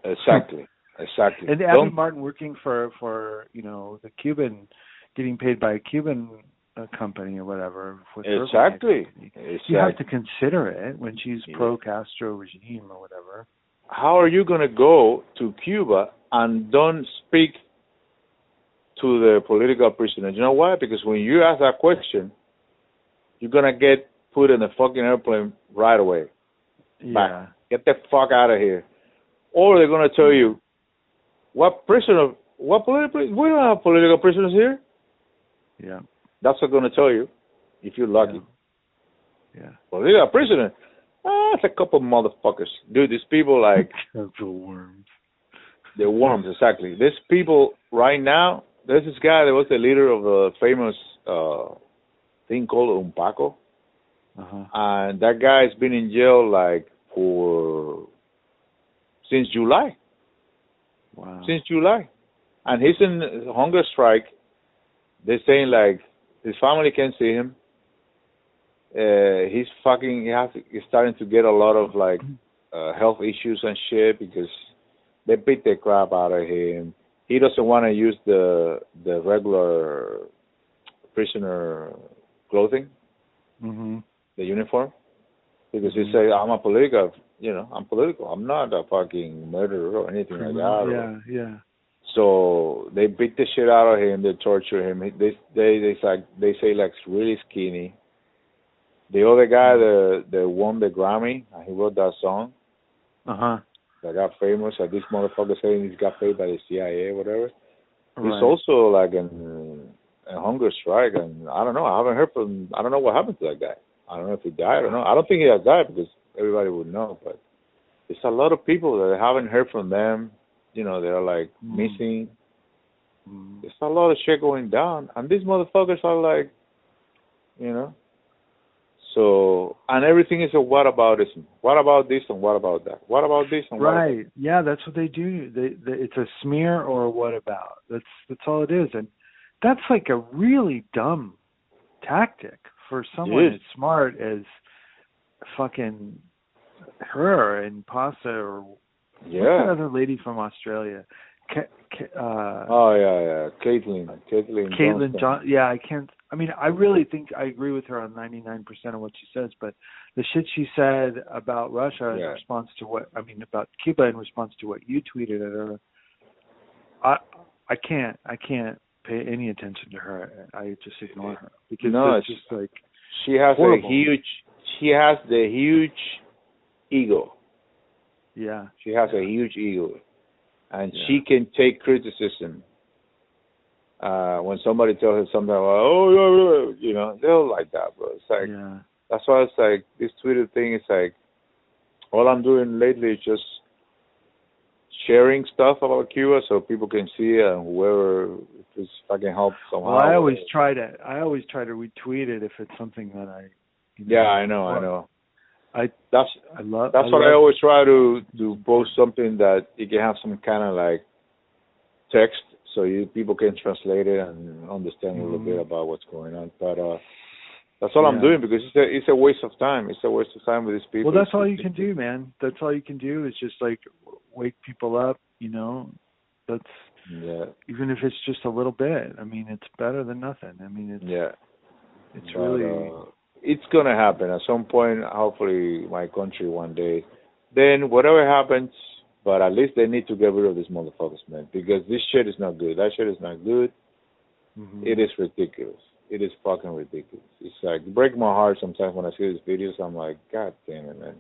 Exactly. Exactly. And Abby Don't- Martin working for for you know the Cuban, getting paid by a Cuban uh, company or whatever. Exactly. Exactly. You have to consider it when she's Yeah. pro Castro regime or whatever. how are you going to go to Cuba and don't speak to the political prisoners? You know why? Because when you ask that question, you're going to get put in a fucking airplane right away. Yeah. Get the fuck out of here. Or they're going to tell you, what prisoner, what political, we don't have political prisoners here. Yeah. That's what they're going to tell you, if you're lucky. Yeah. Political prisoner, ah, it's a couple motherfuckers. Dude, these people like, Capital worms. The worms, exactly. These people right now. There's this guy that was the leader of a famous uh thing called UNPACU, Uh-huh. and that guy's been in jail like for since July. Wow. Since July, and he's in hunger strike. They're saying like his family can't see him. Uh, he's fucking. He has. He's starting to get a lot of like uh, health issues and shit because they beat the crap out of him. He doesn't want to use the the regular prisoner clothing, Mhm. the uniform, because Mhm. he say I'm a political, you know, I'm political. I'm not a fucking murderer or anything like that. Yeah, yeah. So they beat the shit out of him. They torture him. They they they like they say like really skinny. The other guy that that won the Grammy, he wrote that song. Uh huh. That got famous. Like this motherfucker saying he's got paid by the CIA, whatever. Right. He's also like in a hunger strike, and I don't know. I haven't heard from. I don't know what happened to that guy. I don't know if he died or not. I don't think he has died because everybody would know. But it's a lot of people that I haven't heard from them. You know, they're like Mm. missing. Mm. There's a lot of shit going down, and these motherfuckers are like, you know. So and everything is a what about this? What about this and what about that? What about this and what about Right. Yeah, that's what they do. They, they it's a smear or a what about. That's that's all it is. And that's like a really dumb tactic for someone as smart as fucking her and Pasta or Yeah. other lady from Australia? Ca- Ca- uh Oh yeah, yeah. Caitlin, Caitlin. Caitlin John. Yeah, I can't. I mean, I really think I agree with her on 99% of what she says, but the shit she said about Russia in response to what I mean about Cuba in response to what you tweeted at her, I I can't I can't pay any attention to her. I just ignore her because No, it's it's- just like She has Horrible. a huge. She has the huge ego. yeah She has a huge ego, and Yeah. she can take criticism. Uh, when somebody tells her something, like, oh, yeah, yeah," you know, they'll like that, bro. It's like yeah that's why it's like this Twitter thing is like all I'm doing lately is just sharing stuff about Cuba so people can see it and whoever if, I can help somehow. well I always try to I always try to retweet it if it's something that I Yeah, I know, I know. I That's I love that's I what love, I always try to to post something that you can have some kind of like text so you people can translate it and understand a little bit about what's going on. But uh that's all I'm doing because it's a it's a waste of time. It's a waste of time with these people. Well, that's all you can do, man. That's all you can do is just like wake people up. You know, that's Yeah, even if it's just a little bit. I mean, it's better than nothing. I mean, it's yeah. it's But, really uh, it's gonna happen at some point. Hopefully, my country one day. Then whatever happens, but at least they need to get rid of these motherfuckers, man, because this shit is not good. That shit is not good. mhm. It is ridiculous. It is fucking ridiculous. It's like break my heart sometimes when I see these videos. I'm like, God damn it, man.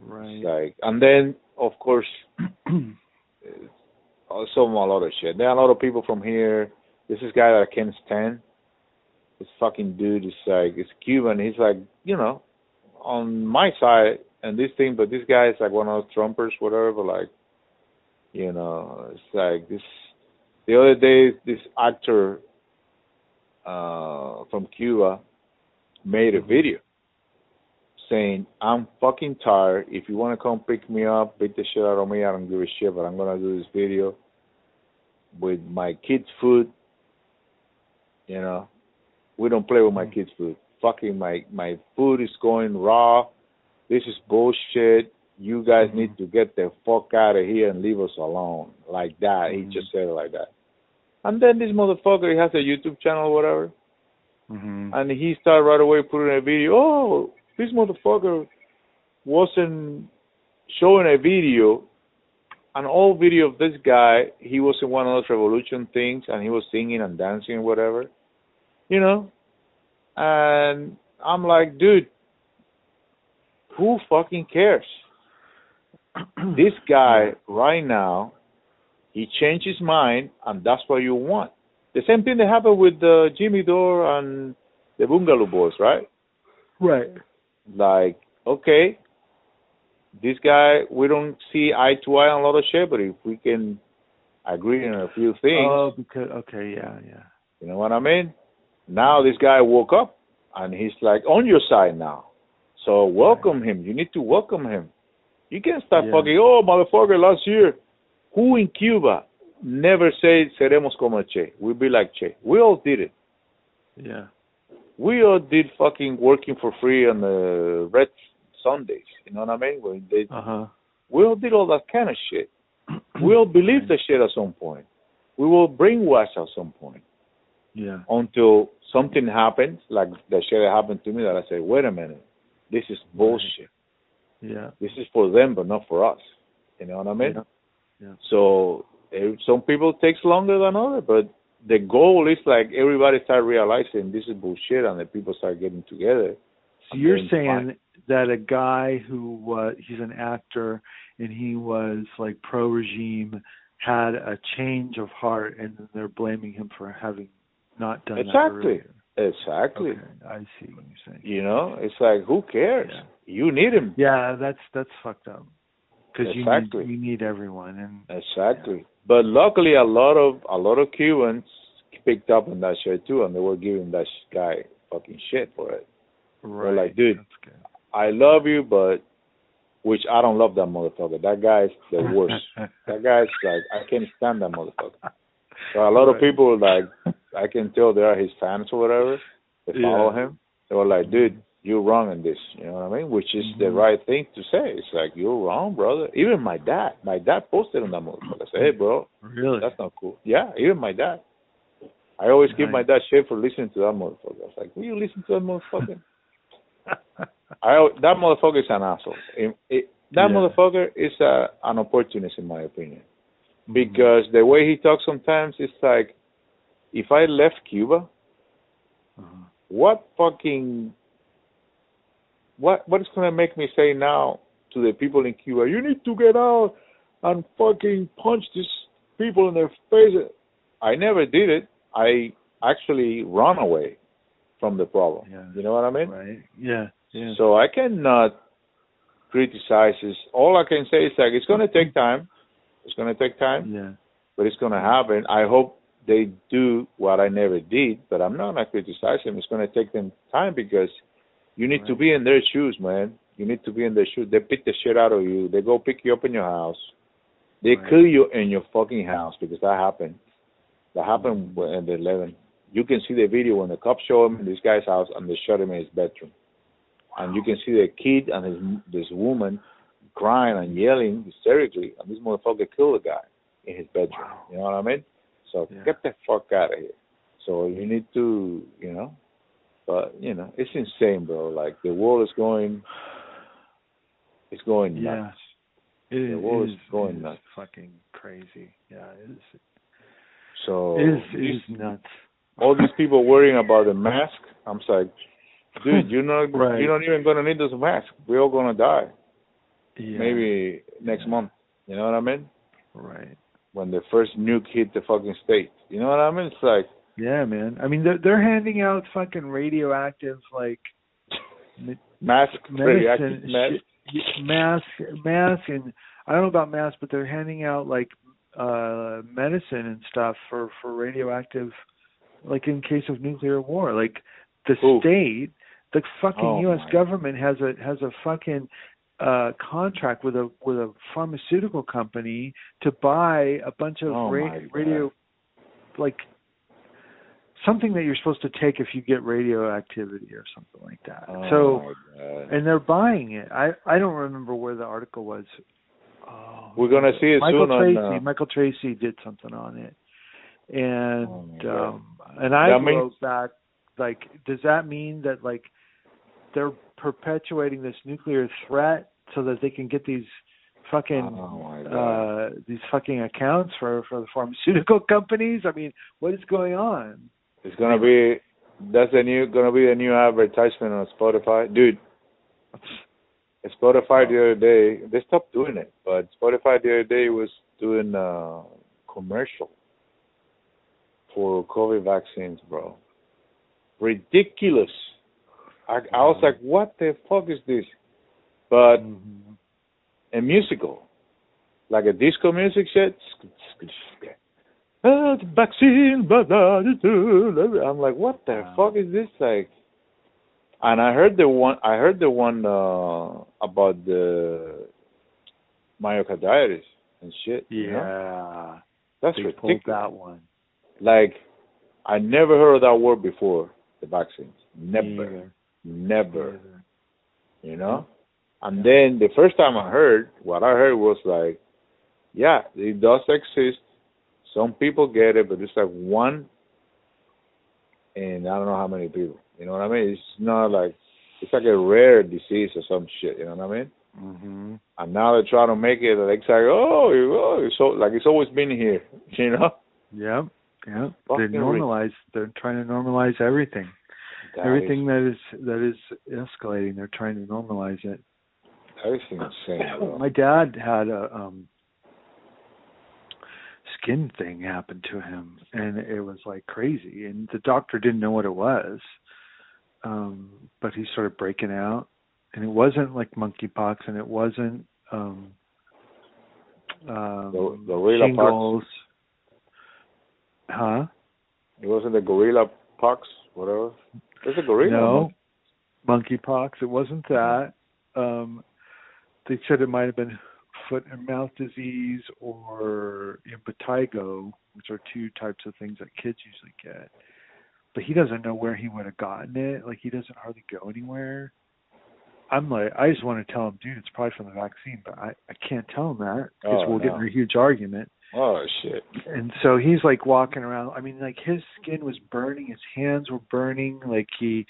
right. It's like, and then of course, also a lot of shit. There are a lot of people from here. This is guy that I can't stand. This fucking dude is like, it's Cuban. He's like, you know, on my side and this thing, but this guy is like one of those Trumpers, whatever. But like, you know, it's like this. The other day, this actor uh from Cuba made a video saying, I'm fucking tired. If you want to come pick me up, beat the shit out of me, I don't give a shit, but I'm going to do this video with my kids' food. You know, we don't play with my kids' food. Fucking my, my food is going raw. This is bullshit. You guys Mhm. need to get the fuck out of here and leave us alone. Like that. Mhm. He just said it like that. And then this motherfucker, he has a YouTube channel or whatever mhm. and he started right away putting a video. Oh, this motherfucker wasn't showing a video, an old video of this guy. He was in one of those revolution things, and he was singing and dancing and whatever, you know. And I'm like, dude, who fucking cares? this guy right now, he changed his mind, and that's what you want. The same thing that happened with uh, Jimmy Dore and the Boogaloo Boys, right? right. Like, okay, this guy, we don't see eye to eye on a lot of shit, but if we can agree on a few things, Oh, because okay, yeah, yeah. you know what I mean? Now this guy woke up, and he's like on your side now. So welcome him. You need to welcome him. You can't start Yeah. fucking, oh, motherfucker, last year, who in Cuba never said, seremos como Che? We'll be like Che. We all did it. Yeah. we all did fucking working for free on the red Sundays. You know what I mean? When they, Uh huh. we all did all that kind of shit. We all believed the shit at some point. We will brainwash at some point Yeah. until something happens, like the shit that happened to me. That I say, wait a minute, this is bullshit. Yeah. This is for them, but not for us. You know what I mean? Yeah. Yeah. So Eh, Some people takes longer than others, but the goal is like everybody start realizing this is bullshit, and the people start getting together. So you're saying fine. that a guy who was he's an actor and he was like pro regime had a change of heart and they're blaming him for having not done Exactly. Exactly. Okay, I see what you're saying. You know, it's like who cares? Yeah. You need him. Yeah, that's that's fucked up. Because Exactly. you need you need everyone and Exactly. But luckily, a lot of a lot of Cubans picked up on that shit too, and they were giving that guy fucking shit for it. right. like, dude. I love you, but which I don't love that motherfucker. That guy's the worst. that guy's like I can't stand that motherfucker. So a lot of people like I can tell they are his fans or whatever. They follow him. They were like, dude, you're wrong in this. You know what I mean? Which is the Mhm. right thing to say. It's like you're wrong, brother. Even my dad, my dad posted on that motherfucker. Say, hey, bro, Really? that's not cool. Yeah, even my dad. I always give my dad shit for listening to that motherfucker. I was like, will you listen to that motherfucker? I that motherfucker is an asshole. It, it, that Yeah. motherfucker is a, an opportunist, in my opinion, Mm-hmm. because the way he talks sometimes is like, if I left Cuba, Mhm. what fucking, what what is gonna make me say now to the people in Cuba, you need to get out and fucking punch these people in their face? I never did it. I actually run away from the problem. Yeah. You know what I mean? Right. Yeah. Yeah. So I cannot criticize this. All I can say is like it's gonna take time. It's gonna take time, yeah. but it's gonna happen. I hope they do what I never did, but I'm not gonna criticize them. It's gonna take them time because you need to be in their shoes, man. You need to be in their shoes. They pick the shit out of you. They go pick you up in your house. They Right. kill you in your fucking house because that happened. That happened Mm-hmm. in the 11. You can see the video when the cops show him in this guy's house and they shot him in his bedroom and you can see the kid and his this woman crying and yelling hysterically, and this motherfucker killed the guy in his bedroom. Wow. You know what I mean? So Yeah. get the fuck out of here. So you need to, you know, but you know, it's insane, bro. Like the world is going, it's going Yeah. nuts. It The world is is- going is nuts. fucking crazy. Yeah, it is. So it is, it is nuts. all these people worrying about the mask, I'm like, dude, you're not, Right. you're not even gonna need this mask. We're all gonna die. Yeah. Maybe next Yeah. month. You know what I mean? Right. When the first nuke hit the fucking state. You know what I mean? It's like Yeah, man. I mean, they're they're handing out fucking radioactive like me- mask, radioactive medicine, mask. mask, mask, and I don't know about masks, but they're handing out like uh medicine and stuff for for radioactive, like in case of nuclear war. Like the Who? state, the fucking Oh, U.S. government has a has a fucking uh contract with a with a pharmaceutical company to buy a bunch of Oh, ra- radio like something that you're supposed to take if you get radioactivity or something like that. Oh, so and they're buying it. I I don't remember where the article was. Oh, We're gonna see it Michael soon on, Tracey. uh, Michael Tracey did something on it, and Oh, um and I That means- back like, does that mean that like they're perpetuating this nuclear threat so that they can get these fucking oh uh these fucking accounts for for the pharmaceutical companies? I mean, what is going on? it's gonna be that's the new gonna be a new advertisement on Spotify, dude. Spotify the other day they stopped doing it, but Spotify the other day was doing a commercial for COVID vaccines, bro. Ridiculous. I, I was like, what the fuck is this? But Mhm. a musical, like a disco music shit. Vaccine, blah, blah, blah, blah. I'm like, what the Wow. fuck is this like? And I heard the one. I heard the one uh, about the myocarditis and shit. you know? Yeah, that's they ridiculous. that one. Like, I never heard of that word before. The vaccines, never. Never. You know. And then the first time I heard, what I heard was like, yeah, it does exist. Some people get it, but it's like one, and I don't know how many people. You know what I mean? It's not like it's like a rare disease or some shit. You know what I mean? Mhm. and now they're trying to make it like, it's like oh, oh, it's so like it's always been here, you know. Yeah, yeah. They normalize. They're trying to normalize everything. That everything is, that is that is escalating. They're trying to normalize it. that is insane. Bro. My dad had a um skin thing happen to him and it was like crazy and the doctor didn't know what it was. Um but he started breaking out and it wasn't like monkeypox and it wasn't um um The- the gorilla pox? shingles. Huh? It wasn't the gorilla pox, whatever. It's a gorilla. No, monkeypox. It wasn't that. Um, they said it might have been foot and mouth disease or impetigo, which are two types of things that kids usually get. But he doesn't know where he would have gotten it. Like he doesn't hardly go anywhere. I'm like, I just want to tell him, dude, it's probably from the vaccine, but I I can't tell him that because Oh, we'll get in a huge argument. Oh shit. And so he's like walking around. I mean, like his skin was burning, his hands were burning. Like he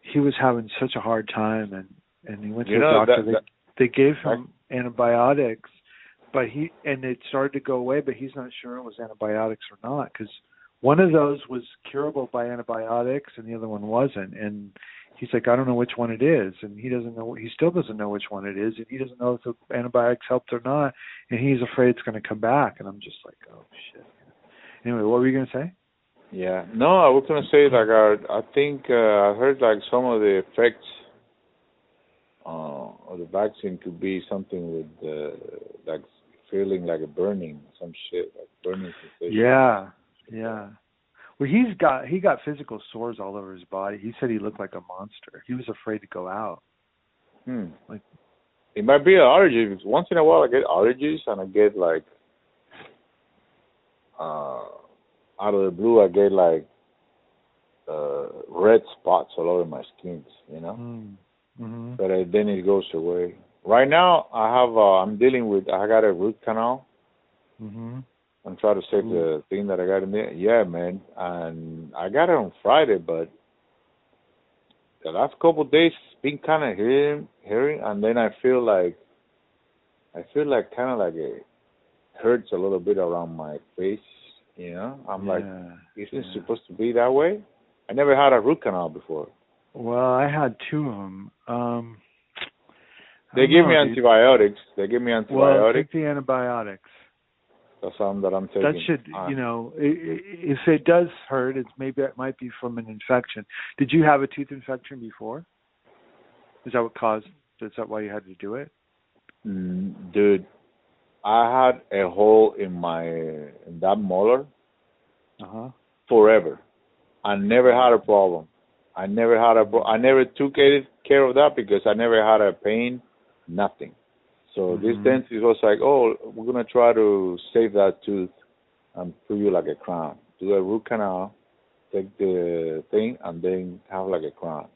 he was having such a hard time, and and he went to You the know, doctor. that- they that- they gave him antibiotics, but he and it started to go away, but he's not sure it was antibiotics or not because one of those was curable by antibiotics and the other one wasn't. And he's like, I don't know which one it is, and he doesn't know. He still doesn't know which one it is, and he doesn't know if the antibiotics helped or not, and he's afraid it's going to come back. And I'm just like, oh shit. Anyway, what were you going to say? Yeah. No, I was gonna say like I, I think uh, I heard like some of the effects uh, of the vaccine could be something with uh, like feeling like a burning, some shit like burning sensation. Yeah, yeah. He's got he got physical sores all over his body. He said he looked like a monster. He was afraid to go out. Hmm. Like- it might be an allergy. because Once in a while, I get allergies and I get like uh out of the blue, I get like uh red spots all over my skin. You know. Mm. Mhm. but uh, then it goes away. Right now, I have uh, I'm dealing with I got a root canal. Mhm. I'm trying to save the thing that I got in there. Yeah, man, and I got it on Friday, but the last couple of days it's been kind of hearing, hearing, and then I feel like I feel like kind of like it hurts a little bit around my face. You know, I'm like, Yeah, isn't it yeah. supposed to be that way? I never had a root canal before. Well, I had two of them. Um They give me know, dude. antibiotics. They give me antibiotics. Well, take the antibiotics. That's something that I'm taking. That should, Uh, you know, i- i- if it does hurt, it's maybe it might be from an infection. Did you have a tooth infection before? Is that what caused? Is that why you had to do it? Mm, dude, I had a hole in my in that molar Uh huh. forever. I never had a problem. I never had a I never took care of that because I never had a pain, nothing. So this Mhm. dentist was like, "Oh, we're gonna try to save that tooth and put you like a crown. Do a root canal, take the thing, and then have like a crown."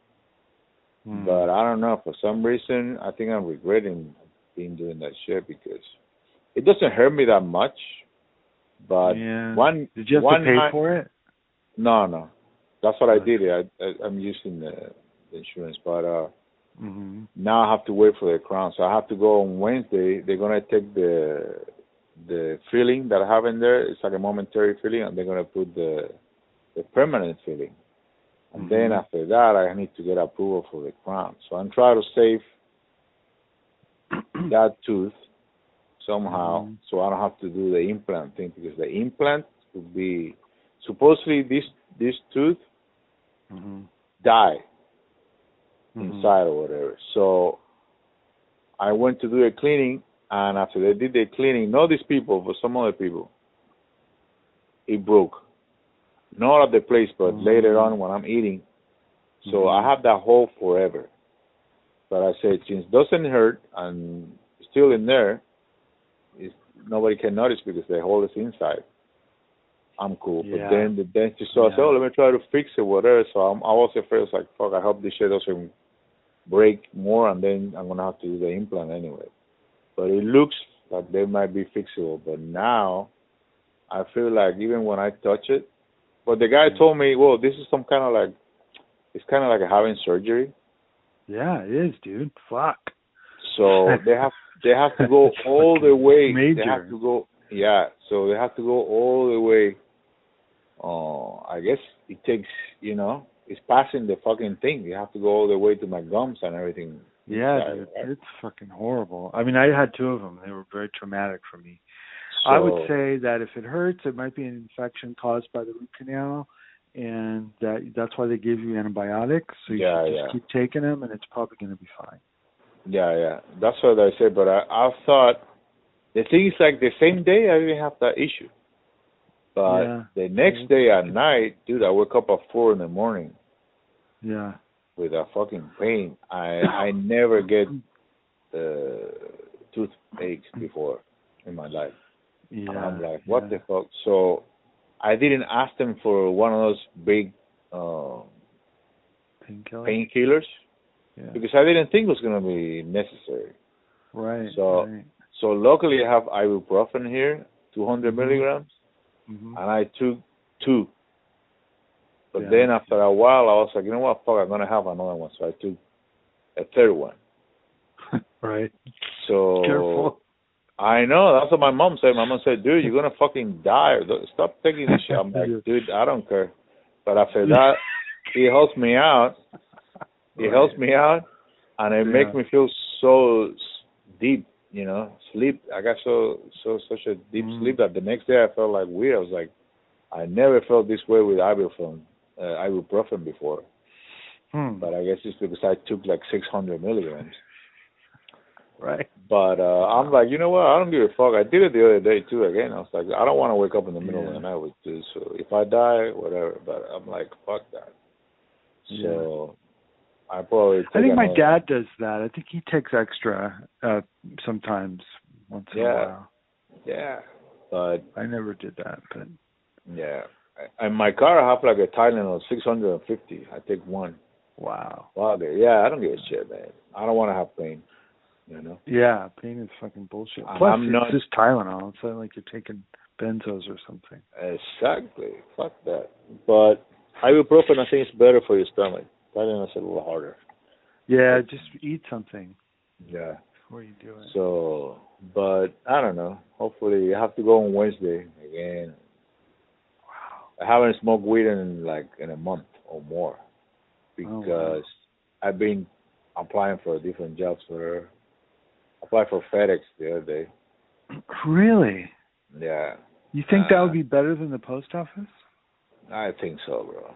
Hmm. But I don't know. For some reason, I think I'm regretting being doing that shit because it doesn't hurt me that much. But yeah. one, Did you have one to pay night- for it? no, no, that's what I did. I, I I'm using the, the insurance, but uh Mm-hmm. now I have to wait for the crown. So I have to go on Wednesday. They're gonna take the the filling that I have in there. It's like a momentary filling, and they're gonna put the the permanent filling. And then Mhm. after that, I need to get approval for the crown. So I'm trying to save that tooth somehow, Mhm. so I don't have to do the implant thing because the implant would be supposedly this this tooth Mm-hmm. die Mm-hmm. inside or whatever. So I went to do a cleaning, and after they did the cleaning, not these people, but some other people, it broke. Not at the place, but Mhm. later on when I'm eating. So I Mhm. have that hole forever. But I said, since it doesn't hurt and still in there, it's, nobody can notice because the hole is inside. I'm cool. Yeah. But then the dentist saw, I said, Yeah. oh, let me try to fix it, whatever. So I'm, I was afraid, I was like, fuck, I hope this shit doesn't break more, and then I'm to have to do the implant anyway. But it looks like they might be fixable. But now I feel like even when I touch it, but the guy told me, well, this is some kind of like, it's kind of like having surgery. Yeah, it is, dude. Fuck. So they have they have to go all the way. Major. They have to go. Yeah. So they have to go all the way. Uh, I guess it takes you know it's passing the fucking thing. You have to go all the way to my gums and everything. Yeah, dude, right. it's fucking horrible. I mean, I had two of them. They were very traumatic for me. I would say that if it hurts, it might be an infection caused by the root canal, and that that's why they give you antibiotics. So you Yeah, just yeah. keep taking them, and it's probably going to be fine. Yeah, yeah. That's what I said. But I, I thought the thing is like the same day I didn't have that issue. But Yeah. the next day at night, dude, I woke up at four in the morning Yeah. with a fucking pain. I I never get uh, toothaches before in my life. Yeah. And I'm like, what yeah. the fuck? So I didn't ask them for one of those big uh, painkiller? painkillers Yeah. because I didn't think it was gonna be necessary. Right. So- right. So luckily I have ibuprofen here, 200 Mhm. milligrams, Mhm. and I took two. But Yeah. then after a while, I was like, you know what, fuck, I'm gonna have another one. So I took a third one. right. So Careful. I know that's what my mom said. My mom said, dude, you're gonna fucking die. Stop taking this shit. I'm like, dude, I don't care. But after that, it helps me out. It Right. helps me out, and it makes me feel so deep. You know, sleep. I got so so such a deep Mm. sleep that the next day I felt like weird. I was like, I never felt this way with ibuprofen, uh, ibuprofen before. Hmm. But I guess it's because I took like 600 milligrams. right. But uh I'm like, you know what? I don't give a fuck. I did it the other day too. Again, I was like, I don't want to wake up in the middle of the night with this. So if I die, whatever. But I'm like, fuck that. So I probably. I think my dad does that. I think he takes extra uh sometimes once in a while. Yeah, but I never did that, but yeah, I- in my car I have like a Tylenol 650. I take one. wow. It. Yeah, I don't give a shit, man. I don't want to have pain. You know. Yeah, pain is fucking bullshit. Plus, I'm it's not- just Tylenol. It's not like you're taking benzos or something. Exactly. Fuck that. But ibuprofen, I think, is better for your stomach. Tylenol's a little harder. Yeah, just eat something Yeah. before you do it. So, but I don't know. Hopefully, I have to go on Wednesday again. wow. I haven't smoked weed in like in a month or more because Oh, wow. I've been applying for different jobs for her. Applied for FedEx the other day. Really? Yeah, You think that Uh, would be better than the post office? I think so, bro.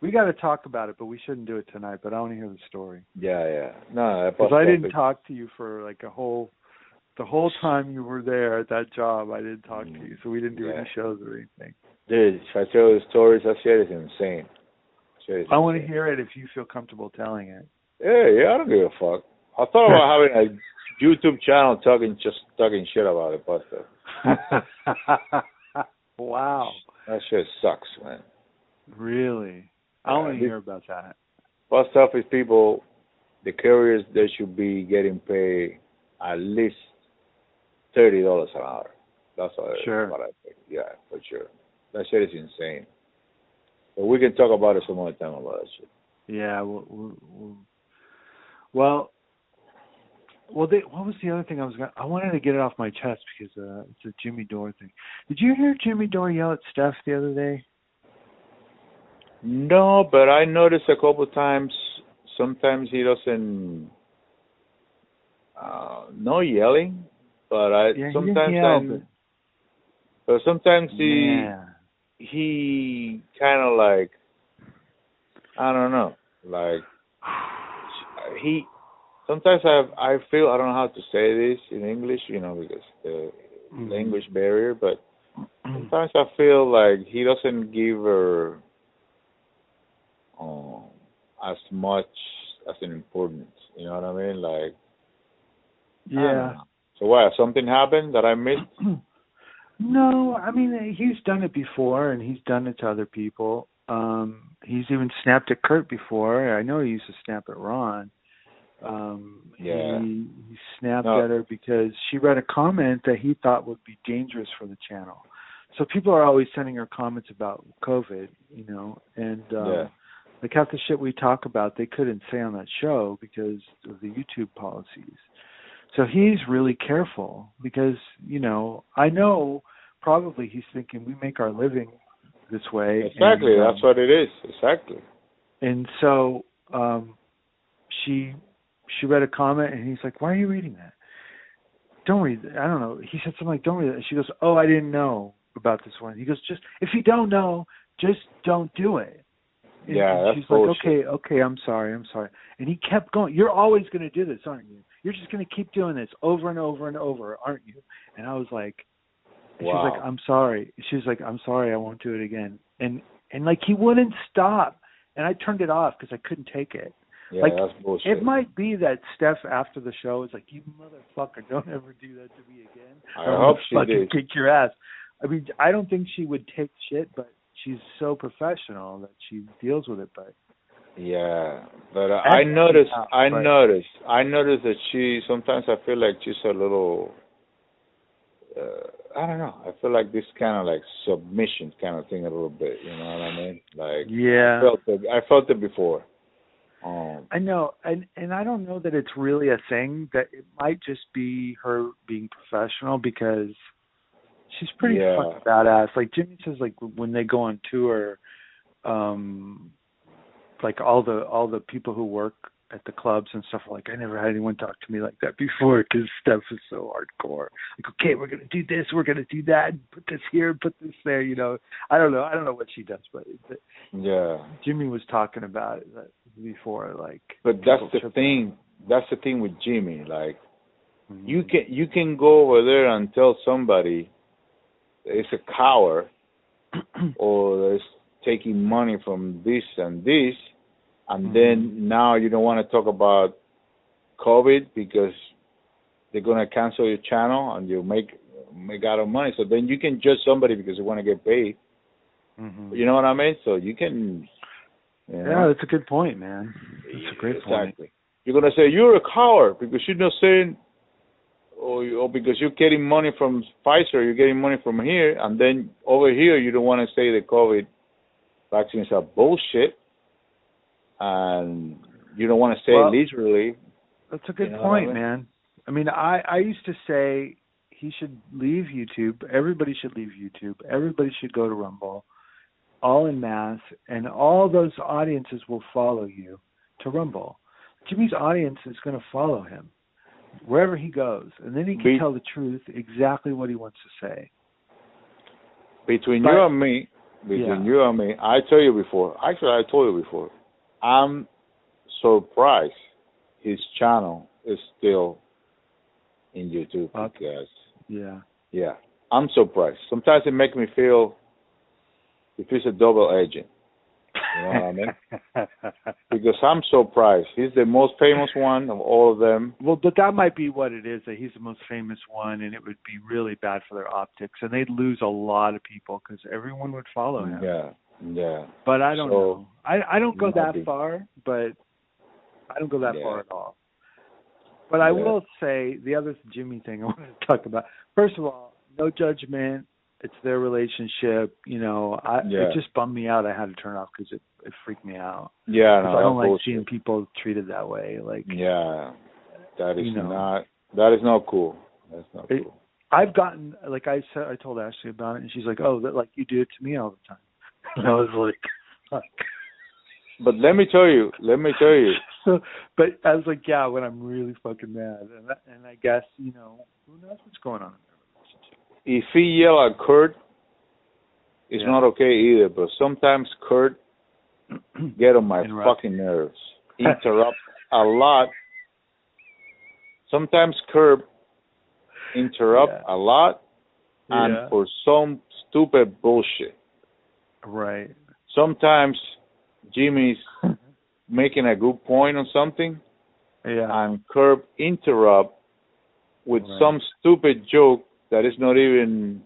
We got to talk about it, but we shouldn't do it tonight. But I want to hear the story Yeah, yeah. No, because I didn't talk to you for like a whole, the whole time you were there at that job. I didn't talk to you, so we didn't do Yeah. any shows or anything. Dude, if I tell you the stories, that shit is insane. Shit I want to hear it if you feel comfortable telling it. Yeah, yeah, I don't give a fuck. I thought about having a YouTube channel talking just talking shit about it, but uh, wow. that shit sucks, man. Really? I want to hear about that. Post office people, the carriers, they should be getting paid at least thirty dollars an hour. That's what, Sure. what I think. Yeah, for sure. That shit is insane. But we can talk about it some other time about that shit. Yeah. We'll, we'll, we'll, well, well, they, what was the other thing I was going? to I wanted to get it off my chest because uh, it's a Jimmy Dore thing. Did you hear Jimmy Dore yell at Steph the other day? No, but I noticed a couple times. Sometimes he doesn't. Uh, no yelling, but I Yeah, he sometimes I'm- but sometimes he man. he kind of like I don't know, like he. Sometimes I I feel I don't know how to say this in English, you know, because the Mhm. language barrier, but sometimes I feel like he doesn't give her um, as much as an importance. You know what I mean? Like, Yeah. So what? Something happened that I missed? no, I mean he's done it before, and he's done it to other people. Um, he's even snapped at Kurt before. I know he used to snap at Ron. Um, Yeah. he, he snapped No. at her because she read a comment that he thought would be dangerous for the channel. So people are always sending her comments about COVID, you know, and uh, Yeah. Like half the shit we talk about they couldn't say on that show because of the YouTube policies. So he's really careful because, you know, I know probably he's thinking we make our living this way. Exactly, and, um, that's what it is. Exactly. And so um she she read a comment and he's like, "Why are you reading that?" Don't read. That. I don't know. He said something like, "Don't read that." And she goes, "Oh, I didn't know about this one." He goes, "Just if you don't know, just don't do it." And, Yeah, and that's she's bullshit. like, "Okay, okay, I'm sorry, I'm sorry." And he kept going. You're always going to do this, aren't you? You're just going to keep doing this over and over and over, aren't you? And I was like, and she was Wow. like, "I'm sorry." She's like, "I'm sorry, I won't do it again." And and like he wouldn't stop, and I turned it off because I couldn't take it. Yeah, like, that's bullshit. It might be that Steph after the show is like, "You motherfucker, don't ever do that to me again." I I'm hope she fucking did. kick your ass. I mean, I don't think she would take shit, but she's so professional that she deals with it. But Yeah, but uh, I noticed, Yeah, I but- noticed, I noticed that she sometimes I feel like she's a little, uh, I don't know. I feel like this kind of like submission kind of thing a little bit. You know what I mean? Like yeah, I felt it. I felt it before. Um, I know, and and I don't know that it's really a thing. That it might just be her being professional because she's pretty Yeah. fucking badass. Like Jimmy says, like when they go on tour, um, like all the all the people who work at the clubs and stuff like I never had anyone talk to me like that before because Steph is so hardcore. Like okay, we're gonna do this, we're gonna do that, put this here, put this there. You know, I don't know, I don't know what she does, but it, yeah, Jimmy was talking about it before, like. but that's the thing. That's the thing with Jimmy. Like you can you can go over there and tell somebody it's a coward or is taking money from this and this, and Mhm. then now you don't want to talk about COVID because they're gonna cancel your channel and you make make out of money. So then you can judge somebody because you want to get paid. Mhm. You know what I mean? So you can. You Yeah, know, that's a good point, man. That's a great point. exactly. You're gonna say you're a coward because you're not saying, Oh, or, or oh, because you're getting money from Pfizer, you're getting money from here, and then over here you don't want to say the COVID vaccines are bullshit, and you don't want to say Well, literally. That's a good You know what I point, mean? man. I mean, I I used to say he should leave YouTube. Everybody should leave YouTube. Everybody should go to Rumble, all in mass, and all those audiences will follow you to Rumble. Jimmy's audience is going to follow him wherever he goes, and then he can Be- tell the truth, exactly what he wants to say. Between But- you and me, between Yeah. you and me, I tell you before. Actually, I told you before. I'm surprised his channel is still in YouTube uh, Okay. because Yeah. yeah, I'm surprised. Sometimes it makes me feel if he's a double agent. You know what I mean? Because I'm surprised. He's the most famous one of all of them. Well, but that might be what it is. That he's the most famous one, and it would be really bad for their optics, and they'd lose a lot of people because everyone would follow him. Yeah, yeah. But I don't So, know. I I don't go that be. far, but I don't go that Yeah. far at all. But I Yeah. will say the other Jimmy thing I want to talk about. First of all, no judgment. It's their relationship. You know, I Yeah. it just bummed me out. I had to turn it off because it it freaked me out. Yeah, no, I don't like bullshit. seeing people treated that way. Like Yeah, that is You know. not. That is not cool. That's not It- cool. I've gotten like I said I told Ashley about it and she's like, "Oh, that like you do it to me all the time." And I was like, "Fuck." But let me tell you. Let me tell you. So, but I was like, "Yeah, when I'm really fucking mad." And I, and I guess you know who knows what's going on in their relationship. If he yell at Kurt, it's Yeah. not okay either. But sometimes Kurt get on my Interrupt. fucking nerves. Interrupt a lot. Sometimes Kurt interrupt Yeah. a lot, and Yeah. for some stupid bullshit. Right. Sometimes Jimmy's making a good point on something, Yeah. and Kurt interrupt with Right. some stupid joke that is not even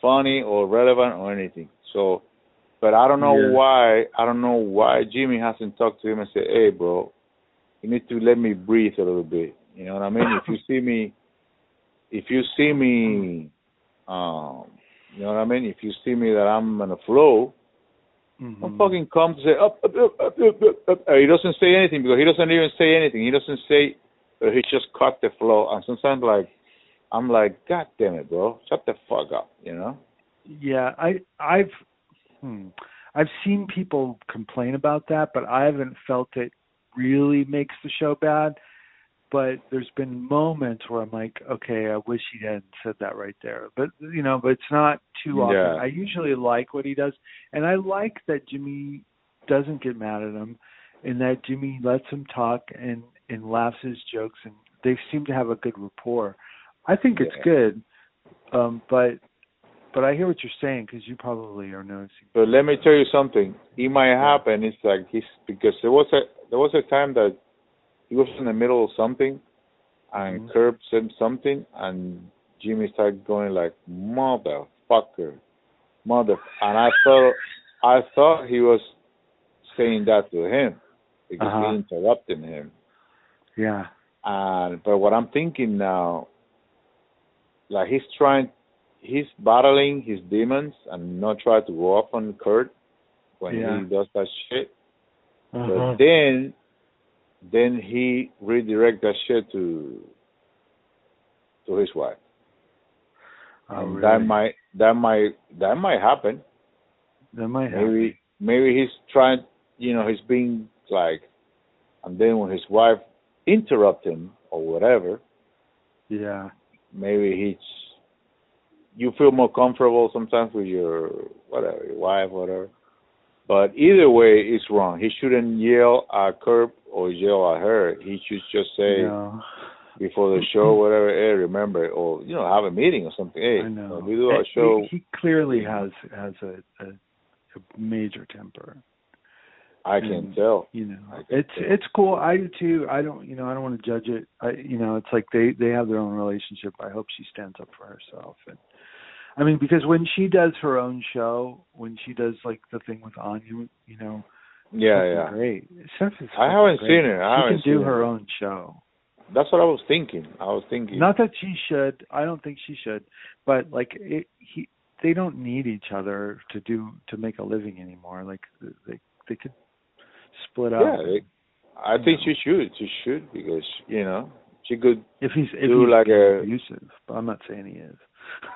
funny or relevant or anything. So, but I don't know Yeah. why. I don't know why Jimmy hasn't talked to him and said, "Hey, bro, you need to let me breathe a little bit." You know what I mean? if you see me, if you see me, um, you know what I mean? If you see me that I'm on a flow, Mhm. don't fucking come to say up, up, up, up, up, up. Uh, He doesn't say anything because he doesn't even say anything. He doesn't say he just cut the flow. And sometimes like I'm like, God damn it, bro, shut the fuck up, you know? Yeah, I I've hmm, I've seen people complain about that, but I haven't felt it really makes the show bad. But there's been moments where I'm like, okay, I wish he hadn't said that right there. But you know, but it's not too often. Yeah. I usually like what he does, and I like that Jimmy doesn't get mad at him, and that Jimmy lets him talk and and laughs at his jokes, and they seem to have a good rapport. I think it's Yeah. good, um, but but I hear what you're saying because you probably are noticing. But let me tell you something. It might happen. It's like he's because there was a there was a time that he was in the middle of something, and Mhm. Kurt said something, and Jimmy started going like motherfucker, mother. And I thought I thought he was saying that to him because Uh-huh. he interrupted him. Yeah. And but what I'm thinking now, like he's trying, he's battling his demons and not try to go up on Kurt when Yeah. he does that shit. Uh-huh. But then, then he redirect that shit to to his wife. Oh, and really? that might that might that might happen. that might happen. Maybe maybe he's trying, you know, he's being like, and then when his wife interrupt him or whatever, Yeah. Maybe he's you feel more comfortable sometimes with your whatever your wife whatever but either way it's wrong he shouldn't yell at Kurt or yell at her he should just say no. before the show whatever hey remember or you know have a meeting or something hey I know. we do our show He, he clearly has has a, a a major temper. I can and- tell You know, it's tell. it's cool. I do too. I don't, you know, I don't want to judge it. I, you know, it's like they they have their own relationship. I hope she stands up for herself. And I mean, because when she does her own show, when she does like the thing with Anya, you know, yeah yeah great. Is I haven't fucking seen great. her. I she can do her her. own show. that's what i was thinking i was thinking Not that she should. I don't think she should. But like it, he, they don't need each other to do to make a living anymore. Like they they could split up. yeah they, i think she should she should because you know she could if he's if do he's like a- abusive, but I'm not saying he is.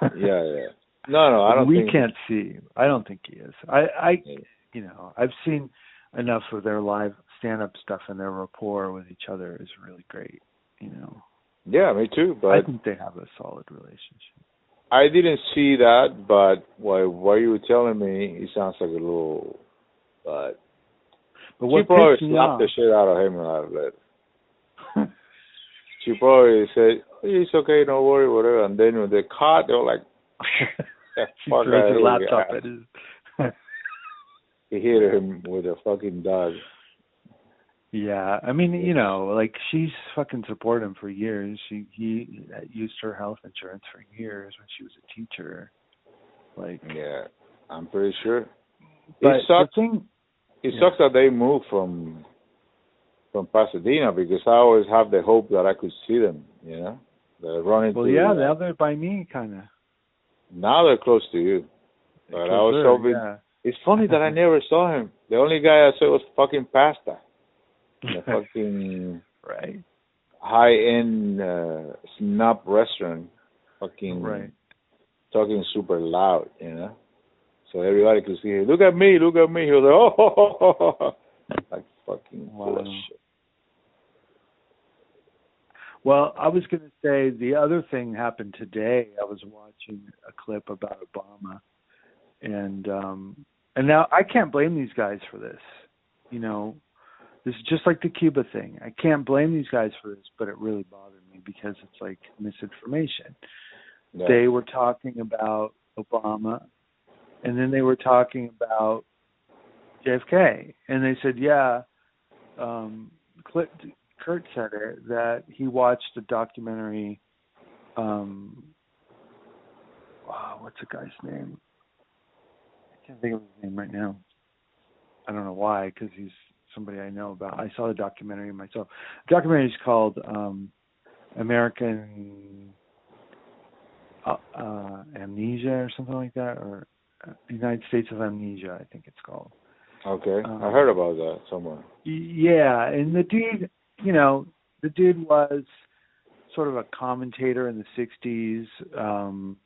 yeah yeah no no i don't we think can't see. I don't think he is. I I Yeah. you know I've seen enough of their live stand up stuff and their rapport with each other is really great. You know, Yeah, me too. But I think they have a solid relationship. I didn't see that. But what what you were telling me, it sounds like a little. But But she what probably slapped the shit out of him and I later. She probably said, oh, "It's okay, don't worry, whatever." And then when they caught, they were like, "Yeah, she fuck out laptop here." at his. He hit him with a fucking dog. Yeah, I mean, you know, like she's fucking supported him for years. She he uh, used her health insurance for years when she was a teacher. Like, Yeah, I'm pretty sure. but it sucks. the thing, It Yeah. sucks that they moved from from Pasadena because I always have the hope that I could see them. You know, they're running. well, yeah, now they're by me, kind of. now they're close to you. But I was hoping. Yeah. It's funny that I never saw him. The only guy I saw was fucking Pasta, the fucking right, high end uh, snob restaurant, fucking right. talking super loud. You know, so everybody could see. Look at me, look at me. He was like, oh, like fucking Wow. bullshit. Well, I was going to say the other thing happened today. I was watching a clip about Obama, and um and now I can't blame these guys for this. You know, this is just like the Cuba thing. I can't blame these guys for this, but it really bothered me because it's like misinformation. They were talking about Obama, and then they were talking about JFK, and they said, yeah, um, Cl- Kurt said it that he watched a documentary. Um, wow, what's the guy's name? I can't think of his name right now. I don't know why, because he's somebody I know about. I saw the documentary myself. The documentary is called um, American uh, uh, Amnesia or something like that, or United States of Amnesia, I think it's called. Okay, Um, I heard about that somewhere. Yeah, and the dude, you know, the dude was sort of a commentator in the '60s. Um,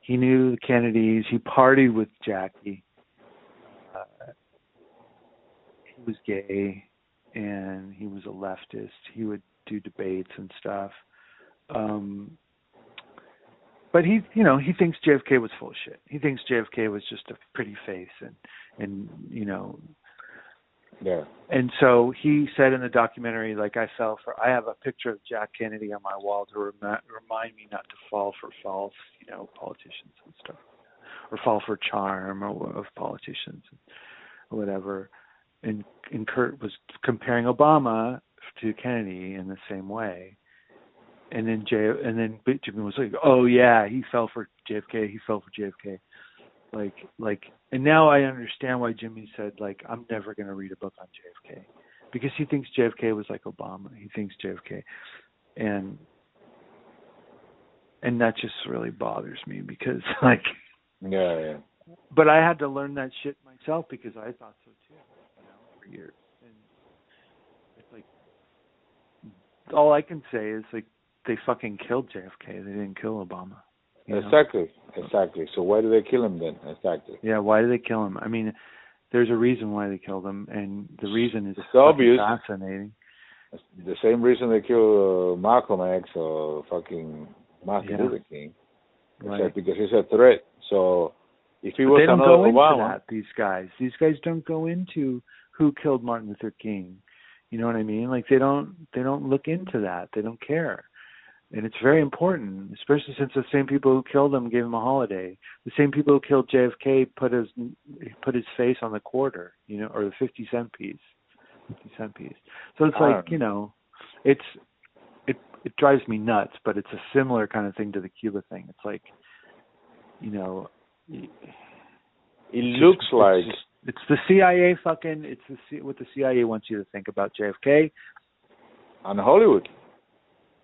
he knew the Kennedys. He partied with Jackie. Uh, he was gay, and he was a leftist. He would do debates and stuff. Um, but he, you know, he thinks JFK was full of shit. He thinks JFK was just a pretty face and and you know Yeah. and so he said in the documentary, like I fell for, I have a picture of Jack Kennedy on my wall to remi- remind me not to fall for false, you know, politicians and stuff, or fall for charm or of politicians or whatever. And and Kurt was comparing Obama to Kennedy in the same way. And then J and then Jimmy was like, "Oh yeah, he fell for JFK. He fell for JFK." Like like and now I understand why Jimmy said like I'm never going to read a book on JFK because he thinks JFK was like Obama. He thinks JFK and and that just really bothers me because like Yeah, yeah. but I had to learn that shit myself because I thought so too, you know, for years. And it's like all I can say is like they fucking killed JFK. They didn't kill Obama. you know? Exactly, exactly. So why do they kill him then? Exactly. Yeah, why do they kill him? I mean, there's a reason why they killed him, and the reason is It's obvious. fascinating. It's the same reason they kill uh, Malcolm X or fucking Martin Yeah. Luther King. Right. because he's a threat. So if he But was they don't go into Obama, that. These guys, these guys don't go into who killed Martin Luther King. You know what I mean? Like they don't, they don't look into that. They don't care, and it's very important, especially since the same people who killed him gave him a holiday. The same people who killed JFK put his put his face on the quarter, you know, or the fifty cent piece, fifty cent piece. So it's like don't you know, it's it it drives me nuts, but it's a similar kind of thing to the Cuba thing. It's like, you know. it looks it's like just- it's the CIA fucking it's the C, what the CIA wants you to think about JFK. on Hollywood.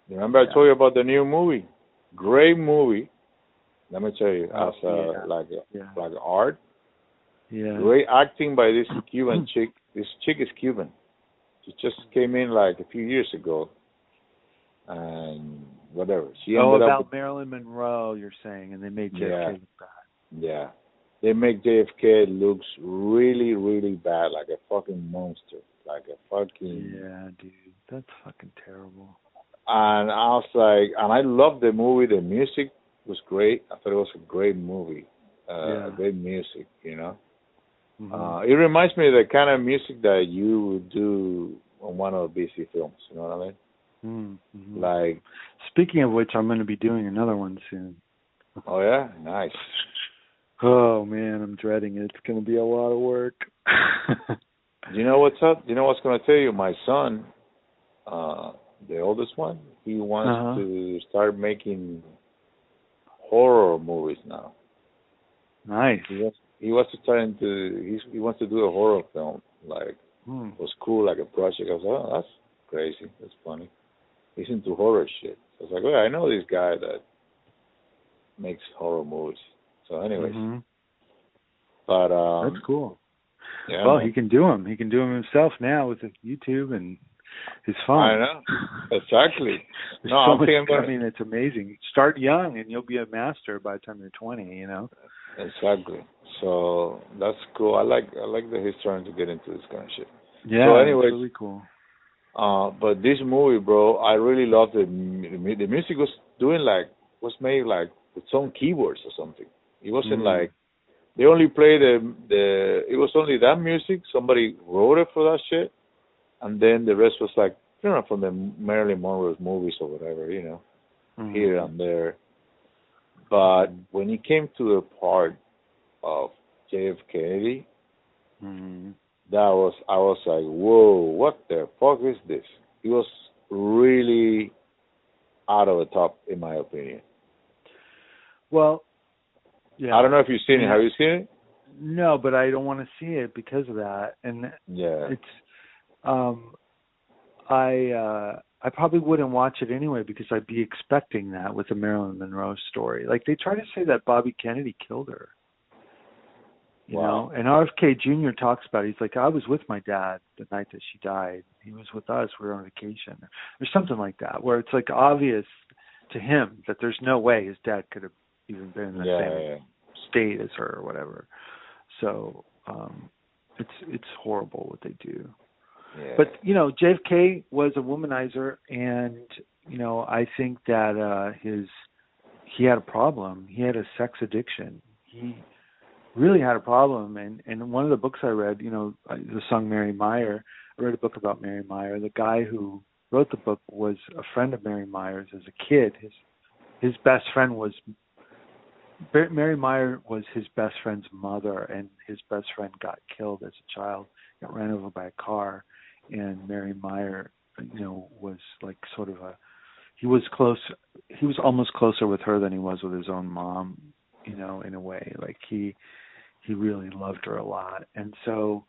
Remember I told you about the new movie? Great movie. Let me tell you, Oh, as uh, yeah. like Yeah. like art. Yeah. Great acting by this Cuban chick. This chick is Cuban. She just came in like a few years ago, and whatever. She Oh, ended about up. Marilyn Monroe, you're saying, and they made JFK Yeah. look bad. Yeah, they make JFK looks really, really bad, like a fucking monster, like a fucking. Yeah, dude, that's fucking terrible. And I was like, and I loved the movie. The music was great. I thought it was a great movie. Uh, Yeah. Great music, you know. Mhm. Uh, it reminds me of the kind of music that you would do on one of the BC films. You know what I mean? Mm, mhm. Like, Speaking of which, I'm going to be doing another one soon. oh yeah, nice. Oh man, I'm dreading it. It's going to be a lot of work. You know what's up? You know what's going to tell you? My son, uh, the oldest one, he wants Uh-huh. to start making horror movies now. nice. He wants he wants to start into he's, he wants to do a horror film. Like Hmm. it was cool, like a project. I was like, oh, that's crazy. That's funny. He's into horror shit. So I was like, well, I know this guy that makes horror movies. So, anyways, Mhm. but um, That's cool. yeah, well, he can do them. He can do them himself now with YouTube and his phone. I know exactly. There's No, so I'm much, I mean, it's amazing. Start young, and you'll be a master by the time you're 20. You know. Exactly. So that's cool. I like I like the trying to get into this kind of shit. Yeah. So it's anyways- really cool. Uh, but this movie, bro, I really loved the the, music was doing like was made like with some keyboards or something. It wasn't Mhm. like they only played the the. It was only that music. Somebody wrote it for that shit, and then the rest was like you know from the Marilyn Monroe's movies or whatever, you know, Mhm. here and there. But when it came to the part of JF Kennedy, Mhm. that was I was like, whoa, what the fuck is this? It was really out of the top, in my opinion. Well. Yeah. I don't know if you've seen it. Have you seen it? No, but I don't want to see it because of that, and Yeah. it's um I uh I probably wouldn't watch it anyway because I'd be expecting that with the Marilyn Monroe story. Like they try to say that Bobby Kennedy killed her. You Wow. know, and RFK Jr. talks about it. He's like, I was with my dad the night that she died. He was with us. We were on vacation, or something like that, where it's like obvious to him that there's no way his dad could have even been in the yeah, same yeah. state as her or whatever. So um it's it's horrible what they do. But you know, JFK was a womanizer, and you know, I think that uh his he had a problem. He had a sex addiction. He really had a problem. And and one of the books I read, you know, the song Mary Meyer. I read a book about Mary Meyer. The guy who wrote the book was a friend of Mary Meyer's as a kid. His his best friend was Mary Meyer was his best friend's mother, and his best friend got killed as a child, got ran over by a car, and Mary Meyer, you know, was like sort of a he was close he was almost closer with her than he was with his own mom, you know, in a way. Like he he really loved her a lot. And so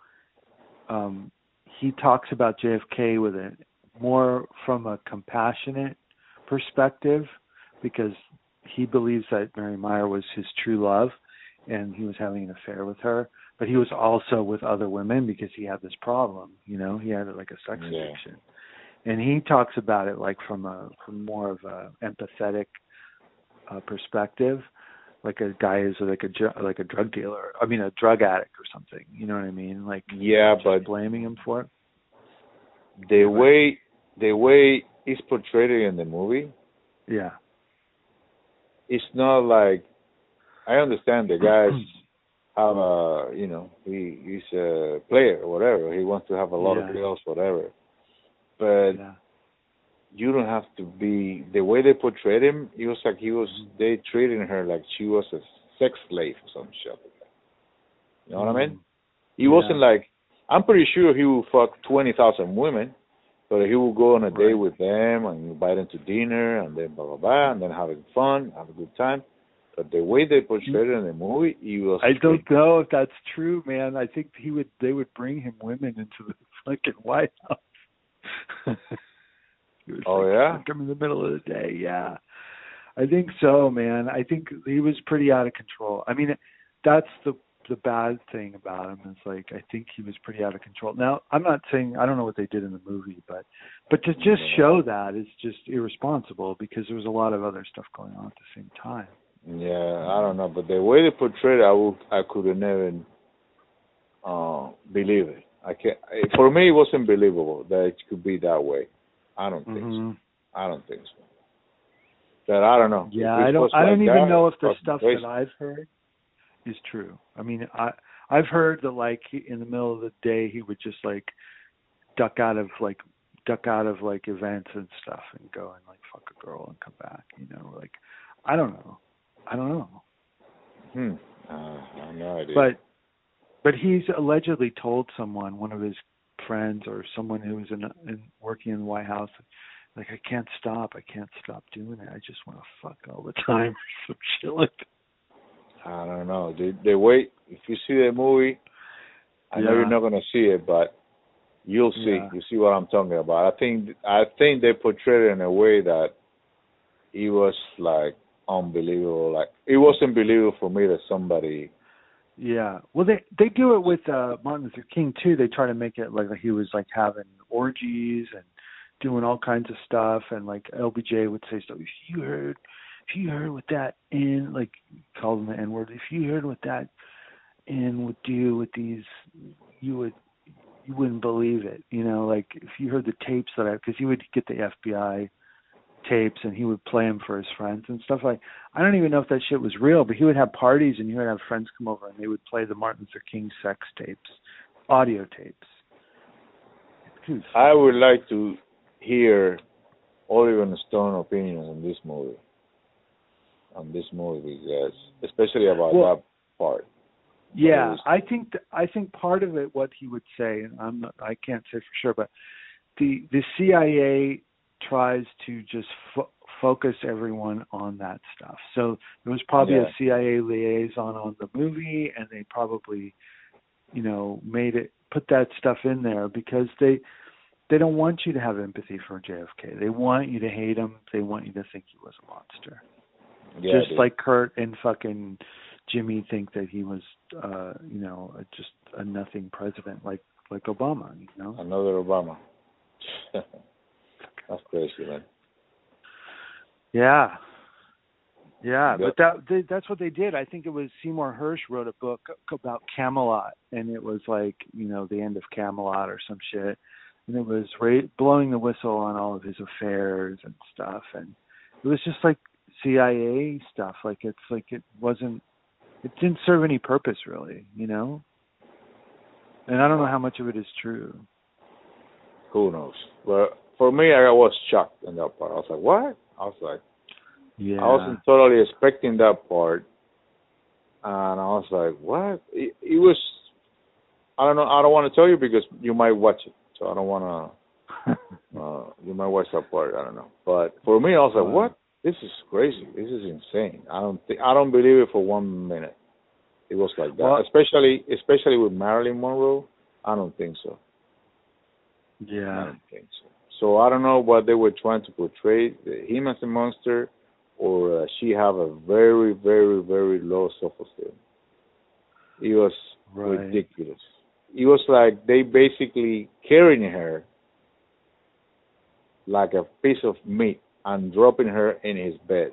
um he talks about JFK with a more from a compassionate perspective because he believes that Mary Meyer was his true love and he was having an affair with her. But he was also with other women because he had this problem, you know, he had like a sex Yeah. addiction. And he talks about it like from a from more of a empathetic uh perspective, like a guy who's like a like a drug dealer. I mean a drug addict or something. You know what I mean? Like yeah, but blaming him for it. the way the way it's portrayed in the movie, Yeah. it's not like I understand the guys have a you know he he's a player or whatever he wants to have a lot Yeah. of girls whatever, but Yeah. you don't have to be the way they portrayed him. It was like he was mm-hmm. they treating her like she was a sex slave or some shit. like that. You know what I mean? Mm-hmm. He Yeah. wasn't like I'm pretty sure he would fuck twenty thousand women, but he would go on a date with them and invite them to dinner and then blah blah blah and then having fun, have a good time. But the way they portrayed it in the movie, he was I don't know if that's true, man. I think he would they would bring him women into the fucking White House. Oh, like, yeah? him in the middle of the day. Yeah, I think so, man. I think he was pretty out of control. I mean, that's the the bad thing about him is like I think he was pretty out of control. Now, I'm not saying I don't know what they did in the movie, but but to just show that is just irresponsible because there was a lot of other stuff going on at the same time. Yeah, I don't know, but the way they portrayed it, I would, I could have never uh, believe it. I can't. For me, it wasn't believable that it could be that way. I don't think so. Mhm. I don't think so. But I don't know. Yeah, I don't. I don't even that, know if the stuff crazy. that I've heard is true. I mean, I I've heard that like in the middle of the day he would just like duck out of like duck out of like events and stuff and go and like fuck a girl and come back. You know, like I don't know. I don't know. Hmm. Uh, I have no idea. But but he's allegedly told someone, one of his friends or someone who was in, in working in the White House, like I can't stop, I can't stop doing it. I just want to fuck all the time or some shit like that. I don't know. The the way if you see the movie, I know you're not gonna see it, but you'll see. Yeah. You see what I'm talking about. I think I think they portrayed it in a way that it was like unbelievable. Like it wasn't believable for me that somebody. Yeah. Well, they they do it with uh Martin Luther King too. They try to make it like he was like having orgies and doing all kinds of stuff, and like LBJ would say stuff. If you heard, if you heard what that in like called him the N word. If you heard what that in would do with these, you would you wouldn't believe it. You know, like if you heard the tapes that I because he would get the FBI tapes and he would play them for his friends and stuff like I don't even know if that shit was real, but he would have parties and he would have friends come over and they would play the Martin Luther King sex tapes, audio tapes. I would like to hear Oliver Stone opinion on this movie. On this movie, yes, especially about Well- that part. yeah, was- I think th- I think part of it what he would say, and I'm not, I can't say for sure, but the the CIA tries to just fo- focus everyone on that stuff. So there was probably Yeah. a CIA liaison on the movie, and they probably, you know, made it put that stuff in there because they they don't want you to have empathy for JFK. They want you to hate him. They want you to think he was a monster Yeah, just dude. like Kurt and fucking Jimmy think that he was, uh, you know, just a nothing president like like Obama. You know, Another Obama. That's crazy, man. Yeah. Yeah, Yep. but that they, that's what they did. I think it was Seymour Hersh wrote a book about Camelot, and it was like you know the end of Camelot or some shit, and it was ra- blowing the whistle on all of his affairs and stuff, and it was just like CIA stuff. Like it's like it wasn't, it didn't serve any purpose really, you know. And I don't know how much of it is true. Who knows? But for me, I was shocked in that part. I was like, what? I was like, Yeah. I wasn't totally expecting that part, and I was like, what? It, it was. I don't know. I don't want to tell you because you might watch it, so I don't want to. uh, you might watch that part. I don't know. But for me, I was like, Wow. what? This is crazy. This is insane. I don't think I don't believe it for one minute. It was like that, Well- especially especially with Marilyn Monroe. I don't think so. Yeah. I don't think so. So I don't know what they were trying to portray him as a monster, or uh, she have a very, very, very low self-esteem. It was Right. ridiculous. It was like they basically carrying her like a piece of meat and dropping her in his bed,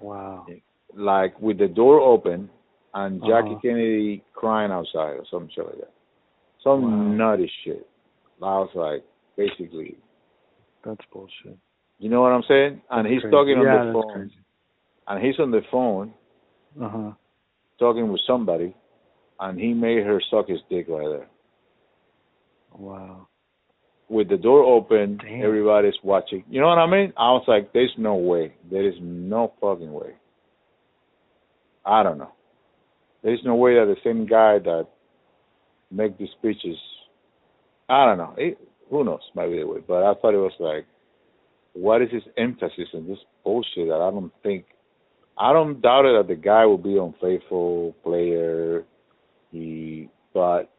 Wow. like with the door open and Jackie Uh-huh. Kennedy crying outside or some shit like that. Some Wow. nutty shit. I was like, basically, That's bullshit. you know what I'm saying? And That's he's crazy. talking on yeah, the phone, Crazy. and he's on the phone Uh huh. talking with somebody, and he made her suck his dick right there. Wow. With the door open, Damn. everybody's watching. You know what I mean? I was like, there's no way. There is no fucking way. I don't know. There's no way that the same guy that make these speeches, I don't know. It, who knows? Maybe the way. But I thought it was like, what is his emphasis on this bullshit that I don't think, I don't doubt it that the guy will be unfaithful player. He, but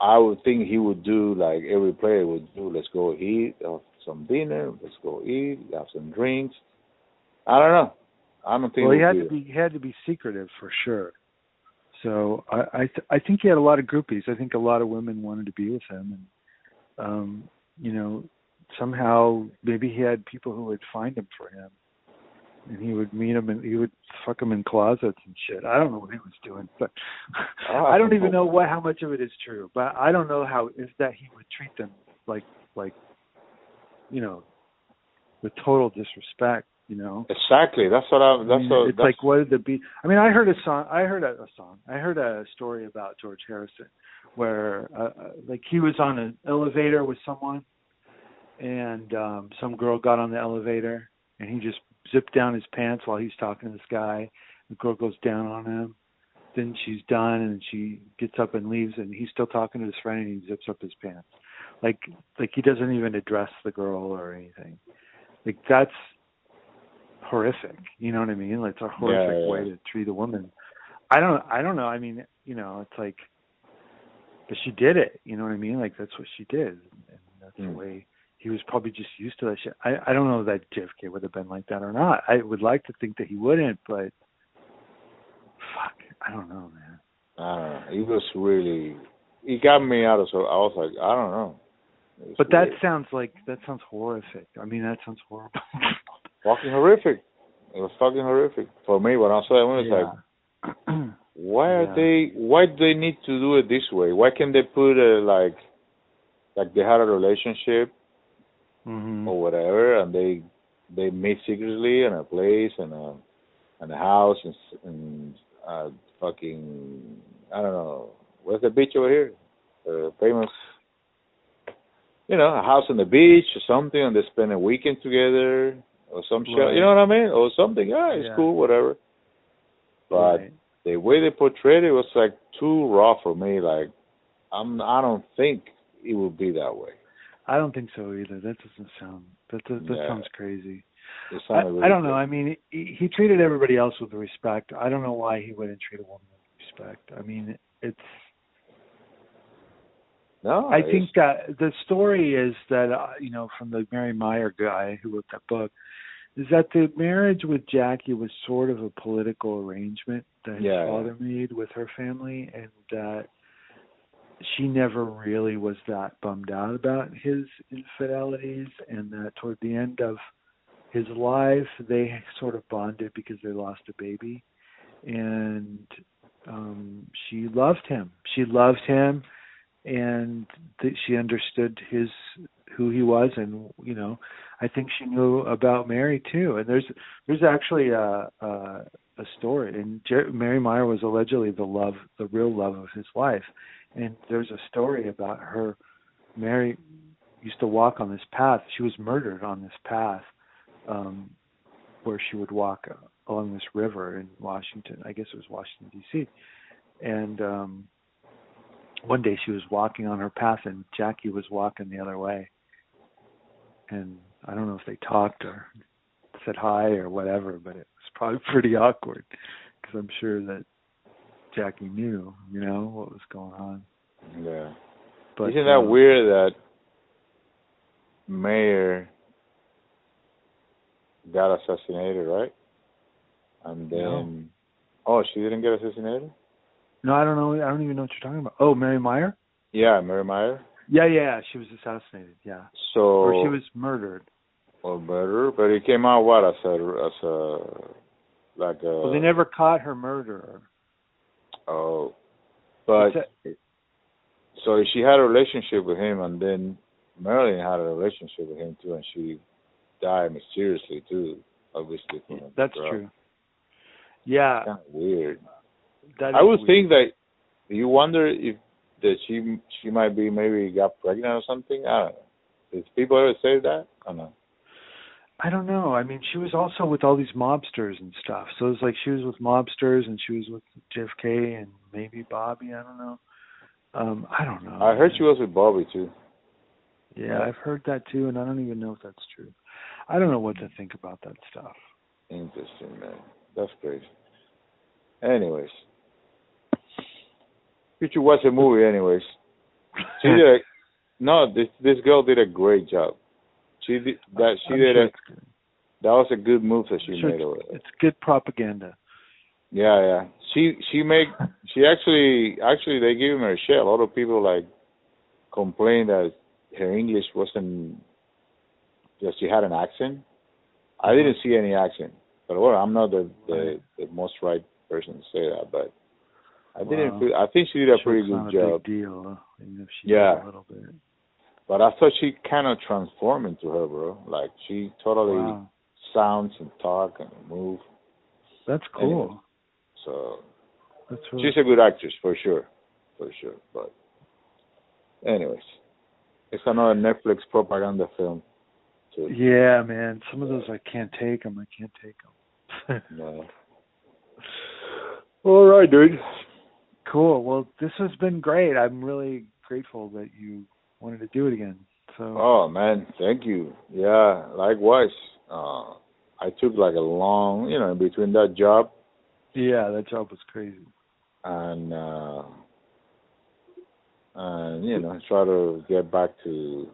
I would think he would do like every player would do. Let's go eat, have some dinner. Let's go eat, have some drinks. I don't know. I don't think. Well, he had to be be he had to be secretive for sure. So I I, th- I think he had a lot of groupies. I think a lot of women wanted to be with him, and um, you know, somehow maybe he had people who would find him for him, and he would meet him and he would fuck him in closets and shit. I don't know what he was doing, but Ah, I don't even know what how much of it is true. But I don't know how is that he would treat them like like you know with total disrespect. You know. Exactly. That's what I. I That's mean, what. it's that's, like what did the be? I mean, I heard a song. I heard a, a song. I heard a story about George Harrison, where uh, uh, like he was on an elevator with someone, and um some girl got on the elevator, and he just zipped down his pants while he's talking to this guy. The girl goes down on him. Then she's done, and she gets up and leaves, and he's still talking to his friend, and he zips up his pants, like like he doesn't even address the girl or anything. Like that's horrific. You know what I mean? Like it's a horrific Yeah, yeah, way to treat a woman. I don't I don't know. I mean, you know, it's like but she did it, you know what I mean? Like that's what she did. And that's Mm. the way he was probably just used to that shit. I I don't know that JFK would have been like that or not. I would like to think that he wouldn't, but fuck, I don't know, man. I don't know. It was really. It got me out of. So I was like, I don't know. But that sounds like that sounds horrific. I mean, that sounds horrible. fucking horrific. It was fucking horrific for me. When I saw that, it was like, yeah. why are Yeah. they? Why do they need to do it this way? Why can't they put a like, like they had a relationship hmm or whatever, and they they meet secretly in a place and a and a house and and uh, fucking I don't know where's the beach over here, uh, famous. You know, a house on the beach or something, and they spend a weekend together or some shit. Right. You know what I mean? Or something. Yeah, it's Yeah. cool, whatever. But Right. The way they portrayed it was like too raw for me. Like, I'm I don't think it would be that way. I don't think so either. That doesn't sound that that, that Yeah. sounds crazy. I, really I don't know. I mean, he, he treated everybody else with respect. I don't know why he wouldn't treat a woman with respect. I mean, it's. no, I think that the story is that uh, you know from the Mary Meyer guy who wrote that book is that the marriage with Jackie was sort of a political arrangement that his Yeah, father made with her family, and that she never really was that bummed out about his infidelities, and that toward the end of his life, they sort of bonded because they lost a baby, and um she loved him. She loved him, and that she understood his who he was, and you know, I think she knew about Mary too. And there's there's actually a a, a story, and Jer- Mary Meyer was allegedly the love, the real love of his life. And there's a story about her. Mary used to walk on this path. She was murdered on this path, um, where she would walk along this river in Washington. I guess it was Washington D.C. And um one day she was walking on her path, and Jackie was walking the other way. And I don't know if they talked or said hi or whatever, but it was probably pretty awkward because I'm sure that Jackie knew, you know, what was going on. Yeah. But Isn't that uh, weird that Meyer got assassinated, right? And then, No. oh, she didn't get assassinated. No, I don't know. I don't even know what you're talking about. Oh, Mary Meyer? Yeah, Mary Meyer. Yeah, yeah, she was assassinated. Yeah, So or she was murdered. or murdered, but it came out what as a as a like a well, they never caught her murderer. oh, but a- so she had a relationship with him, and then Marilyn had a relationship with him too, and she died mysteriously too, obviously. From a that's drug. true. Yeah, Kind of weird. that I would weird. think that you wonder if that she she might be maybe got pregnant or something. I don't know. Did people ever say that? I don't know. I don't know. I mean, she was also with all these mobsters and stuff. So it's like she was with mobsters and she was with JFK and maybe Bobby. I don't know. Um, I don't know. I heard she was with Bobby too. Yeah, I've heard that too, and I don't even know if that's true. I don't know what to think about that stuff. Interesting, man. That's crazy. Anyways, you should watch the movie. Anyways, she did. A, no, this this girl did a great job. She did that. She I'm did sure a. That was a good move that she Sure made it's, it's good propaganda. Yeah, yeah. She she make she actually actually they give her a shit. A lot of people like complain that her English wasn't that she had an accent. I uh-huh. didn't see any accent, but well, I'm not the the, the most right person to say that, but I didn't. Wow. Feel, I think she did a pretty good a job, Big deal, even if she Yeah. a little bit. but I thought she kind of transformed into her, bro. Like she totally Wow, sounds and talk and move. that's cool. So That's really She's a good actress for sure, for sure. But, anyways, it's another Netflix propaganda film. Too. Yeah, man. Some of those I can't take them. I can't take them. No. All right, dude. Cool. Well, this has been great. I'm really grateful that you wanted to do it again. So Oh man, thank you. Yeah, likewise. Uh, I took like a long, you know, in between that job yeah, that job was crazy. and uh and you know try to get back to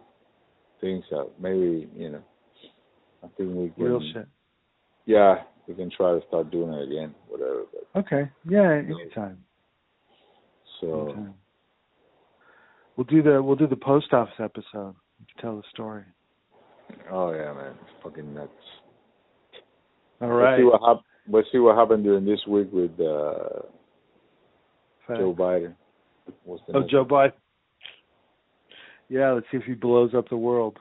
things that maybe you know I think we can Real shit. yeah we can try to start doing it again whatever but Okay. Yeah, anytime. So anytime. We'll do the we'll do the post office episode. Tell the story. oh yeah man it's fucking nuts All right. let's see what hap- let's see what happened during this week with uh Joe Biden What's the Oh, next- Joe Biden. Yeah, let's see if he blows up the world.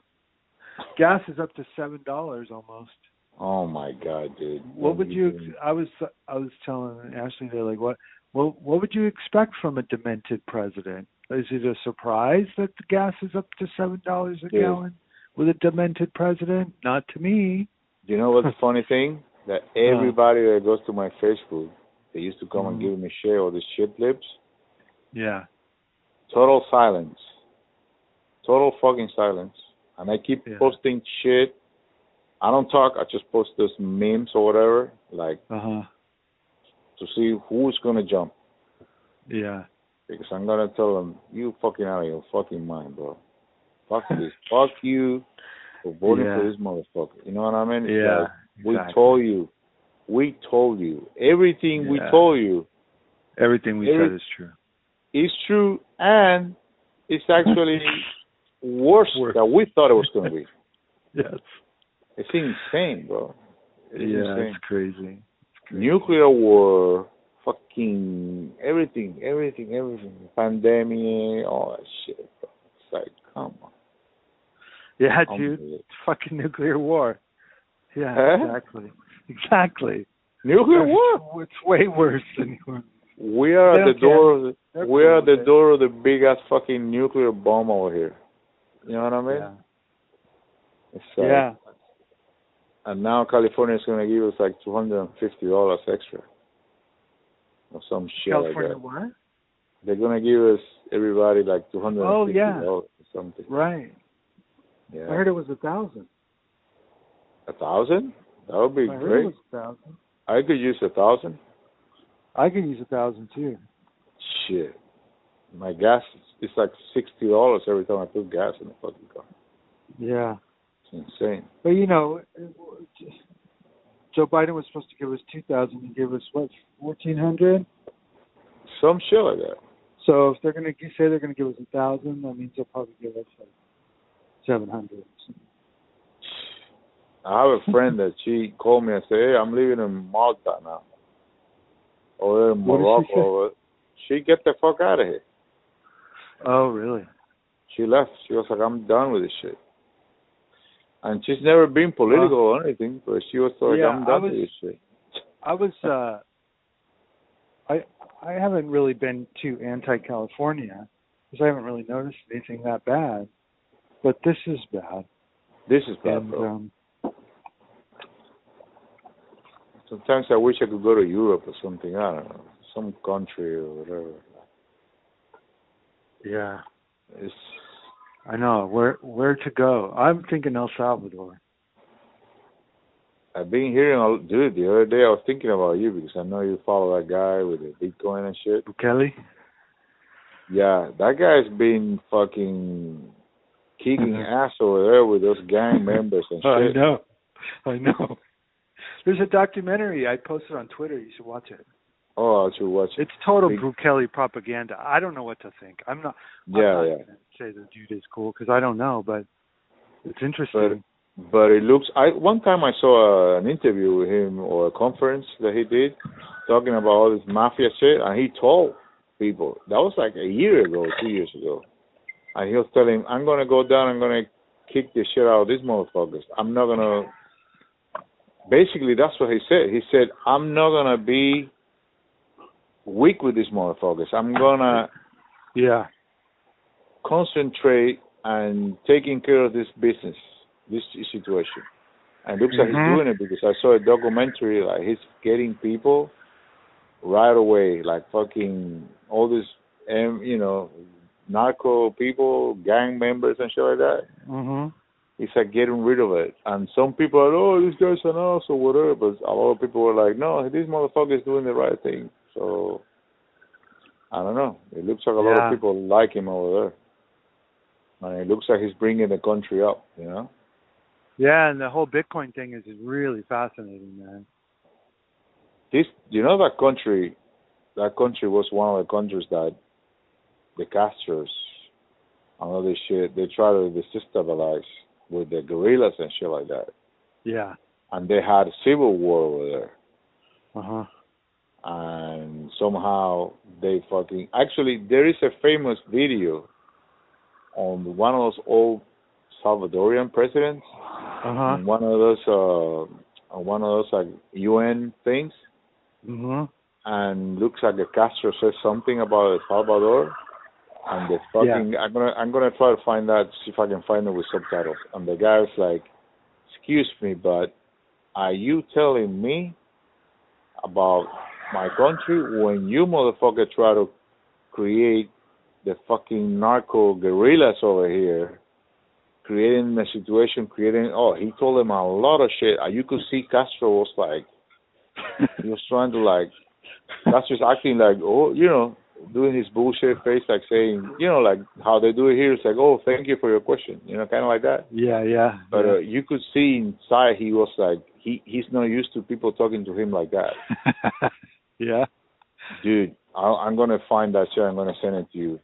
Gas is up to seven dollars almost. oh my god dude What would you? doing? I was I was telling Ashley they're like what what what would you expect from a demented president? Is it a surprise that the gas is up to seven dollars a Yeah. gallon with a demented president? Not to me. You know what's the funny thing? That everybody that goes to my Facebook, they used to come and Mhm. give me shit all these shit lips. Yeah. Total silence. Total fucking silence. And I keep Yeah. posting shit. I don't talk. I just post those memes or whatever, like Uh huh. To see who's gonna jump. Yeah. Because I'm gonna tell them, you fucking out of your fucking mind, bro. Fuck this. Fuck you for voting Yeah. for this motherfucker. You know what I mean? Yeah. like, We Exactly. told you. We told you. Everything we told you Everything we Every- said is true. is true and it's actually worse Worse. than we thought it was going to be. Yes. It's insane, bro. It's yeah, insane. it's crazy. Nuclear war, fucking everything, everything, everything. Pandemic, all that shit. Bro. It's like, come on. Yeah, dude. Fucking nuclear war. Yeah, Huh? exactly. Exactly. Nuclear war? It's way worse than. We are at the care. door. Of the, They're we are at the door of the big ass fucking nuclear bomb over here. You know what I mean? Yeah. Like, yeah. And now California is going to give us like two hundred and fifty dollars extra, or some shit California like that. what? They're going to give us everybody like oh, two hundred Oh, and fifty yeah. dollars or something. Right. Yeah. I heard it was a thousand. A thousand? That would be I heard great. it was a thousand. I could use a thousand. I could use a thousand too. Shit. My gas is like sixty dollars every time I put gas in the fucking car. Yeah, insane. but you know, Joe Biden was supposed to give us two thousand. He gave us what fourteen hundred. Some shit like that. So if they're gonna say they're gonna give us a thousand, that means they'll probably give us like seven hundred. I have a friend that she called me and said, "Hey, I'm living in Malta now, or in did she? Morocco." She get the fuck out of here. Oh, really? She left. She was like, "I'm done with this shit." And she's never been political or anything, but she was like, Yeah, "I'm I done was- with this shit." I was uh I I haven't really been too anti California because I haven't really noticed anything that bad. But this is bad. This is bad, and bro. um Sometimes I wish I could go to Europe or something. I don't know, some country or whatever. Yeah. It's I know. Where where to go? I'm thinking El Salvador. I've been hearing, a dude. The other day I was thinking about you because I know you follow that guy with the Bitcoin and shit. Kelly. Yeah, that guy's been fucking kicking mm-hmm. ass over there with those gang members and shit. I know. I know. There's a documentary I posted on Twitter. You should watch it. Oh, I should watch it. It's total Big- Bukele propaganda. I don't know what to think. I'm not. I'm Yeah, not yeah. say the dude is cool because I don't know, but it's interesting. But it looks. I one time I saw uh, an interview with him or a conference that he did, talking about all this mafia shit, and he told people that was like a year ago, two years ago, and he was telling, "I'm gonna go down. I'm gonna kick the shit out of these motherfuckers. I'm not gonna." Basically, that's what he said. He said, "I'm not gonna be weak with these motherfuckers. I'm gonna." yeah. concentrate and taking care of this business, this situation. And looks like Mhm. he's doing it because I saw a documentary like he's getting people right away, like fucking all this, you know, narco people, gang members and shit like that. Mhm. He's like getting rid of it. And some people are, oh, this guy's an ass or whatever. But a lot of people were like, no, this motherfucker is doing the right thing. So I don't know. It looks like a lot of people like him over there. And it looks like he's bringing the country up, you know? Yeah, and the whole Bitcoin thing is really fascinating, man. This, you know, that country, that country was one of the countries that the Castros and all this shit, they try to destabilize with the guerrillas and shit like that. Yeah. And they had a civil war over there. Uh huh. And somehow they fucking actually there is a famous video on one of those old Salvadorian presidents Uh huh. one of those uh one of those like UN things Mhm. and looks like the Castro says something about El Salvador and the fucking I'm gonna I'm gonna try to find that see if I can find it with subtitles and the guy was like excuse me but are you telling me about my country when you motherfucker try to create the fucking narco guerrillas over here creating the situation creating oh he told them a lot of shit you could see Castro was like he was trying to like just acting like oh you know doing his bullshit face like saying you know like how they do it here it's like oh thank you for your question you know kind of like that Yeah, yeah. but yeah. uh, you could see inside he was like he he's not used to people talking to him like that. yeah. Dude, I, I'm gonna find that show. I'm gonna send it to you.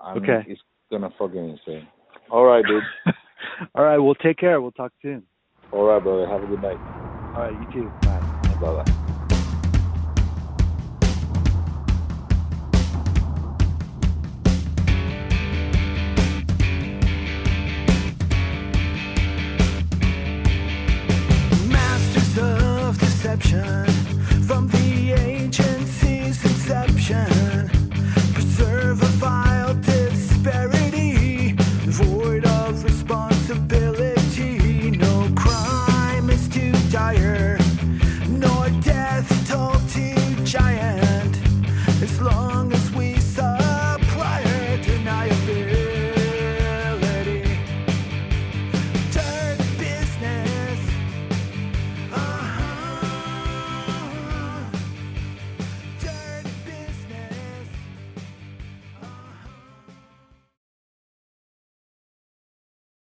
I mean, Okay. It's gonna fucking insane. All right, dude. All right. Well, take care. We'll talk soon. All right, brother. Have a good night. All right. You too. Bye. Bye bye.